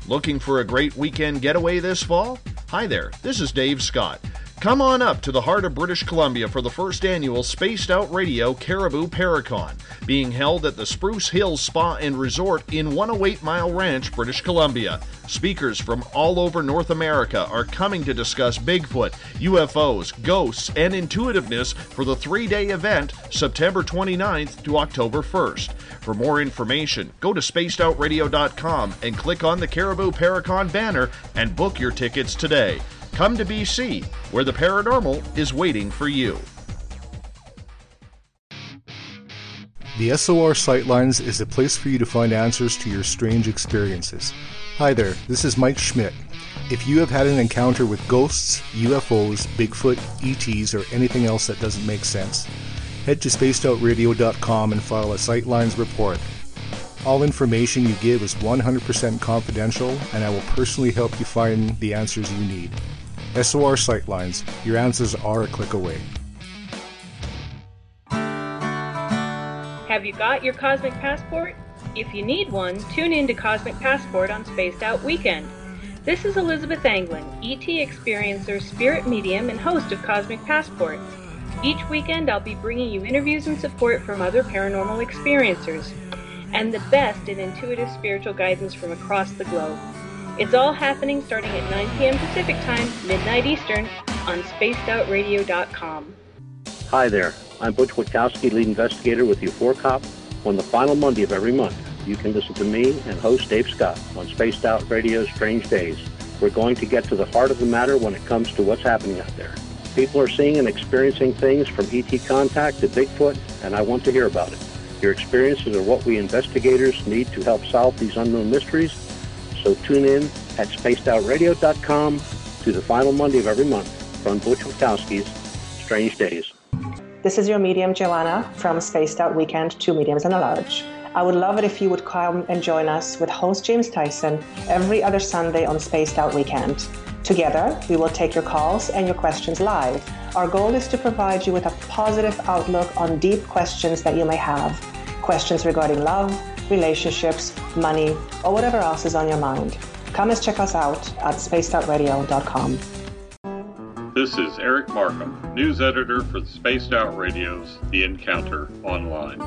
Speaker 1: Looking for a great weekend getaway this fall? Hi there, this is Dave Scott. Come on up to the heart of British Columbia for the first annual Spaced Out Radio Cariboo Paracon, being held at the Spruce Hills Spa and Resort in 108 Mile Ranch, British Columbia. Speakers from all over North America are coming to discuss Bigfoot, UFOs, ghosts, and intuitiveness for the three day event September 29th to October 1st. For more information, go to spacedoutradio.com and click on the Cariboo Paracon banner and book your tickets today. Come to BC, where the paranormal is waiting for you.
Speaker 14: The SOR Sightlines is a place for you to find answers to your strange experiences. Hi there, this is Mike Schmidt. If you have had an encounter with ghosts, UFOs, Bigfoot, ETs, or anything else that doesn't make sense, head to spacedoutradio.com and file a Sightlines report. All information you give is 100% confidential, and I will personally help you find the answers you need. SOR Sightlines, your answers are a click away.
Speaker 17: Have you got your Cosmic Passport? If you need one, tune in to Cosmic Passport on Spaced Out Weekend. This is Elizabeth Anglin, ET experiencer, spirit medium, and host of Cosmic Passport. Each weekend, I'll be bringing you interviews and support from other paranormal experiencers and the best in intuitive spiritual guidance from across the globe. It's all happening starting at 9 p.m. Pacific Time, midnight Eastern, on spacedoutradio.com.
Speaker 21: Hi there. I'm Butch Witkowski, lead investigator with UFORCOP. On the final Monday of every month, you can listen to me and host Dave Scott on Spaced Out Radio's Strange Days. We're going to get to the heart of the matter when it comes to what's happening out there. People are seeing and experiencing things from ET contact to Bigfoot, and I want to hear about it. Your experiences are what we investigators need to help solve these unknown mysteries. So tune in at spacedoutradio.com to the final Monday of every month from Butch Witkowski's Strange Days.
Speaker 22: This is your medium, Joanna, from Spaced Out Weekend, two mediums and a large. I would love it if you would come and join us with host James Tyson every other Sunday on Spaced Out Weekend. Together, we will take your calls and your questions live. Our goal is to provide you with a positive outlook on deep questions that you may have. Questions regarding love, relationships, money, or whatever else is on your mind. Come and check us out at spacedoutradio.com.
Speaker 12: This is Eric Markham, news editor for Spaced Out Radio's The Encounter Online.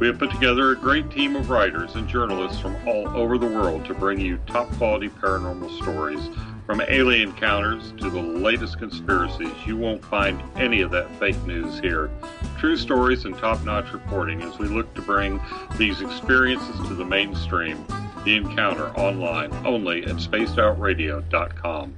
Speaker 12: We have put together a great team of writers and journalists from all over the world to bring you top quality paranormal stories. From alien encounters to the latest conspiracies, you won't find any of that fake news here. True stories and top notch reporting as we look to bring these experiences to the mainstream. The Encounter online only at spacedoutradio.com.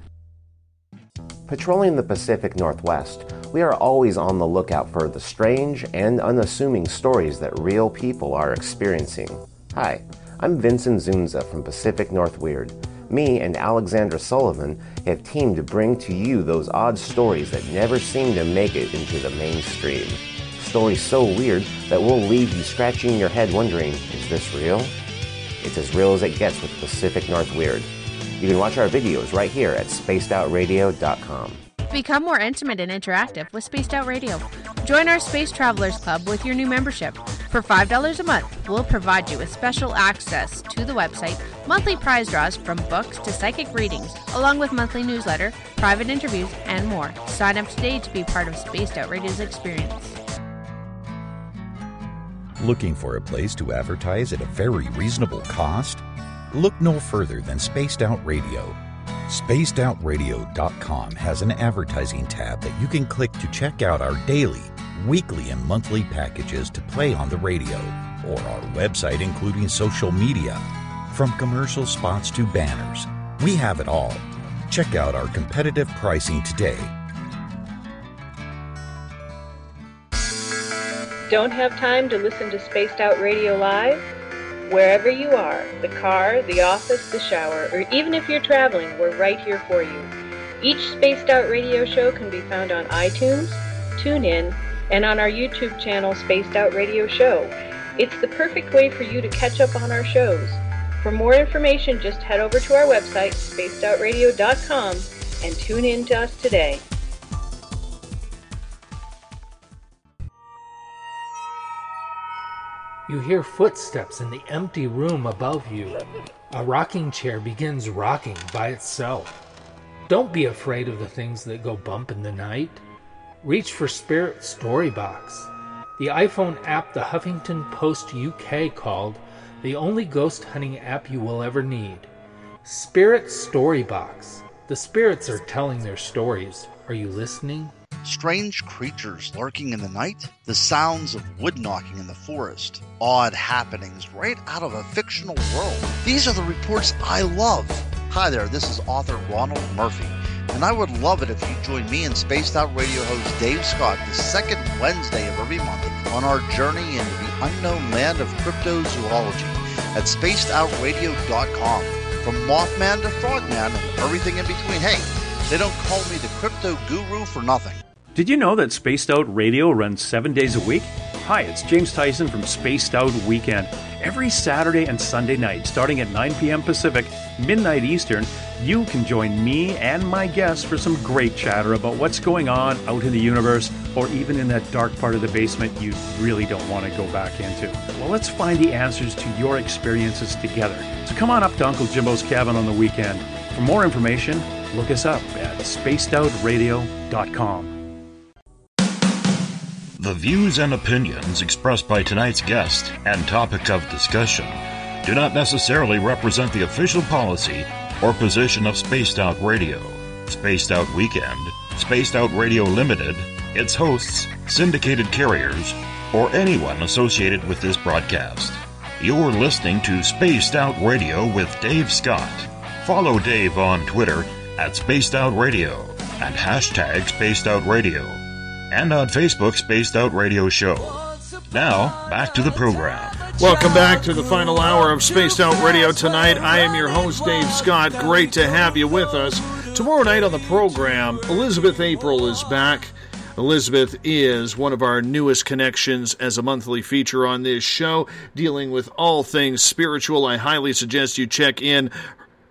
Speaker 18: Patrolling the Pacific Northwest, we are always on the lookout for the strange and unassuming stories that real people are experiencing. Hi, I'm Vincent Zunza from Pacific North Weird. Me and Alexandra Sullivan have teamed to bring to you those odd stories that never seem to make it into the mainstream. Stories so weird that will leave you scratching your head wondering, is this real? It's as real as it gets with Pacific North Weird. You can watch our videos right here at spacedoutradio.com.
Speaker 4: Become more intimate and interactive with Spaced Out Radio. Join our Space Travelers Club with your new membership. For $5 a month, we'll provide you with special access to the website, monthly prize draws from books to psychic readings, along with monthly newsletter, private interviews, and more. Sign up today to be part of Spaced Out Radio's experience.
Speaker 16: Looking for a place to advertise at a very reasonable cost? Look no further than Spaced Out Radio. SpacedOutRadio.com has an advertising tab that you can click to check out our daily, weekly, and monthly packages to play on the radio, or our website, including social media. From commercial spots to banners, we have it all. Check out our competitive pricing today.
Speaker 17: Don't have time to listen to Spaced Out Radio Live? Wherever you are, the car, the office, the shower, or even if you're traveling, we're right here for you. Each Spaced Out Radio show can be found on iTunes, TuneIn, and on our YouTube channel, Spaced Out Radio Show. It's the perfect way for you to catch up on our shows. For more information, just head over to our website, spacedoutradio.com, and tune in to us today.
Speaker 23: You hear footsteps in the empty room above you. A rocking chair begins rocking by itself. Don't be afraid of the things that go bump in the night. Reach for Spirit Storybox, the iPhone app the Huffington Post UK called the only ghost hunting app you will ever need. Spirit Storybox. The spirits are telling their stories. Are you listening?
Speaker 24: Strange creatures lurking in the night, the sounds of wood knocking in the forest, odd happenings right out of a fictional world. These are the reports I love. Hi there, this is author Ronald Murphy, and I would love it if you join me and Spaced Out Radio host Dave Scott the second Wednesday of every month on our journey into the unknown land of cryptozoology at spacedoutradio.com. From Mothman to Frogman and everything in between. Hey, they don't call me the crypto guru for nothing.
Speaker 20: Did you know that Spaced Out Radio runs seven days a week? Hi, it's James Tyson from Spaced Out Weekend. Every Saturday and Sunday night, starting at 9 p.m. Pacific, midnight Eastern, you can join me and my guests for some great chatter about what's going on out in the universe or even in that dark part of the basement you really don't want to go back into. Well, let's find the answers to your experiences together. So come on up to Uncle Jimbo's cabin on the weekend. For more information, look us up at spacedoutradio.com.
Speaker 1: The views and opinions expressed by tonight's guest and topic of discussion do not necessarily represent the official policy or position of Spaced Out Radio, Spaced Out Weekend, Spaced Out Radio Limited, its hosts, syndicated carriers, or anyone associated with this broadcast. You're listening to Spaced Out Radio with Dave Scott. Follow Dave on Twitter at Spaced Out Radio and hashtag Spaced Out Radio, and on Facebook Spaced Out Radio Show. Now, back to the program.
Speaker 6: Welcome back to the final hour of Spaced Out Radio tonight. I am your host, Dave Scott. Great to have you with us. Tomorrow night on the program, Elizabeth April is back. Elizabeth is one of our newest connections as a monthly feature on this show, dealing with all things spiritual. I highly suggest you check in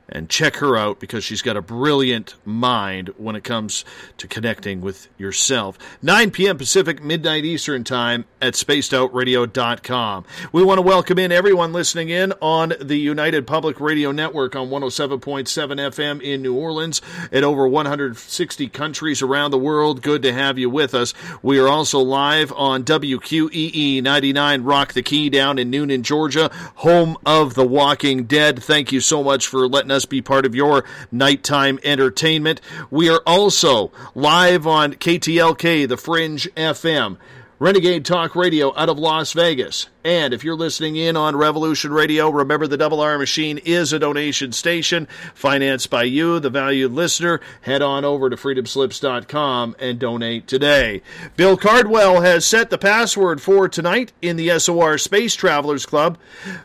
Speaker 6: and check her out because she's got a brilliant mind when it comes to connecting with yourself. 9 p.m. Pacific, midnight Eastern Time at spacedoutradio.com. We want to welcome in everyone listening in on the United Public Radio Network on 107.7 FM in New Orleans at over 160 countries around the world. Good to have you with us. We are also live on WQEE 99 Rock the Key down in Newnan, Georgia, home of The Walking Dead. Thank you so much for letting us be part of your nighttime entertainment. We are also live on KTLK, The Fringe FM. Renegade Talk Radio out of Las Vegas. And if you're listening in on Revolution Radio, remember the Double R Machine is a donation station financed by you, the valued listener. Head on over to freedomslips.com and donate today. Bill Cardwell has set the password for tonight in the SOR Space Travelers Club.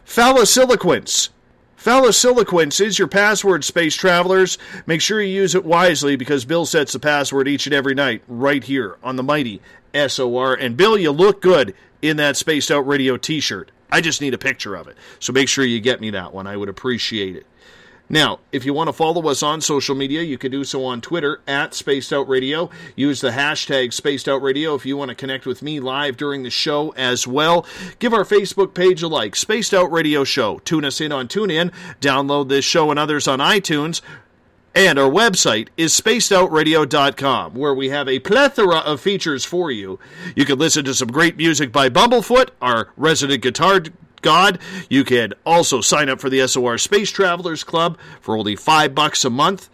Speaker 6: Phallosilliquence. Phallosilliquence is your password, space travelers. Make sure you use it wisely because Bill sets the password each and every night right here on the mighty SOR. And Bill, you look good in that Spaced Out Radio t shirt. I just need a picture of it. So make sure you get me that one. I would appreciate it. Now, if you want to follow us on social media, you can do so on Twitter at Spaced Out Radio. Use the hashtag Spaced Out Radio if you want to connect with me live during the show as well. Give our Facebook page a like, Spaced Out Radio Show. Tune us in on TuneIn. Download this show and others on iTunes. And our website is spacedoutradio.com, where we have a plethora of features for you. You can listen to some great music by Bumblefoot, our resident guitar god. You can also sign up for the SOR Space Travelers Club for only five bucks a month.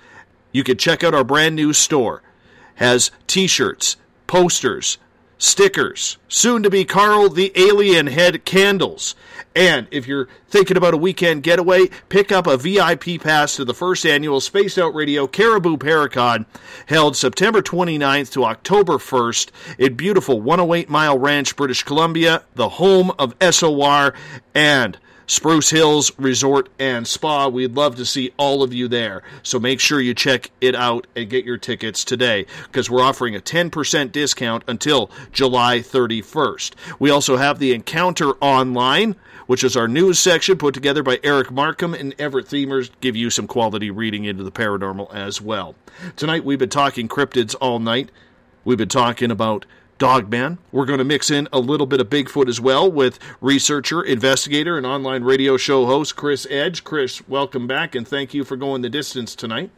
Speaker 6: You can check out our brand new store. Has t-shirts, posters, stickers, soon to be Carl the Alien Head candles. And if you're thinking about a weekend getaway, pick up a VIP pass to the first annual Spaced Out Radio Cariboo Paracon held September 29th to October 1st in beautiful 108 Mile Ranch, British Columbia, the home of SOR and Spruce Hills Resort and Spa. We'd love to see all of you there. So make sure you check it out and get your tickets today because we're offering a 10% discount until July 31st. We also have the Encounter Online, which is our news section put together by Eric Markham and Everett Themers, give you some quality reading into the paranormal as well. Tonight we've been talking cryptids all night. We've been talking about Dogman. We're going to mix in a little bit of Bigfoot as well with researcher, investigator, and online radio show host Chris Edge. Chris, welcome back and thank you for going the distance tonight.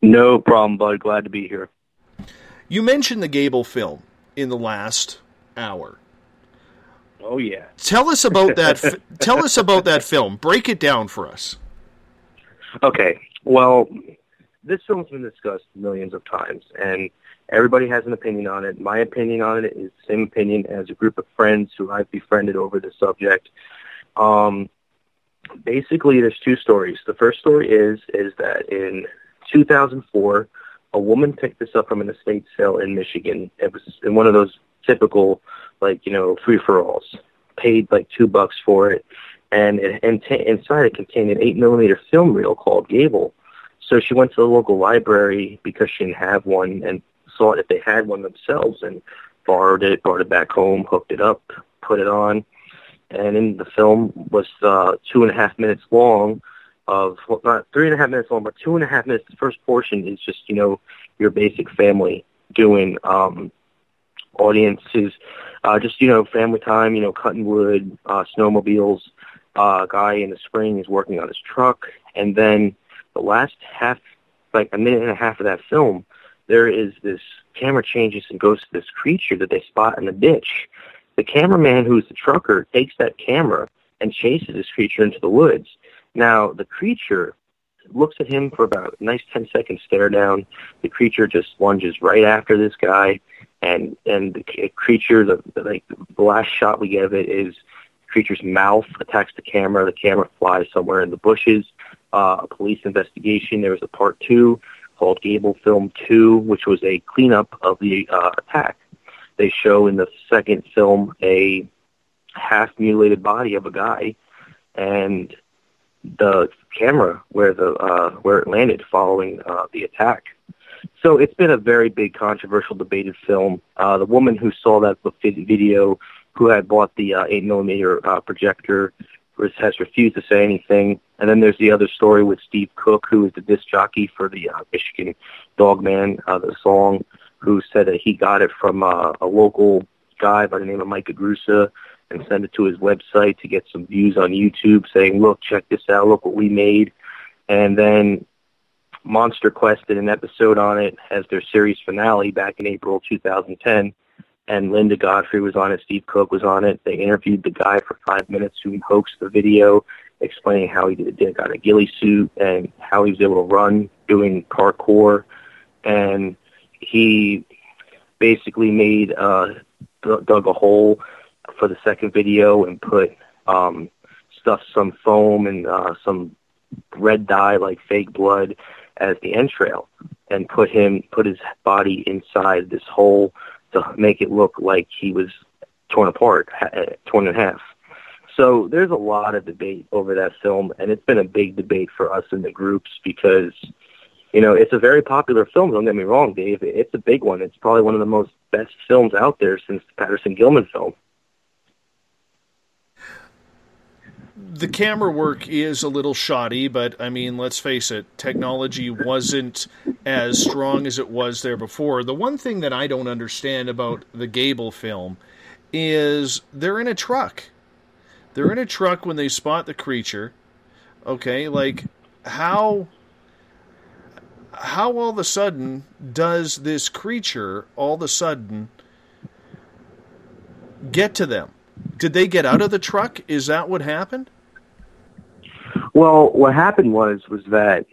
Speaker 10: No problem, bud. Glad to be here.
Speaker 6: You mentioned the Gable film in the last hour.
Speaker 10: Oh yeah.
Speaker 6: Tell us about that. tell us about that film. Break it down for us.
Speaker 10: Okay. Well, this film's been discussed millions of times, and everybody has an opinion on it. My opinion on it is the same opinion as a group of friends who I've befriended over the subject. Um, basically, there's two stories. The first story is is that in 2004, a woman picked this up from an estate sale in Michigan. It was in one of those typical, like you know, free for alls. Paid like two bucks for it, and it, and t- inside it contained an eight millimeter film reel called Gable. So she went to the local library because she didn't have one, and saw if they had one themselves, and borrowed it, brought it back home, hooked it up, put it on, and in the film was uh, two and a half minutes long. Of well, not three and a half minutes long, but two and a half minutes. The first portion is just you know your basic family doing um, audiences, uh, just you know family time, you know cutting wood, uh, snowmobiles. Uh, guy in the spring is working on his truck, and then the last half, like a minute and a half of that film, there is this camera changes and goes to this creature that they spot in the ditch. The cameraman, who's the trucker, takes that camera and chases this creature into the woods. Now, the creature looks at him for about a nice 10 second stare down. The creature just lunges right after this guy, and and the creature, the, the like the last shot we get of it is the creature's mouth attacks the camera. The camera flies somewhere in the bushes. Uh, a police investigation. There was a part two called Gable Film 2, which was a cleanup of the uh, attack. They show in the second film a half mutilated body of a guy and the camera where the uh, where it landed following uh, the attack. So it's been a very big controversial debated film. Uh, the woman who saw that vid- video, who had bought the uh, 8 millimeter uh, projector, has refused to say anything. And then there's the other story with Steve Cook, who is the disc jockey for the uh, Michigan Dogman, uh, the song, who said that he got it from uh, a local guy by the name of Mike Agrusa and send it to his website to get some views on YouTube saying, look, check this out, look what we made. And then Monster Quest did an episode on it as their series finale back in April 2010. And Linda Godfrey was on it, Steve Cook was on it. They interviewed the guy for five minutes who hoaxed the video, explaining how he did, did got a ghillie suit and how he was able to run doing parkour. And he basically made uh, dug a hole for the second video and put um, stuffed some foam and uh, some red dye like fake blood as the entrail and put him put his body inside this hole to make it look like he was torn apart, uh, torn in half. So there's a lot of debate over that film, and it's been a big debate for us in the groups because, you know, it's a very popular film. Don't get me wrong, Dave. It's a big one. It's probably one of the most best films out there since the Patterson Gilman film.
Speaker 6: The camera work is a little shoddy, but I mean, let's face it, technology wasn't as strong as it was there before. The one thing that I don't understand about the Gable film is they're in a truck. They're in a truck when they spot the creature. Okay, like how how all of a sudden does this creature all of a sudden get to them? Did they get out of the truck? Is that what happened?
Speaker 10: Well, what happened was was that,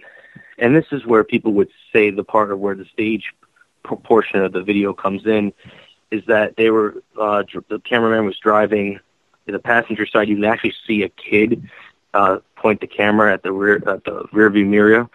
Speaker 10: and this is where people would say the part of where the stage portion of the video comes in, is that they were uh, the cameraman was driving to the passenger side. You can actually see a kid uh, point the camera at the rear at the rear view mirror.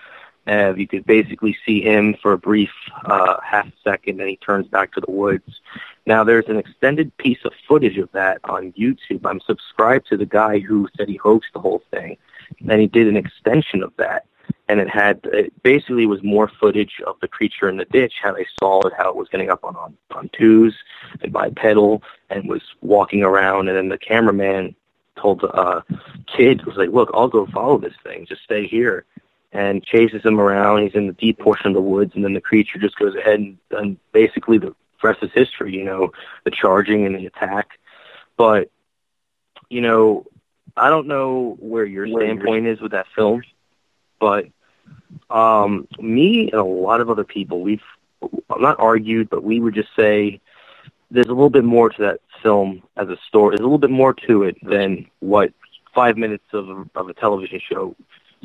Speaker 10: And you could basically see him for a brief uh, half second, and he turns back to the woods. Now, there's an extended piece of footage of that on YouTube. I'm subscribed to the guy who said he hoaxed the whole thing, and he did an extension of that. And it had it basically was more footage of the creature in the ditch, how they saw it, how it was getting up on on, on twos and bipedal, and was walking around. And then the cameraman told the uh, kid was like, "Look, I'll go follow this thing. Just stay here." And chases him around. He's in the deep portion of the woods, and then the creature just goes ahead and, and basically the rest is history. You know, the charging and the attack. But you know, I don't know where your standpoint is with that film, but um, me and a lot of other people, we've not argued, but we would just say there's a little bit more to that film as a story. There's a little bit more to it than what five minutes of a, of a television show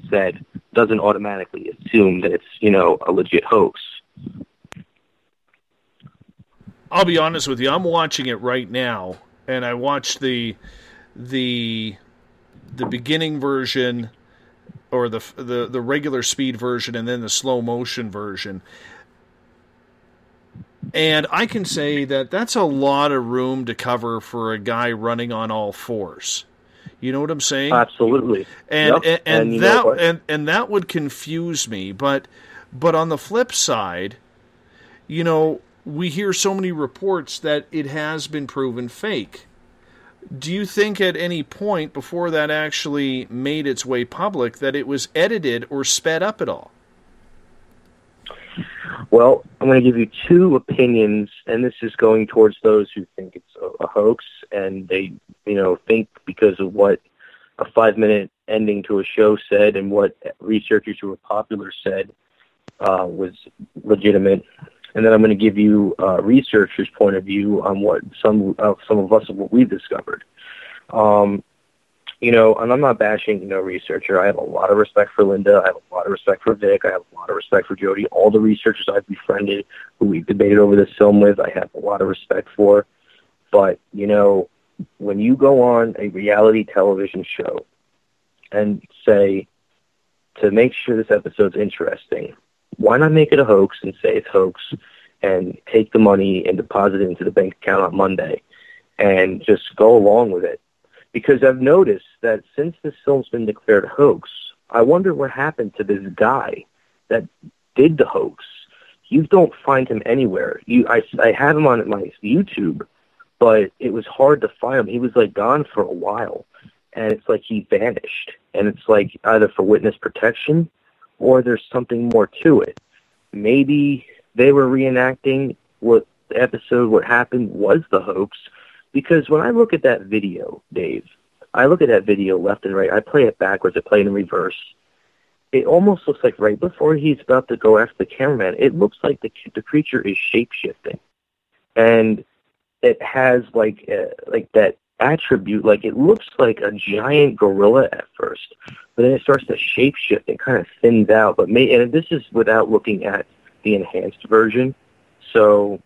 Speaker 10: said. Doesn't automatically assume that it's you know a legit hoax.
Speaker 6: I'll be honest with you. I'm watching it right now, and I watched the the the beginning version or the the the regular speed version and then the slow motion version. And I can say that that's a lot of room to cover for a guy running on all fours. You know what I'm saying?
Speaker 10: Absolutely.
Speaker 6: And
Speaker 10: Yep.
Speaker 6: and, and
Speaker 10: And
Speaker 6: that and and that would confuse me, but but on the flip side, you know, we hear so many reports that it has been proven fake. Do you think at any point before that actually made its way public that it was edited or sped up at all?
Speaker 10: Well, I'm going to give you two opinions, and this is going towards those who think it's a, hoax, and they, you know, think because of what a five-minute ending to a show said and what researchers who were popular said uh, was legitimate. And then I'm going to give you uh, researchers' point of view on what some uh, some of us what we've discovered. Um, you know, and I'm not bashing, you know, researcher. I have a lot of respect for Linda. I have a lot of respect for Vic. I have a lot of respect for Joedy. All the researchers I've befriended who we've debated over this film with, I have a lot of respect for. But, you know, when you go on a reality television show and say to make sure this episode's interesting, why not make it a hoax and say it's hoax and take the money and deposit it into the bank account on Monday and just go along with it? Because I've noticed that since this film's been declared a hoax, I wonder what happened to this guy that did the hoax. You don't find him anywhere. You, I, I had him on my YouTube, but it was hard to find him. He was like gone for a while, and it's like he vanished. And it's like either for witness protection, or there's something more to it. Maybe they were reenacting what the episode, what happened was the hoax. Because when I look at that video, Dave, I look at that video left and right. I play it backwards. I play it in reverse it almost looks like right before he's about to go after the cameraman, it looks like the the creature is shape shifting, and it has like uh, like that attribute. Like it looks like a giant gorilla at first, but then it starts to shape shift and kind of thins out. But may, and this is without looking at the enhanced version, so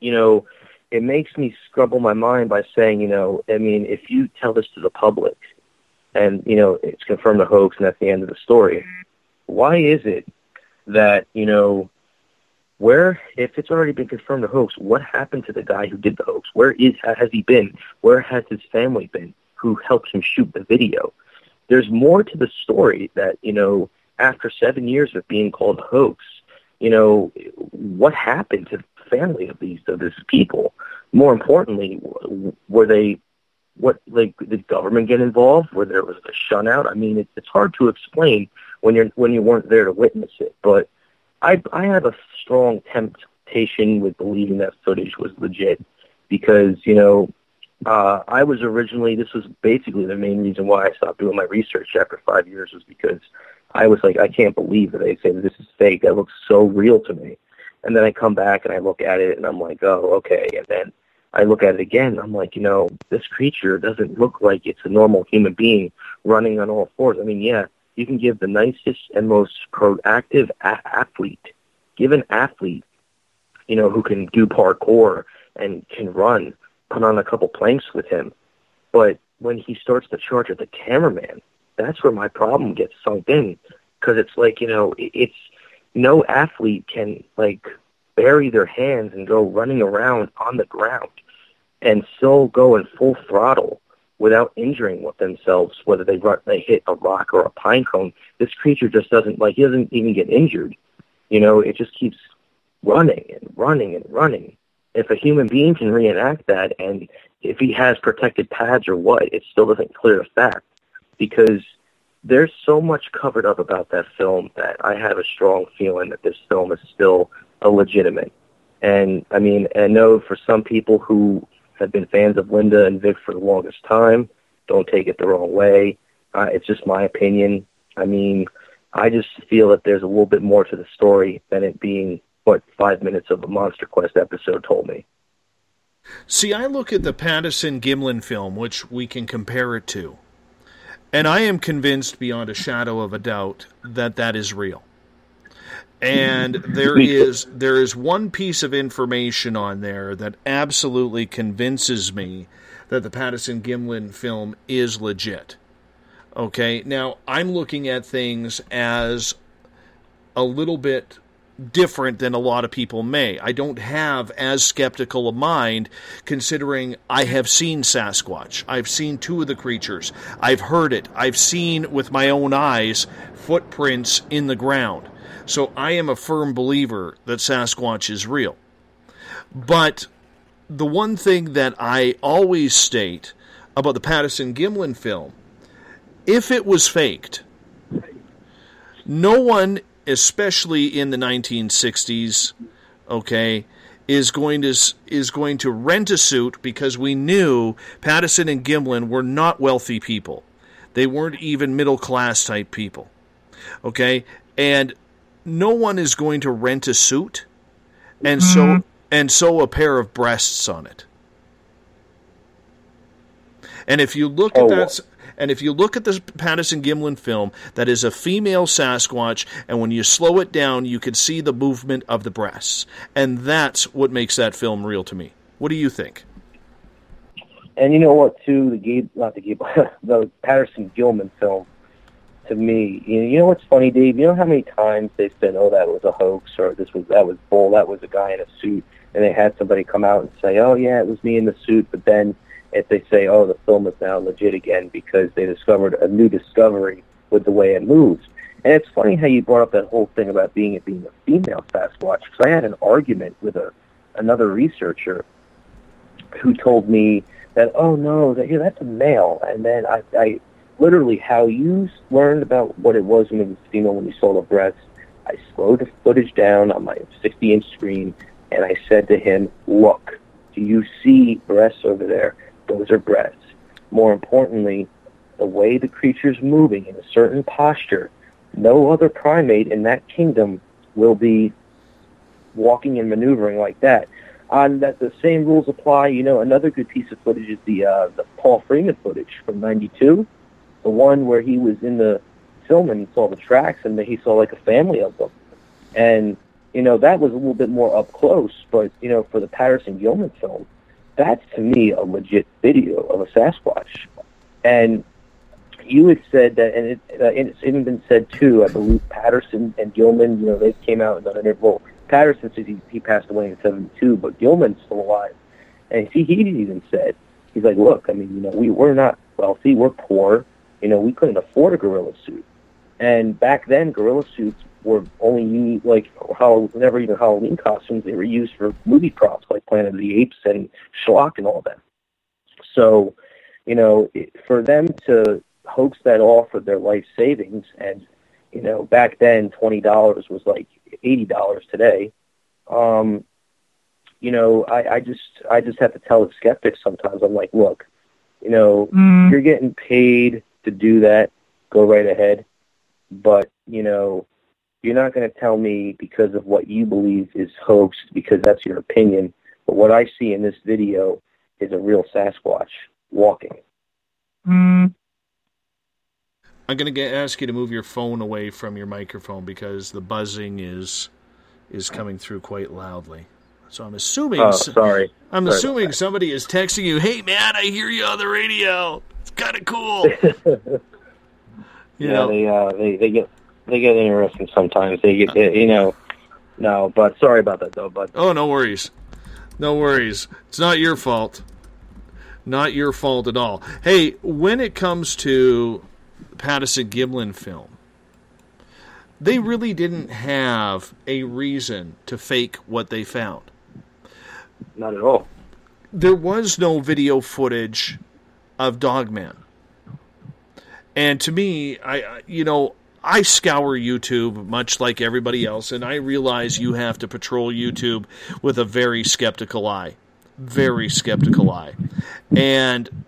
Speaker 10: you know. It makes me scrabble my mind by saying, you know, I mean, if you tell this to the public, and you know it's confirmed a hoax and that's the end of the story. Why is it that you know where if it's already been confirmed a hoax, what happened to the guy who did the hoax? Where is has he been? Where has his family been who helped him shoot the video? There's more to the story that you know after seven years of being called a hoax, you know what happened to the family of these of these people? More importantly, were they what like did government get involved? Where there was a shutout? I mean, it, it's hard to explain when you're when you weren't there to witness it. But I I have a strong temptation with believing that footage was legit because you know uh, I was originally this was basically the main reason why I stopped doing my research after five years was because I was like I can't believe that they say that this is fake. That looks so real to me. And then I come back and I look at it and I'm like, oh, okay. And then I look at it again. I'm like, you know, this creature doesn't look like it's a normal human being running on all fours. I mean, yeah, you can give the nicest and most proactive a- athlete, give an athlete, you know, who can do parkour and can run, put on a couple planks with him. But when he starts to charge at the cameraman, that's where my problem gets sunk in. Because it's like, you know, it's no athlete can, like, bury their hands and go running around on the ground and still go in full throttle without injuring themselves, whether they run, they hit a rock or a pine cone. This creature just doesn't like he doesn't even get injured. You know, it just keeps running and running and running. If a human being can reenact that, and if he has protected pads or what, it still doesn't clear the fact because there's so much covered up about that film that I have a strong feeling that this film is still a legitimate. And I mean, I know for some people who have been fans of Linda and Vic for the longest time. Don't take it the wrong way. Uh, it's just my opinion. I mean, I just feel that there's a little bit more to the story than it being what five minutes of a Monster Quest episode told me.
Speaker 6: See, I look at the Patterson Gimlin film, which we can compare it to, and I am convinced beyond a shadow of a doubt that that is real. And there is there is one piece of information on there that absolutely convinces me that the Patterson Gimlin film is legit. Okay, now I'm looking at things as a little bit different than a lot of people may. I don't have as skeptical a mind considering I have seen Sasquatch. I've seen two of the creatures. I've heard it. I've seen with my own eyes footprints in the ground. So I am a firm believer that Sasquatch is real. But the one thing that I always state about the Patterson Gimlin film, if it was faked, no one, especially in the 1960s, okay, is going to is going to rent a suit because we knew Patterson and Gimlin were not wealthy people. They weren't even middle class type people. Okay? And no one is going to rent a suit and mm-hmm. sew and sew a pair of breasts on it. And if you look oh, at that and if you look at the Patterson Gimlin film, that is a female Sasquatch, and when you slow it down, you can see the movement of the breasts. And that's what makes that film real to me. What do you think?
Speaker 10: And you know what? Too the Gabe, not the Gabe, the Patterson Gilman film. To me, you know, what's funny, Dave? You know how many times they said, "Oh, that was a hoax," or "This was that was bull," that was a guy in a suit, and they had somebody come out and say, "Oh, yeah, it was me in the suit," but then if they say, "Oh, the film is now legit again because they discovered a new discovery with the way it moves," and it's funny how you brought up that whole thing about being it being a female Sasquatch because I had an argument with a another researcher who told me that oh no that yeah that's a male and then I, I literally how you learned about what it was when it was female when you saw the breasts I slowed the footage down on my 60 inch screen and I said to him look do you see breasts over there? Those are breasts more importantly the way the creature's moving in a certain posture no other primate in that kingdom will be walking and maneuvering like that. On that the same rules apply. You know, another good piece of footage is the uh, the Paul Freeman footage from '92, the one where he was in the film and he saw the tracks and he saw like a family of them, and you know that was a little bit more up close. But you know, for the Patterson Gilman film, that's to me a legit video of a Sasquatch, and you had said that, and, it, uh, and it's even been said too. I believe Patterson and Gilman, you know, they came out and done an interview. Patterson says he, he passed away in '72, but Gilman's still alive, and he he even said he's like, look, I mean, you know, we we're not wealthy, we're poor, you know, we couldn't afford a gorilla suit, and back then, gorilla suits were only used like how never even Halloween costumes. They were used for movie props like Planet of the Apes and Schlock and all that. So, you know, for them to hoax that off of their life savings and you know back then twenty dollars was like eighty dollars today um you know i i just i just have to tell the skeptics sometimes i'm like look you know
Speaker 25: Mm.
Speaker 10: you're getting paid to do that go right ahead but you know you're not going to tell me because of what you believe is hoax because that's your opinion but what i see in this video is a real sasquatch walking
Speaker 25: Mm.
Speaker 6: I'm going to ask you to move your phone away from your microphone because the buzzing is is coming through quite loudly. So I'm assuming.
Speaker 10: Oh, sorry.
Speaker 6: I'm
Speaker 10: Sorry
Speaker 6: assuming somebody is texting you. Hey man, I hear you on the radio. It's kind of cool. You
Speaker 10: yeah,
Speaker 6: know.
Speaker 10: they uh they they get they get interesting sometimes. They get you know no, but sorry about that though. But
Speaker 6: Oh, no worries. No worries. It's not your fault. Not your fault at all. Hey, when it comes to Patterson Gimlin film, they really didn't have a reason to fake what they found.
Speaker 10: not at all.
Speaker 6: There was no video footage of Dogman. And to me, I you know, I scour YouTube much like everybody else and I realize you have to patrol YouTube with a very skeptical eye. Very skeptical eye. And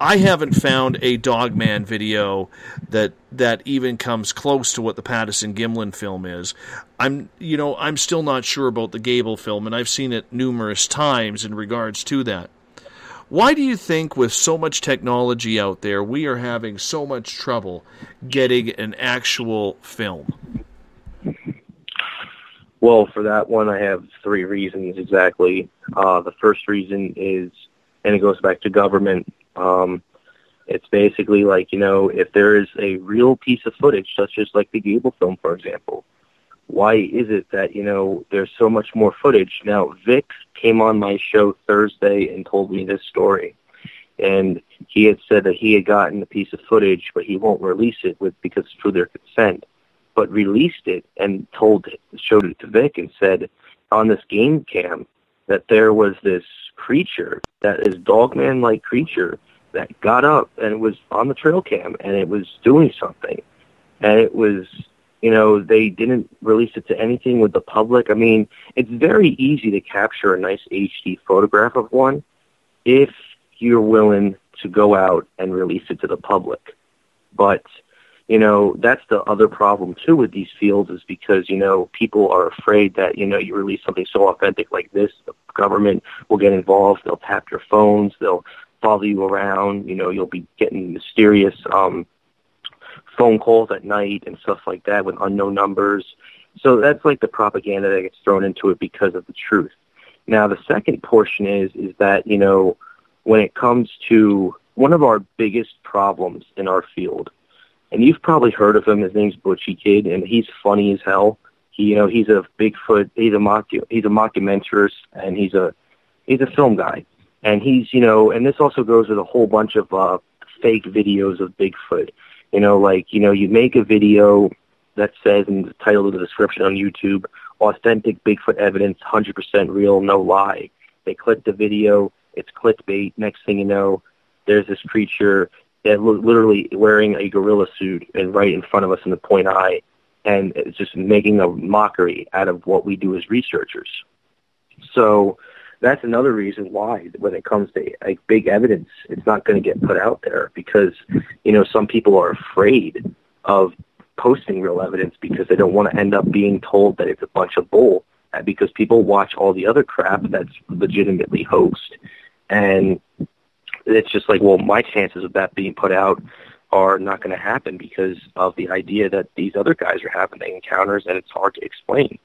Speaker 6: I haven't found a Dogman video that that even comes close to what the Patterson Gimlin film is. I'm you know, I'm still not sure about the Gable film and I've seen it numerous times in regards to that. Why do you think with so much technology out there we are having so much trouble getting an actual film?
Speaker 10: Well, for that one, I have three reasons exactly. Uh, the first reason is, and it goes back to government. Um, it's basically like you know, if there is a real piece of footage, such as like the Gable film, for example, why is it that you know there's so much more footage? Now, Vic came on my show Thursday and told me this story, and he had said that he had gotten a piece of footage, but he won't release it with because it's through their consent but released it and told showed it to Vic and said on this game cam that there was this creature that is dogman like creature that got up and it was on the trail cam and it was doing something and it was you know they didn't release it to anything with the public. I mean it's very easy to capture a nice hd photograph of one if you're willing to go out and release it to the public. But you know that's the other problem too with these fields is because you know people are afraid that you know you release something so authentic like this the government will get involved they'll tap your phones they'll follow you around you know you'll be getting mysterious um phone calls at night and stuff like that with unknown numbers so that's like the propaganda that gets thrown into it because of the truth now the second portion is is that you know when it comes to one of our biggest problems in our field, and you've probably heard of him. His name's Butchie Kid, and he's funny as hell. He, you know, he's a Bigfoot. He's a mock. He's a mockumentarist, and he's a he's a film guy. And he's, you know, and this also goes with a whole bunch of uh, fake videos of Bigfoot. You know, like you know, you make a video that says in the title of the description on YouTube, authentic Bigfoot evidence, 100% real, no lie. They click the video, it's clickbait. Next thing you know, there's this creature that literally wearing a gorilla suit and right in front of us in the point eye, and it's just making a mockery out of what we do as researchers. So that's another reason why when it comes to like big evidence, it's not going to get put out there because you know some people are afraid of posting real evidence because they don't want to end up being told that it's a bunch of bull uh, because people watch all the other crap that's legitimately hoaxed. And it's just like well my chances of that being put out are not going to happen because of the idea that these other guys are having encounters and it's hard to explain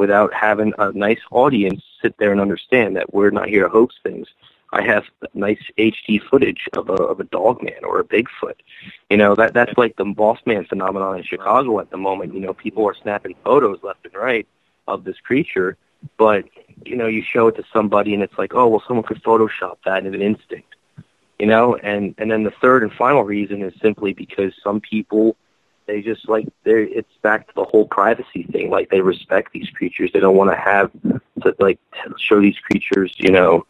Speaker 10: without having a nice audience sit there and understand that we're not here to hoax things. I have nice HD footage of a of a dog man or a Bigfoot. You know, that that's like the Mothman phenomenon in Chicago at the moment. You know, people are snapping photos left and right of this creature, but you know, you show it to somebody and it's like, oh well someone could Photoshop that in an instinct. You know, and and then the third and final reason is simply because some people they just like they it's back to the whole privacy thing. Like they respect these creatures. They don't want to have to like show these creatures you know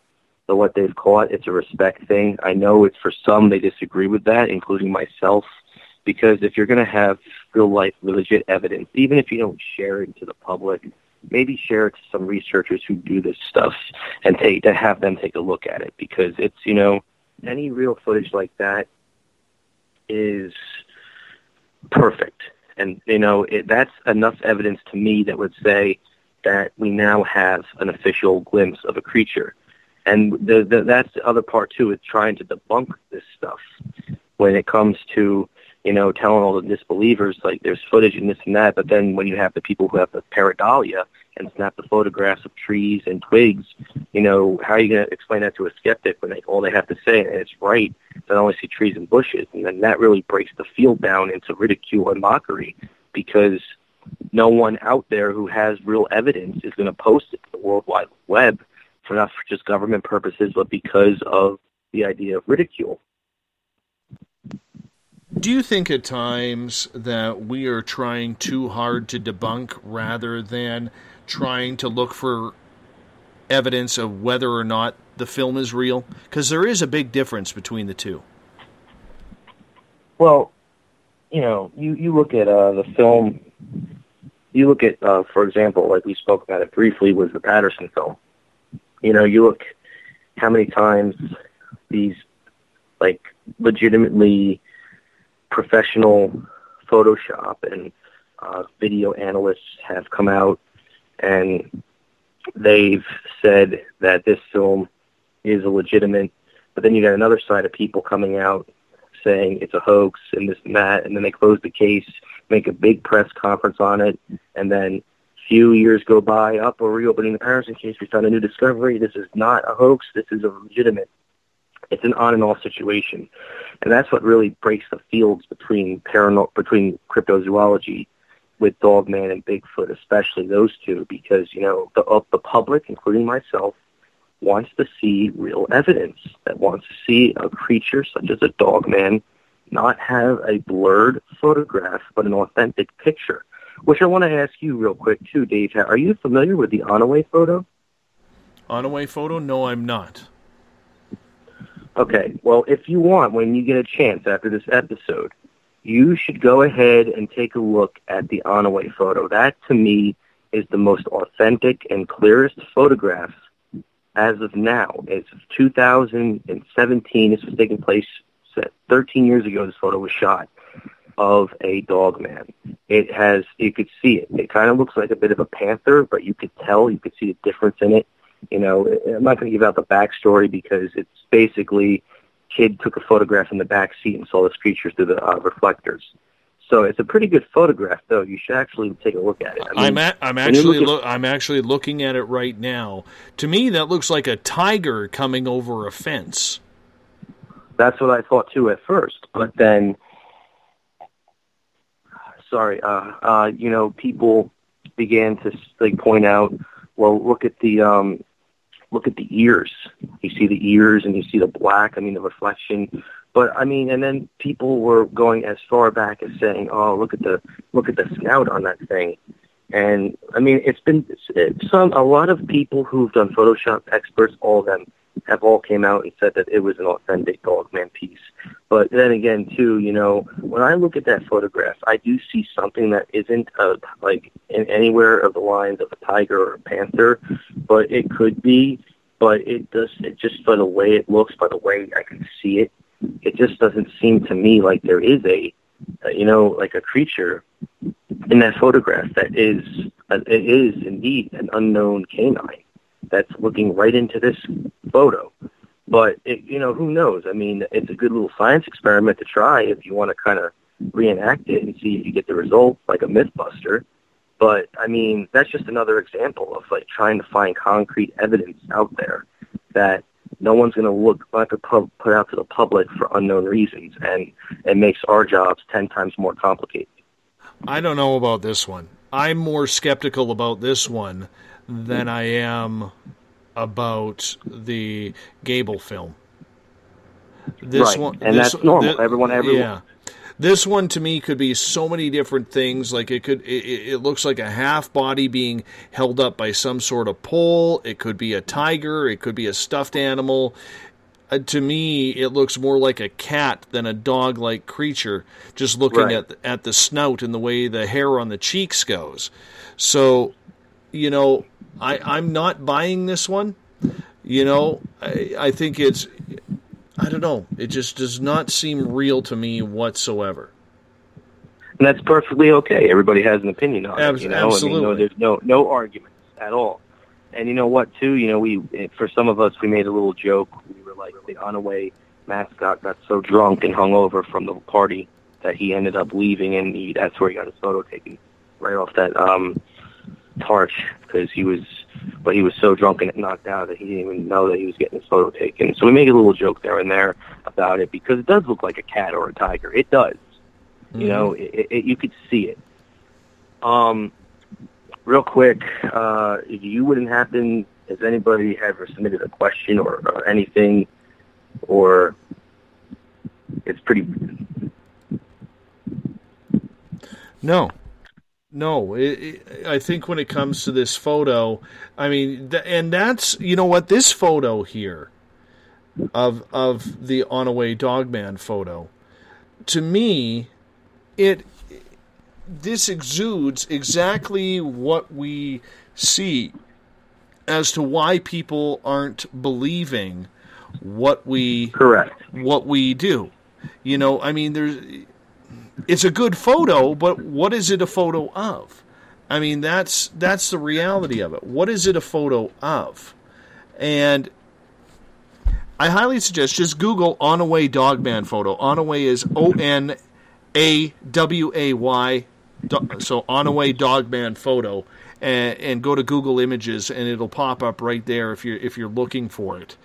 Speaker 10: the what they've caught. It's a respect thing. I know it's for some they disagree with that including myself because if you're going to have real life legit evidence even if you don't share it to the public maybe share it to some researchers who do this stuff and take to have them take a look at it because it's you know any real footage like that is perfect. And, you know, it, that's enough evidence to me that would say that we now have an official glimpse of a creature. And the, the, that's the other part, too, is trying to debunk this stuff when it comes to, you know, telling all the disbelievers, like, there's footage and this and that, but then when you have the people who have the pareidolia and snap the photographs of trees and twigs, you know, how are you going to explain that to a skeptic when they, all they have to say, and it's right, they only see trees and bushes, and then that really breaks the field down into ridicule and mockery because no one out there who has real evidence is going to post it to the World Wide Web for not for just government purposes, but because of the idea of ridicule.
Speaker 6: Do you think at times that we are trying too hard to debunk rather than trying to look for evidence of whether or not the film is real? Because there is a big difference between the two.
Speaker 10: Well, you know, you you look at uh, the film. You look at, uh, for example, like we spoke about it briefly, was the Patterson film. You know, you look how many times these like legitimately professional Photoshop and uh, video analysts have come out and they've said that this film is legitimate, but then you got another side of people coming out saying it's a hoax and this and that, and then they close the case, make a big press conference on it, and then few years go by, up, we're reopening the Patterson case, we found a new discovery, this is not a hoax, this is a legitimate. It's an on and off situation. And that's what really breaks the fields between between cryptozoology with Dogman and Bigfoot, especially those two, because you know the uh, the public, including myself, wants to see real evidence. That wants to see a creature such as a Dogman not have a blurred photograph, but an authentic picture. Which I want to ask you real quick too, Dave. Are you familiar with the Onaway photo?
Speaker 6: Onaway photo? No, I'm not.
Speaker 10: Okay. Well, if you want, when you get a chance after this episode, you should go ahead and take a look at the Onaway photo. That, to me, is the most authentic and clearest photograph as of now. It's 2017. This was taking place 13 years ago. This photo was shot of a dog man. It has, you could see it. It kind of looks like a bit of a panther, but you could tell, you could see the difference in it. You know, I'm not going to give out the backstory because it's basically kid took a photograph in the back seat and saw this creature through the uh, reflectors. So it's a pretty good photograph, though. You should actually take a look at it. I
Speaker 6: I'm at, I'm actually
Speaker 10: look
Speaker 6: loo- I'm actually looking at it right now. To me, that looks like a tiger coming over a fence.
Speaker 10: That's what I thought too at first, but then, sorry, uh, uh, you know, people began to like point out, well, look at the um, look at the ears. You see the ears and you see the black. I mean, the reflection. But I mean, and then people were going as far back as saying, "Oh, look at the look at the scout on that thing." And I mean, it's been it's some um, a lot of people who've done Photoshop experts, all of them have all came out and said that it was an authentic Dogman piece. But then again, too, you know, when I look at that photograph, I do see something that isn't uh, like in anywhere of the lines of a tiger or a panther, but it could be. But it does. It just by the way it looks, by the way I can see it, it just doesn't seem to me like there is a, uh, you know, like a creature in that photograph that is uh, it is indeed an unknown canine that's looking right into this photo. But it, you know, who knows? I mean, it's a good little science experiment to try if you want to kind of reenact it and see if you get the result, like a MythBuster. But I mean, that's just another example of like trying to find concrete evidence out there that no one's going to look like to put, put out to the public for unknown reasons, and it makes our jobs ten times more complicated.
Speaker 6: I don't know about this one. I'm more skeptical about this one than I am about the Gable film. This
Speaker 10: Right,
Speaker 6: one,
Speaker 10: and
Speaker 6: this-
Speaker 10: that's normal. Everyone- everyone-
Speaker 6: Yeah. This one to me could be so many different things. Like it could, it, it it looks like a half body being held up by some sort of pole. It could be a tiger. It could be a stuffed animal. Uh, to me, it looks more like a cat than a dog-like creature. Just looking
Speaker 10: Right.
Speaker 6: at at the snout and the way the hair on the cheeks goes. So, you know, I I'm not buying this one. You know, I I think it's I don't know. It just does not seem real to me whatsoever.
Speaker 10: And that's perfectly okay. Everybody has an opinion on
Speaker 6: Abs-
Speaker 10: it. You know, I mean, no,
Speaker 6: absolutely.
Speaker 10: there's no no arguments at all. And you know what, too? You know, we for some of us, we made a little joke. We were like, the Onaway mascot got so drunk and hungover from the party that he ended up leaving, and he, that's where he got his photo taken, right off that um torch, because he was, but he was so drunk and knocked out that he didn't even know that he was getting his photo taken. So we made a little joke there and there about it because it does look like a cat or a tiger. It does. You know, it, it, you could see it. Um, real quick, uh, if you wouldn't happen, has anybody ever submitted a question or, or anything, or it's pretty.
Speaker 6: No, no. It, it, I think when it comes to this photo, I mean, th- and that's you know what this photo here of of the on Onaway Dogman photo, to me, it this exudes exactly what we see as to why people aren't believing what we
Speaker 10: correct
Speaker 6: what we do. You know, I mean, there's it's a good photo, but what is it a photo of? I mean, that's that's the reality of it. What is it a photo of? And I highly suggest just Google Onaway Dogman photo. Onaway is O N A W A Y, so Onaway Dogman photo, and, and go to Google Images, and it'll pop up right there if you're if you're looking for it.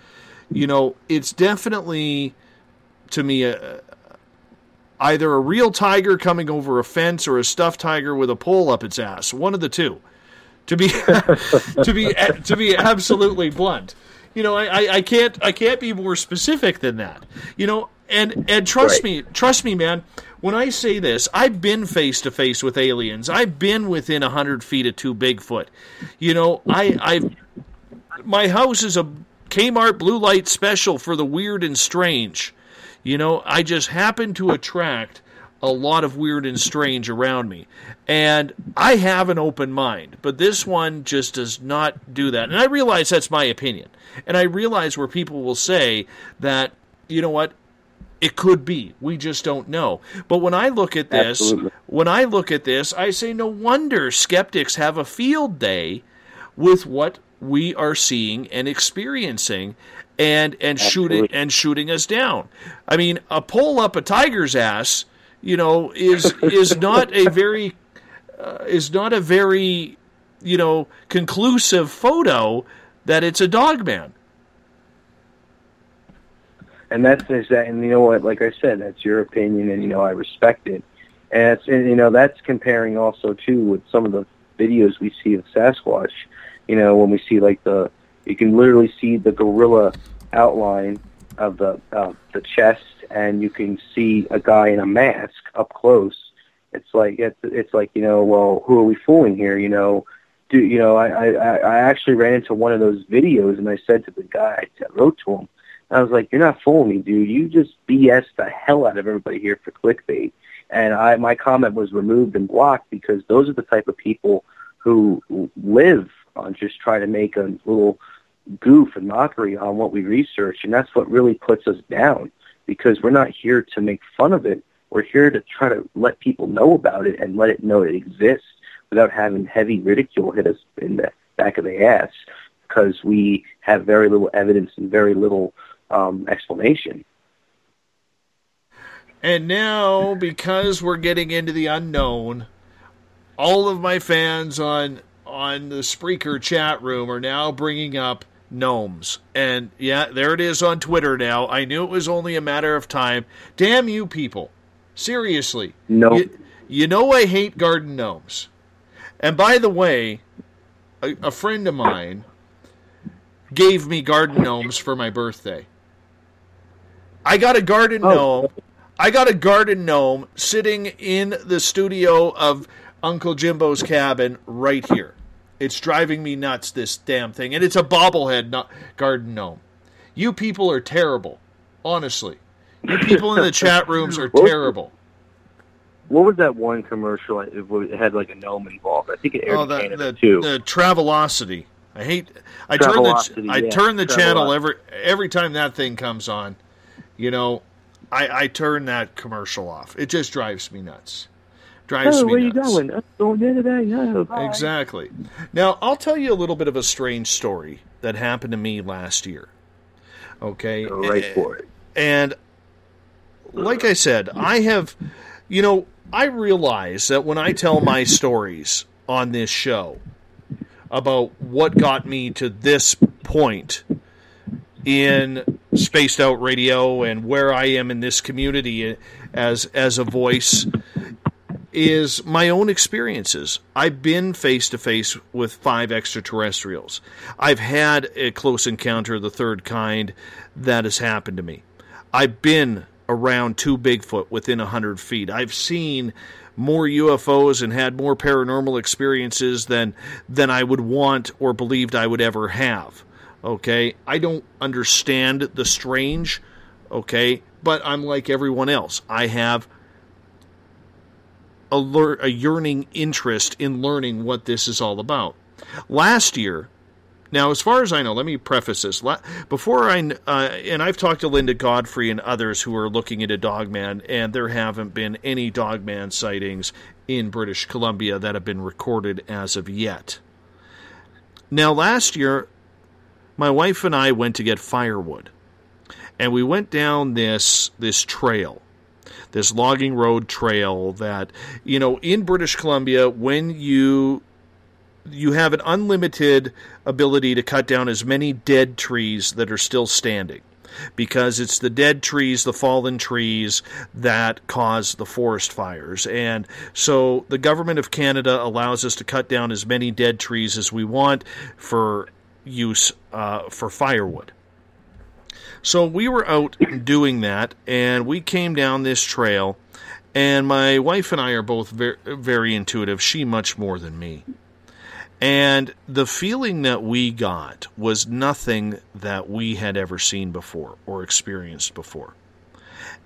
Speaker 6: You know, it's definitely to me a, either a real tiger coming over a fence or a stuffed tiger with a pole up its ass. One of the two. To be to be to be absolutely blunt, you know, I, I, can't I can't be more specific than that. You know, and and trust me, trust me, man. When I say this, I've been face to face with aliens. I've been within a hundred feet of two Bigfoot. You know, I I my house is a Kmart blue light special for the weird and strange. You know, I just happen to attract a lot of weird and strange around me. And I have an open mind, but this one just does not do that. And I realize that's my opinion. And I realize where people will say that, you know what, it could be. We just don't know. But when I look at this,
Speaker 10: Absolutely.
Speaker 6: when I look at this, I say no wonder skeptics have a field day with what we are seeing and experiencing and and shooting and shooting us down. I mean, a pull up a tiger's ass, you know, is is not a very uh, is not a very you know conclusive photo that it's a dog man.
Speaker 10: and that's that, and you know what? Like I said, that's your opinion, and you know I respect it. And it's and, you know that's comparing also too with some of the videos we see of Sasquatch. You know when we see like the you can literally see the gorilla outline of the uh, the chest, and you can see a guy in a mask up close. It's like it's it's like you know well who are we fooling here? You know. Do you know? I, I I actually ran into one of those videos, and I said to the guy, I wrote to him, I was like, "You're not fooling me, dude. You just BS the hell out of everybody here for clickbait." And I, my comment was removed and blocked because those are the type of people who live on just trying to make a little goof and mockery on what we research, and that's what really puts us down because we're not here to make fun of it. We're here to try to let people know about it and let it know it exists without having heavy ridicule hit us in the back of the ass because we have very little evidence and very little um, explanation.
Speaker 6: And now, because we're getting into the unknown, all of my fans on on the Spreaker chat room are now bringing up gnomes. And yeah, there it is on Twitter now. I knew it was only a matter of time. Damn you people. Seriously.
Speaker 10: No.
Speaker 6: You, you know I hate garden gnomes. And by the way, a, a friend of mine gave me garden gnomes for my birthday. I got a garden oh. gnome. I got a garden gnome sitting in the studio of Uncle Jimbo's cabin right here. It's driving me nuts, this damn thing. And it's a bobblehead not garden gnome. You people are terrible. Honestly. You people in the chat rooms are terrible.
Speaker 10: What was that one commercial? It had like a gnome involved. I think it aired
Speaker 6: Oh,
Speaker 10: in
Speaker 6: the,
Speaker 10: Canada
Speaker 6: the,
Speaker 10: too.
Speaker 6: the Travelocity. I hate. I turn the
Speaker 10: Travelocity,
Speaker 6: I
Speaker 10: yeah,
Speaker 6: turn the channel every every time that thing comes on. You know, I I turn that commercial off. It just drives me nuts. Drives
Speaker 10: oh,
Speaker 6: me
Speaker 10: where you going? I'm going there today. No, bye.
Speaker 6: Exactly. Now, I'll tell you a little bit of a strange story that happened to me last year. Okay?
Speaker 10: Go right for it.
Speaker 6: And like I said, I have, you know, I realize that when I tell my stories on this show about what got me to this point in spaced out radio and where I am in this community as as a voice is my own experiences. I've been face to face with five extraterrestrials. I've had a close encounter of the third kind that has happened to me. I've been around two Bigfoot within 100 feet. I've seen more UFOs and had more paranormal experiences than than I would want or believed I would ever have. Okay? I don't understand the strange, okay? But I'm like everyone else. I have a, a yearning interest in learning what this is all about. Last year, now as far as I know, let me preface this. Before I, uh, and I've talked to Linda Godfrey and others who are looking into Dogman, and there haven't been any Dogman sightings in British Columbia that have been recorded as of yet. Now, last year, my wife and I went to get firewood, and we went down this this trail this logging road trail that you know in British Columbia when you you have an unlimited ability to cut down as many dead trees that are still standing because it's the dead trees, the fallen trees that cause the forest fires. And so the government of Canada allows us to cut down as many dead trees as we want for use uh, for firewood. So we were out doing that, and we came down this trail. And my wife and I are both very, very intuitive. She much more than me. And the feeling that we got was nothing that we had ever seen before or experienced before.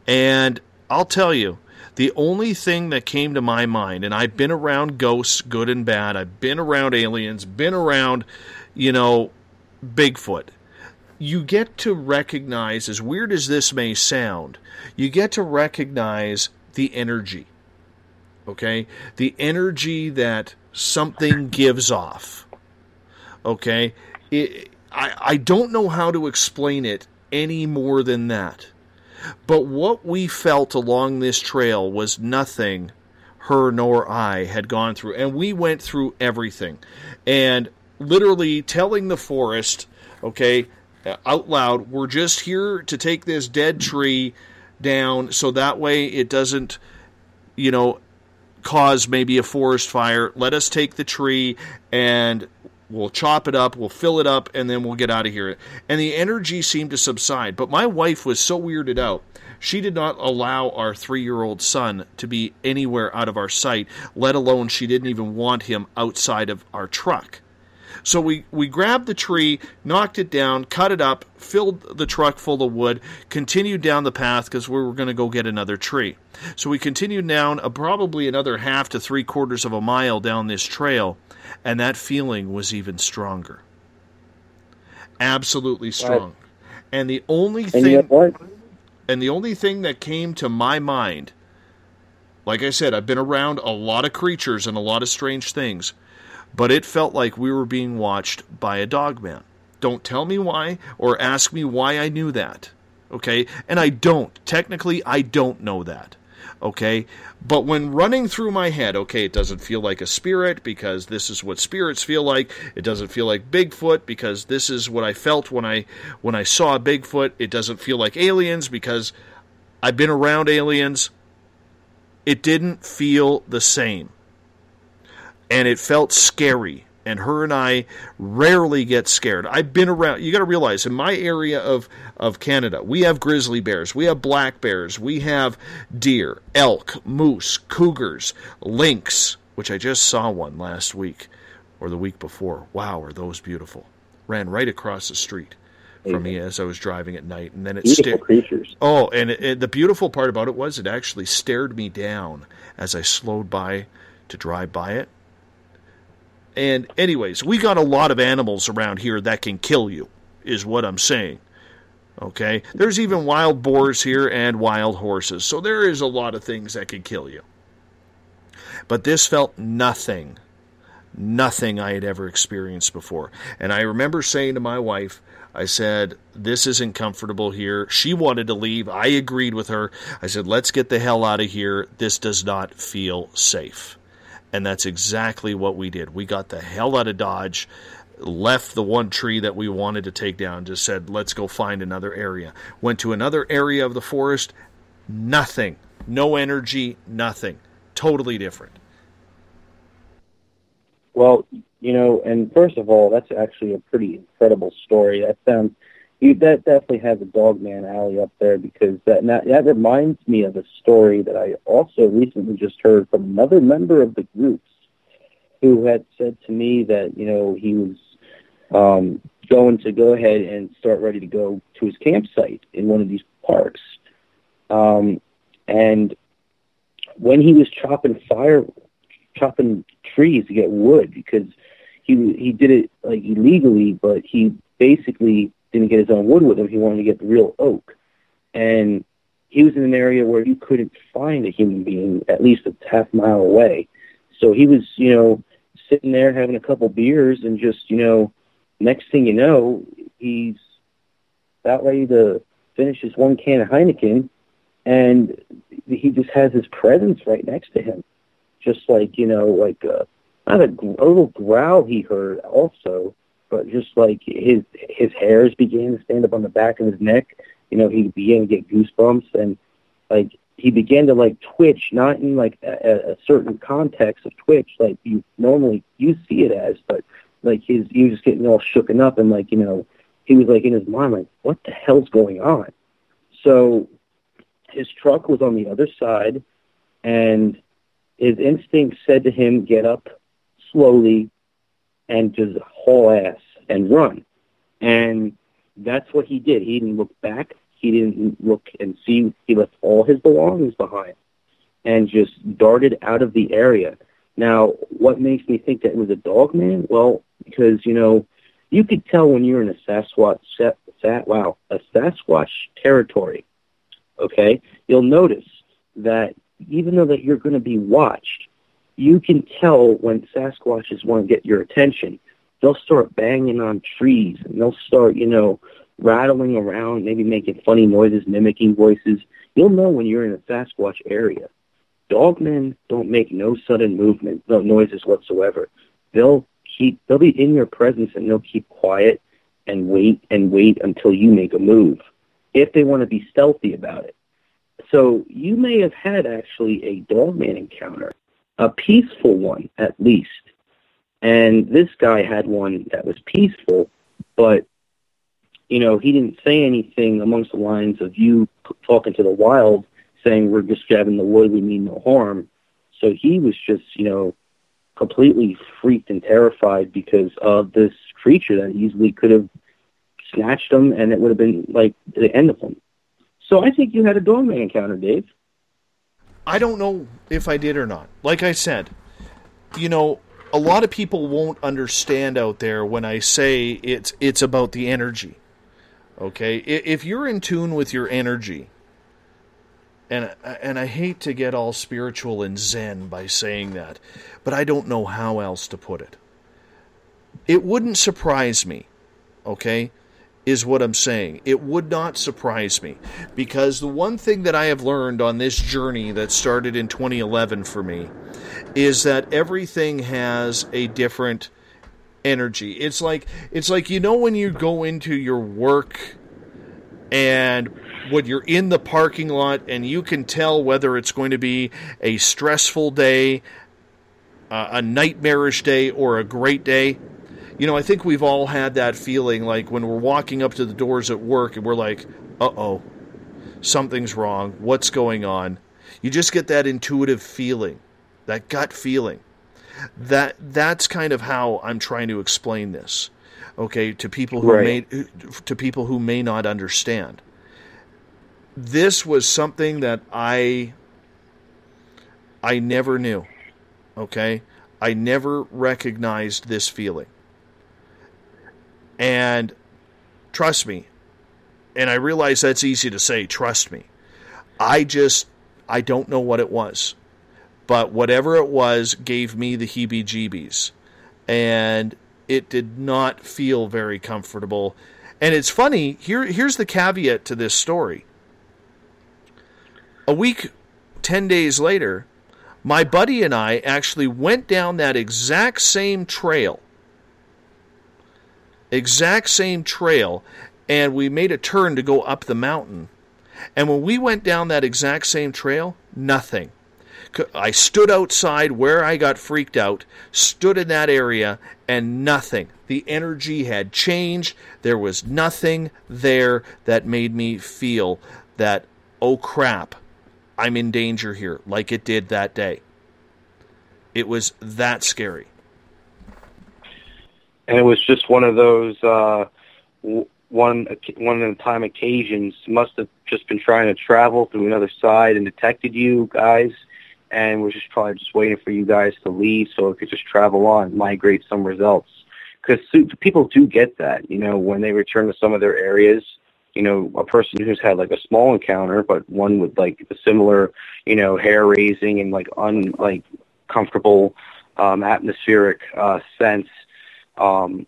Speaker 6: And I'll tell you, the only thing that came to my mind, and I've been around ghosts, good and bad, I've been around aliens, been around, you know, Bigfoot. You get to recognize, as weird as this may sound, you get to recognize the energy. Okay? The energy that something gives off. Okay? It, I, I don't know how to explain it any more than that. But what we felt along this trail was nothing her nor I had gone through. And we went through everything. And literally telling the forest, okay, Uh, out loud, we're just here to take this dead tree down so that way it doesn't, you know, cause maybe a forest fire. Let us take the tree and we'll chop it up, we'll fill it up, and then we'll get out of here. And the energy seemed to subside. But my wife was so weirded out. She did not allow our three year old son to be anywhere out of our sight, let alone she didn't even want him outside of our truck. So we, we grabbed the tree, knocked it down, cut it up, filled the truck full of wood, continued down the path because we were going to go get another tree. So we continued down a, probably another half to three quarters of a mile down this trail, and that feeling was even stronger. Absolutely strong. And the only
Speaker 10: And
Speaker 6: thing
Speaker 10: you know what?
Speaker 6: and the only thing that came to my mind, like I said, I've been around a lot of creatures and a lot of strange things, but it felt like we were being watched by a dogman. Don't tell me why or ask me why I knew that. Okay? And I don't. Technically, I don't know that. Okay? But when running through my head, okay, it doesn't feel like a spirit because this is what spirits feel like. It doesn't feel like Bigfoot because this is what I felt when I when I saw Bigfoot. It doesn't feel like aliens because I've been around aliens. It didn't feel the same. And it felt scary. And her and I rarely get scared. I've been around. You got to realize, in my area of of Canada, we have grizzly bears, we have black bears, we have deer, elk, moose, cougars, lynx, which I just saw one last week or the week before. Wow, are those beautiful? Ran right across the street from me as I was driving at night, and then it stared.
Speaker 10: creatures.
Speaker 6: Oh, and it, it- the beautiful part about it was it actually stared me down as I slowed by to drive by it. And, anyways, we got a lot of animals around here that can kill you, is what I'm saying. Okay? There's even wild boars here and wild horses, so there is a lot of things that can kill you. But this felt nothing, nothing I had ever experienced before. And I remember saying to my wife, I said, This isn't comfortable here. She wanted to leave. I agreed with her. I said, Let's get the hell out of here. This does not feel safe. And that's exactly what we did. We got the hell out of Dodge, left the one tree that we wanted to take down, just said, let's go find another area. Went to another area of the forest, nothing. No energy, nothing. Totally different.
Speaker 10: Well, you know, and first of all, that's actually a pretty incredible story. That sounds that definitely has a Dogman alley up there because that that, that reminds me of a story that I also recently just heard from another member of the groups who had said to me that you know he was um, going to go ahead and start ready to go to his campsite in one of these parks, um, and when he was chopping fire, chopping trees to get wood because he he did it like illegally, but he basically didn't get his own wood with him. He wanted to get the real oak, and he was in an area where you couldn't find a human being at least a half mile away. So he was, you know, sitting there having a couple beers, and just, you know, next thing you know, he's about ready to finish his one can of Heineken, and he just has his presence right next to him, just like you know, like uh, not a, a little growl he heard also, but just like his his hairs began to stand up on the back of his neck. You know, he began to get goosebumps, and like he began to like twitch, not in like a, a certain context of twitch, like you normally you see it as, but like his he was just getting all shooken up, and like you know, he was like in his mind, like what the hell's going on? So his truck was on the other side, and his instinct said to him, "Get up slowly and just haul ass and run." And that's what he did. He didn't look back. He didn't look and see. He left all his belongings behind and just darted out of the area. Now, what makes me think that it was a dog man? Well, because you know, you could tell when you're in a Sasquatch, sa- sa- wow, a Sasquatch territory. Okay, you'll notice that even though that you're going to be watched, you can tell when Sasquatches want to get your attention. They'll start banging on trees and they'll start, you know, rattling around, maybe making funny noises, mimicking voices. You'll know when you're in a Sasquatch area. Dogmen don't make no sudden movement, no noises whatsoever. They'll keep, they'll be in your presence and they'll keep quiet and wait and wait until you make a move if they want to be stealthy about it. So you may have had actually a dogman encounter, a peaceful one at least. And this guy had one that was peaceful, but you know, he didn't say anything amongst the lines of you talking to the wild, saying we're just grabbing the wood, we mean no harm. So he was just, you know, completely freaked and terrified because of this creature that easily could have snatched him, and it would have been like the end of him. So I think you had a dogman encounter, Dave.
Speaker 6: I don't know if I did or not. Like I said, you know, a lot of people won't understand out there when I say it's it's about the energy. Okay, if you're in tune with your energy, and and I hate to get all spiritual and zen by saying that, but I don't know how else to put it. It wouldn't surprise me, okay, is what I'm saying. It would not surprise me because the one thing that I have learned on this journey that started in 2011 for me is that everything has a different energy. It's like it's like you know when you go into your work and when you're in the parking lot and you can tell whether it's going to be a stressful day, uh, a nightmarish day or a great day. You know, I think we've all had that feeling like when we're walking up to the doors at work and we're like, "Uh-oh. Something's wrong. What's going on?" You just get that intuitive feeling, that gut feeling that that's kind of how I'm trying to explain this. Okay, to people who
Speaker 10: Right.
Speaker 6: may to people who may not understand. This was something that I I never knew. Okay? I never recognized this feeling. And trust me, and I realize that's easy to say, trust me. I just I don't know what it was but whatever it was gave me the heebie jeebies. And it did not feel very comfortable. And it's funny, here here's the caveat to this story. A week, 10 days later, my buddy and I actually went down that exact same trail. Exact same trail, and we made a turn to go up the mountain. And when we went down that exact same trail, nothing. I stood outside where I got freaked out, stood in that area, and nothing. The energy had changed. There was nothing there that made me feel that, oh crap, I'm in danger here, like it did that day. It was that scary.
Speaker 10: And it was just one of those uh, one one of the time occasions. Must have just been trying to travel through another side and detected you guys, and was just probably just waiting for you guys to leave so it could just travel on, migrate somewhere else. Because people do get that, you know, when they return to some of their areas. You know, a person who's had like a small encounter, but one with like a similar, you know, hair raising and like un like comfortable um, atmospheric uh, sense um,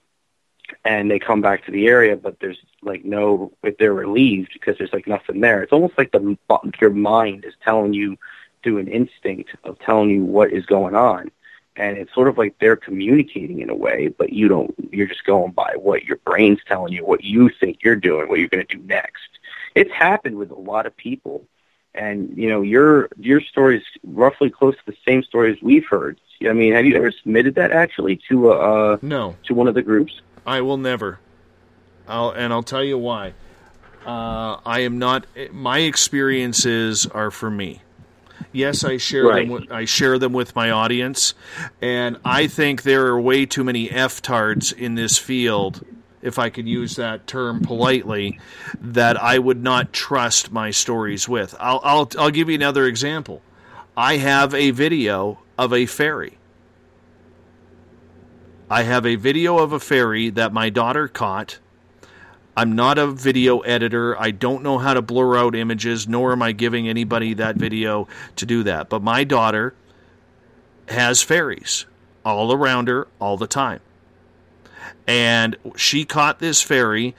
Speaker 10: and they come back to the area, but there's like no, if they're relieved because there's like nothing there. It's almost like the your mind is telling you through an instinct of telling you what is going on, and it's sort of like they're communicating in a way, but you don't. You're just going by what your brain's telling you, what you think you're doing, what you're going to do next. It's happened with a lot of people, and you know your your story is roughly close to the same story as we've heard. I mean, have you ever submitted that actually to a uh,
Speaker 6: no
Speaker 10: to one of the groups?
Speaker 6: I will never. I'll and I'll tell you why. Uh, I am not. My experiences are for me. Yes, I share
Speaker 10: Right.
Speaker 6: them. With, I share them with my audience, and I think there are way too many f tards in this field, if I could use that term politely, that I would not trust my stories with. I'll I'll I'll give you another example. I have a video of a ferry. I have a video of a ferry that my daughter caught. I'm not a video editor. I don't know how to blur out images, nor am I giving anybody that video to do that. But my daughter has fairies all around her all the time. And she caught this ferry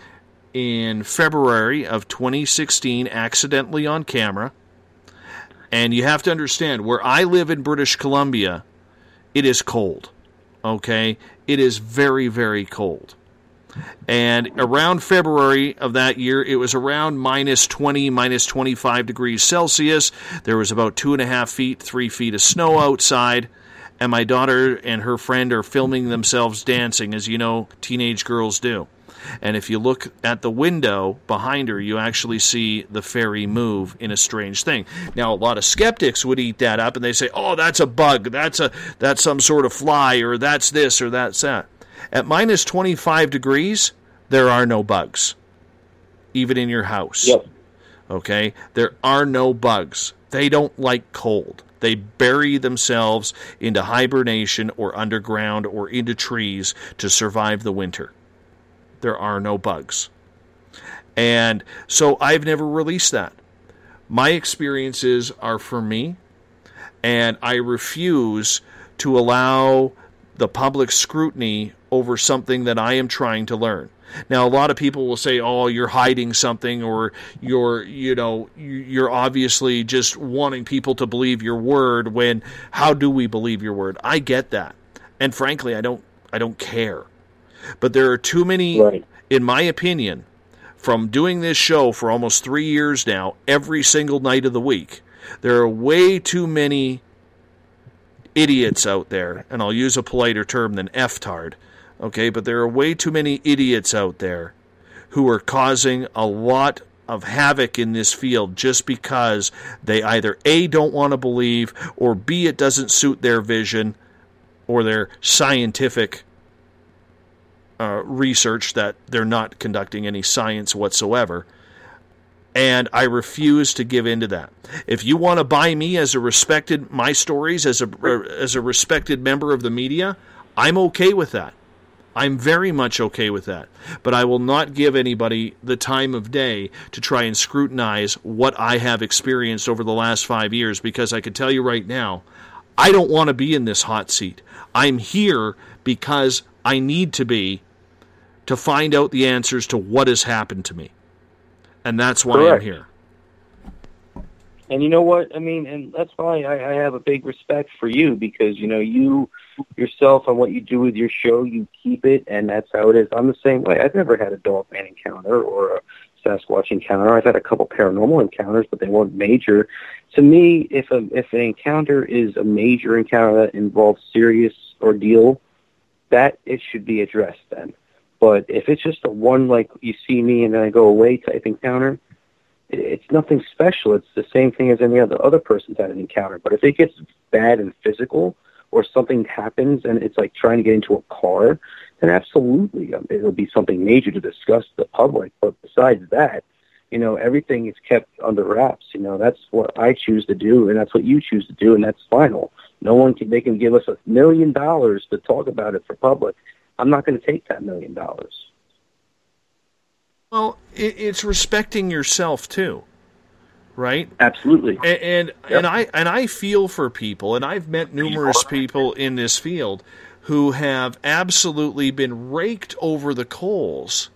Speaker 6: in February of 2016 accidentally on camera. And you have to understand where I live in British Columbia, it is cold. Okay? It is very, very cold. And around February of that year, it was around minus 20, minus 25 degrees Celsius. There was about two and a half feet, three feet of snow outside. And my daughter and her friend are filming themselves dancing, as you know, teenage girls do. And if you look at the window behind her, you actually see the fairy move in a strange thing. Now, a lot of skeptics would eat that up and they say, "Oh, that's a bug. That's a that's some sort of fly, or that's this, or that's that." At minus 25 degrees, there are no bugs, even in your house.
Speaker 10: Yep.
Speaker 6: Okay? There are no bugs. They don't like cold. They bury themselves into hibernation or underground or into trees to survive the winter. There are no bugs. And so I've never released that. My experiences are for me, and I refuse to allow the public scrutiny over something that I am trying to learn. Now, a lot of people will say, "Oh, you're hiding something, or you're, you know, you're obviously just wanting people to believe your word." When how do we believe your word? I get that, and frankly, I don't, I don't care. But there are too many, in my opinion, from doing this show for almost three years now, every single night of the week. There are way too many idiots out there, and I'll use a politer term than F-tard, okay? But there are way too many idiots out there who are causing a lot of havoc in this field just because they either A, don't want to believe, or B, it doesn't suit their vision or their scientific uh, research that they're not conducting any science whatsoever and I refuse to give in to that. If you want to buy me as a respected my stories as a as a respected member of the media, I'm okay with that. I'm very much okay with that. But I will not give anybody the time of day to try and scrutinize what I have experienced over the last 5 years because I can tell you right now, I don't want to be in this hot seat. I'm here because I need to be to find out the answers to what has happened to me and that's why
Speaker 10: Correct.
Speaker 6: I'm here.
Speaker 10: And you know what? I mean, and that's why I, I have a big respect for you because you know you yourself and what you do with your show, you keep it, and that's how it is. I'm the same way. I've never had a dog man encounter or a Sasquatch encounter. I've had a couple paranormal encounters, but they weren't major. To me, if a if an encounter is a major encounter that involves serious ordeal, that it should be addressed then. But if it's just a one like you see me and then I go away type encounter, it- it's nothing special. It's the same thing as any other other person's had an encounter. But if it gets bad and physical, or something happens and it's like trying to get into a car, then absolutely um, it'll be something major to discuss to the public. But besides that, you know, everything is kept under wraps. You know, that's what I choose to do, and that's what you choose to do, and that's final. No one can they can give us a million dollars to talk about it for public. I'm not going to take that million dollars.
Speaker 6: Well, it, it's respecting yourself too, right?
Speaker 10: Absolutely.
Speaker 6: And and, and I and I feel for people, and I've met numerous people in this field who have absolutely been raked over the coals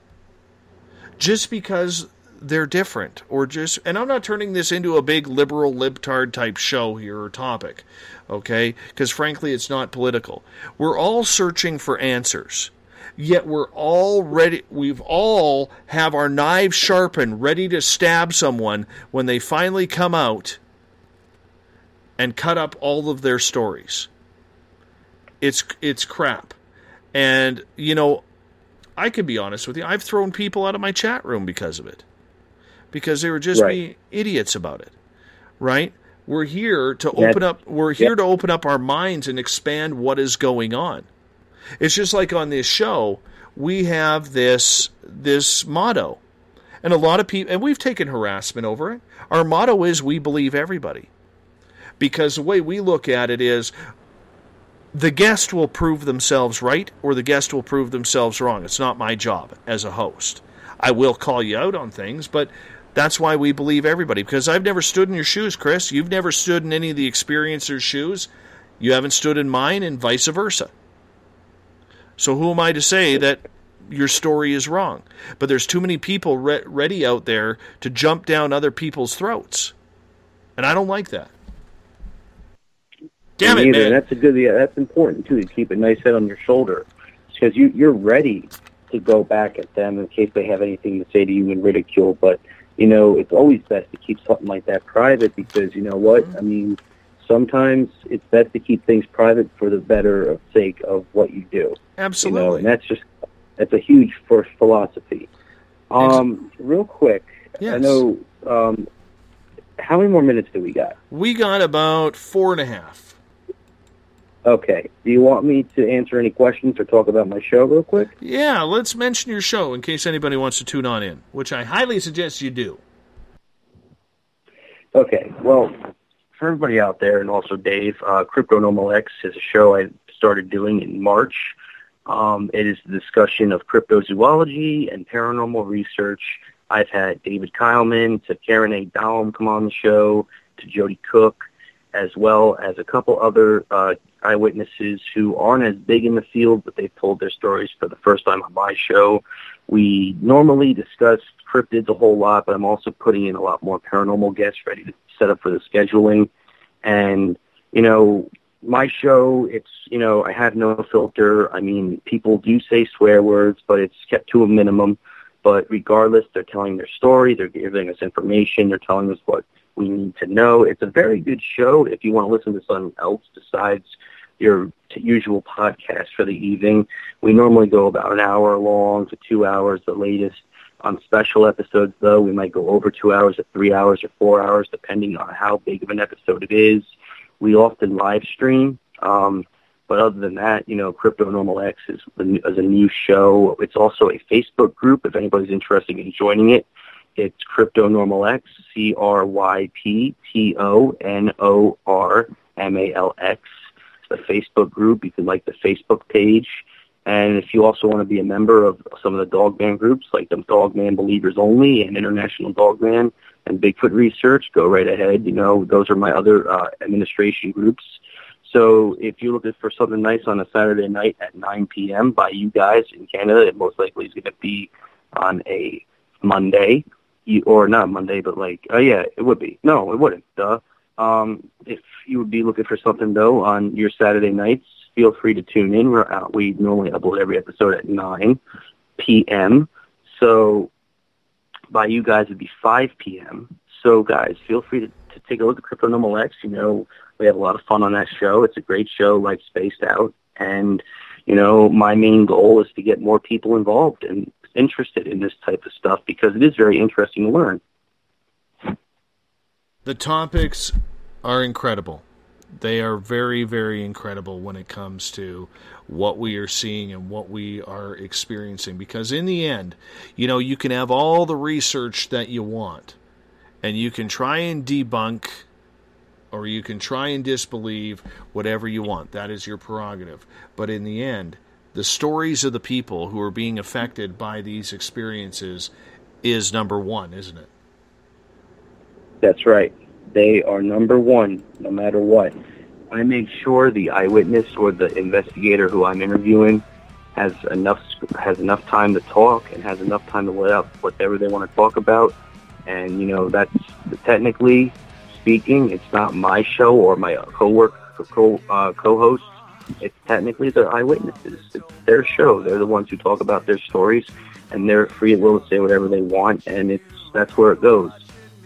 Speaker 6: just because they're different or just and I'm not turning this into a big liberal libtard type show here or topic okay? Because frankly it's not political. We're all searching for answers yet we're all ready we've all have our knives sharpened ready to stab someone when they finally come out and cut up all of their stories. It's it's crap. And you know I can be honest with you I've thrown people out of my chat room because of it. Because they were just
Speaker 10: Right.
Speaker 6: being idiots about it right? We're here to open up we're here to open up our minds and expand what is going on it's just like on this show we have this this motto. And a lot of people and we've taken harassment over it. Our motto is we believe everybody. Because the way we look at it is the guest will prove themselves right or the guest will prove themselves wrong. It's not my job as a host. I will call you out on things but that's why we believe everybody. Because i've never stood in your shoes chris. You've never stood in any of the experiencers shoes. You haven't stood in mine and vice versa so who am I to say that your story is wrong? But there's too many people re- ready out there to jump down other people's throats, and I don't like that. Damn it, man!
Speaker 10: That's a good. Yeah, that's important too to keep a nice head on your shoulder, because you you're ready to go back at them in case they have anything to say to you in ridicule. But you know, it's always best to keep something like that private because you know what? Mm-hmm. I mean, sometimes it's best to keep things private for the better of sake of what you do. You know,
Speaker 6: Absolutely.
Speaker 10: and that's just that's a huge first philosophy. Um, real quick, I know. Um, how many more minutes do we got?
Speaker 6: We got about four and a half.
Speaker 10: Okay. Do you want me to answer any questions or talk about my show real quick?
Speaker 6: Yeah, let's mention your show in case anybody wants to tune on in, which I highly suggest you do.
Speaker 10: Okay. Well, for everybody out there, and also Dave, uh, Crypto Normal X is a show I started doing in March. Um, it is the discussion of cryptozoology and paranormal research. I've had David Kyleman to Karen A. Dahlem come on the show, to Joedy Cook, as well as a couple other uh, eyewitnesses who aren't as big in the field, but they've told their stories for the first time on my show. We normally discuss cryptids a whole lot, but I'm also putting in a lot more paranormal guests ready to set up for the scheduling. And, you know, my show, it's, you know, I have no filter. I mean, people do say swear words, but it's kept to a minimum. But regardless, they're telling their story, they're giving us information, they're telling us what we need to know. It's a very good show if you want to listen to something else besides your usual podcast for the evening. We normally go about an hour long to two hours, the latest. On special episodes, though, we might go over two hours or three hours or four hours, depending on how big of an episode it is. We often live stream. Um, but other than that, you know, Crypto Normal X is, is a new show. It's also a Facebook group if anybody's interested in joining it. It's Crypto Normal X, C R Y P T O N O R M A L X. It's the Facebook group. You can like the Facebook page. And if you also want to be a member of some of the Dogman groups, like the Dogman Believers Only and International Dogman and Bigfoot Research, go right ahead. You know, those are my other uh, administration groups. So if you're looking for something nice on a Saturday night at 9 p.m. by you guys in Canada, it most likely is going to be on a Monday, or not Monday, but like, oh yeah, it would be. No, it wouldn't. Duh. Um, if you would be looking for something though on your Saturday nights, feel free to tune in. We're out. We normally upload every episode at 9 p.m. So by you guys, it'd be 5 p.m. So guys, feel free to, to take a look at Crypto Normal X. You know, we have a lot of fun on that show. It's a great show, like Spaced Out. And, you know, my main goal is to get more people involved and interested in this type of stuff because it is very interesting to learn.
Speaker 6: The topics are incredible. They are very, very incredible when it comes to what we are seeing and what we are experiencing. Because in the end, you know, you can have all the research that you want, and you can try and debunk or you can try and disbelieve whatever you want. That is your prerogative. But in the end, the stories of the people who are being affected by these experiences is number one, isn't it?
Speaker 10: That's right. They are number one, no matter what. I make sure the eyewitness or the investigator who I'm interviewing has enough has enough time to talk and has enough time to let out whatever they want to talk about. And you know that's technically speaking, it's not my show or my co-work co uh, co-hosts. It's technically the eyewitnesses. It's their show. They're the ones who talk about their stories, and they're free and will to say whatever they want. And it's that's where it goes.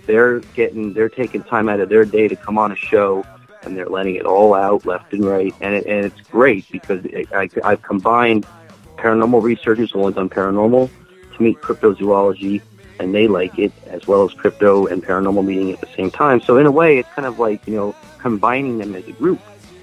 Speaker 10: They're getting they're taking time out of their day to come on a show and they're letting it all out left and right, and, it, and it's great because it, I, I've combined paranormal researchers who only done paranormal to meet cryptozoology, and they like it as well as crypto and paranormal meeting at the same time. So in a way, it's kind of like you know combining them as a group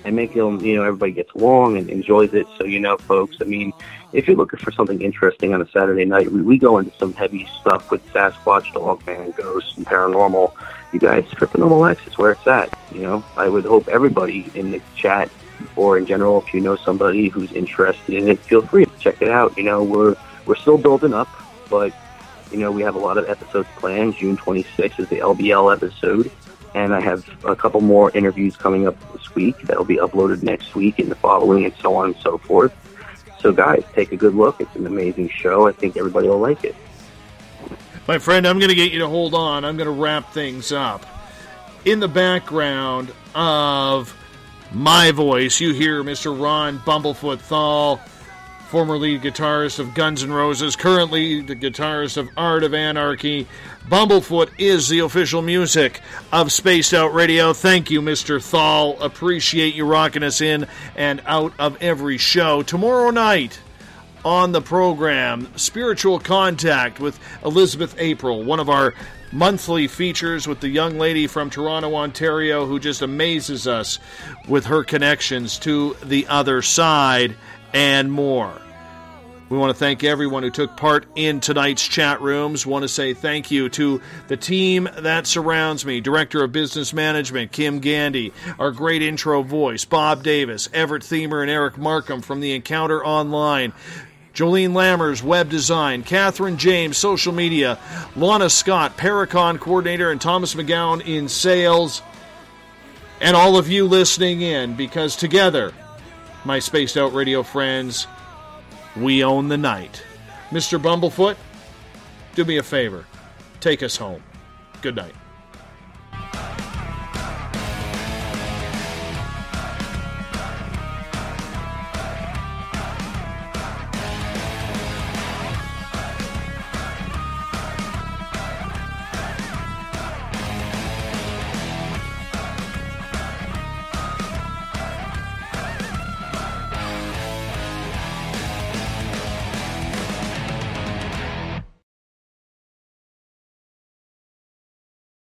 Speaker 10: and making them you know everybody gets along and enjoys it. So you know, folks, I mean, if you're looking for something interesting on a Saturday night, we, we go into some heavy stuff with Sasquatch, Dogman, Ghosts, and paranormal. You guys, Cryptonormal X is where it's at. You know, I would hope everybody in the chat or in general, if you know somebody who's interested in it, feel free to check it out. You know, we're we're still building up, but you know, we have a lot of episodes planned. June 26th is the LBL episode, and I have a couple more interviews coming up this week that'll be uploaded next week and the following, and so on and so forth. So, guys, take a good look. It's an amazing show. I think everybody will like it.
Speaker 6: My friend, I'm going to get you to hold on. I'm going to wrap things up. In the background of my voice, you hear Mr. Ron Bumblefoot Thal former lead guitarist of Guns N' Roses, currently the guitarist of Art of Anarchy. Bumblefoot is the official music of Spaced Out Radio. Thank you, Mr. Thal. Appreciate you rocking us in and out of every show. Tomorrow night on the program, Spiritual Contact with Elizabeth April, one of our monthly features with the young lady from Toronto, Ontario, who just amazes us with her connections to the other side and more. We want to thank everyone who took part in tonight's chat rooms. Want to say thank you to the team that surrounds me Director of Business Management, Kim Gandy, our great intro voice, Bob Davis, Everett Themer, and Eric Markham from the Encounter Online. Jolene Lammers, web design, Catherine James, social media, Lana Scott, Paracon coordinator, and Thomas McGowan in sales, and all of you listening in because together, my spaced out radio friends, we own the night. Mr. Bumblefoot, do me a favor. Take us home. Good night.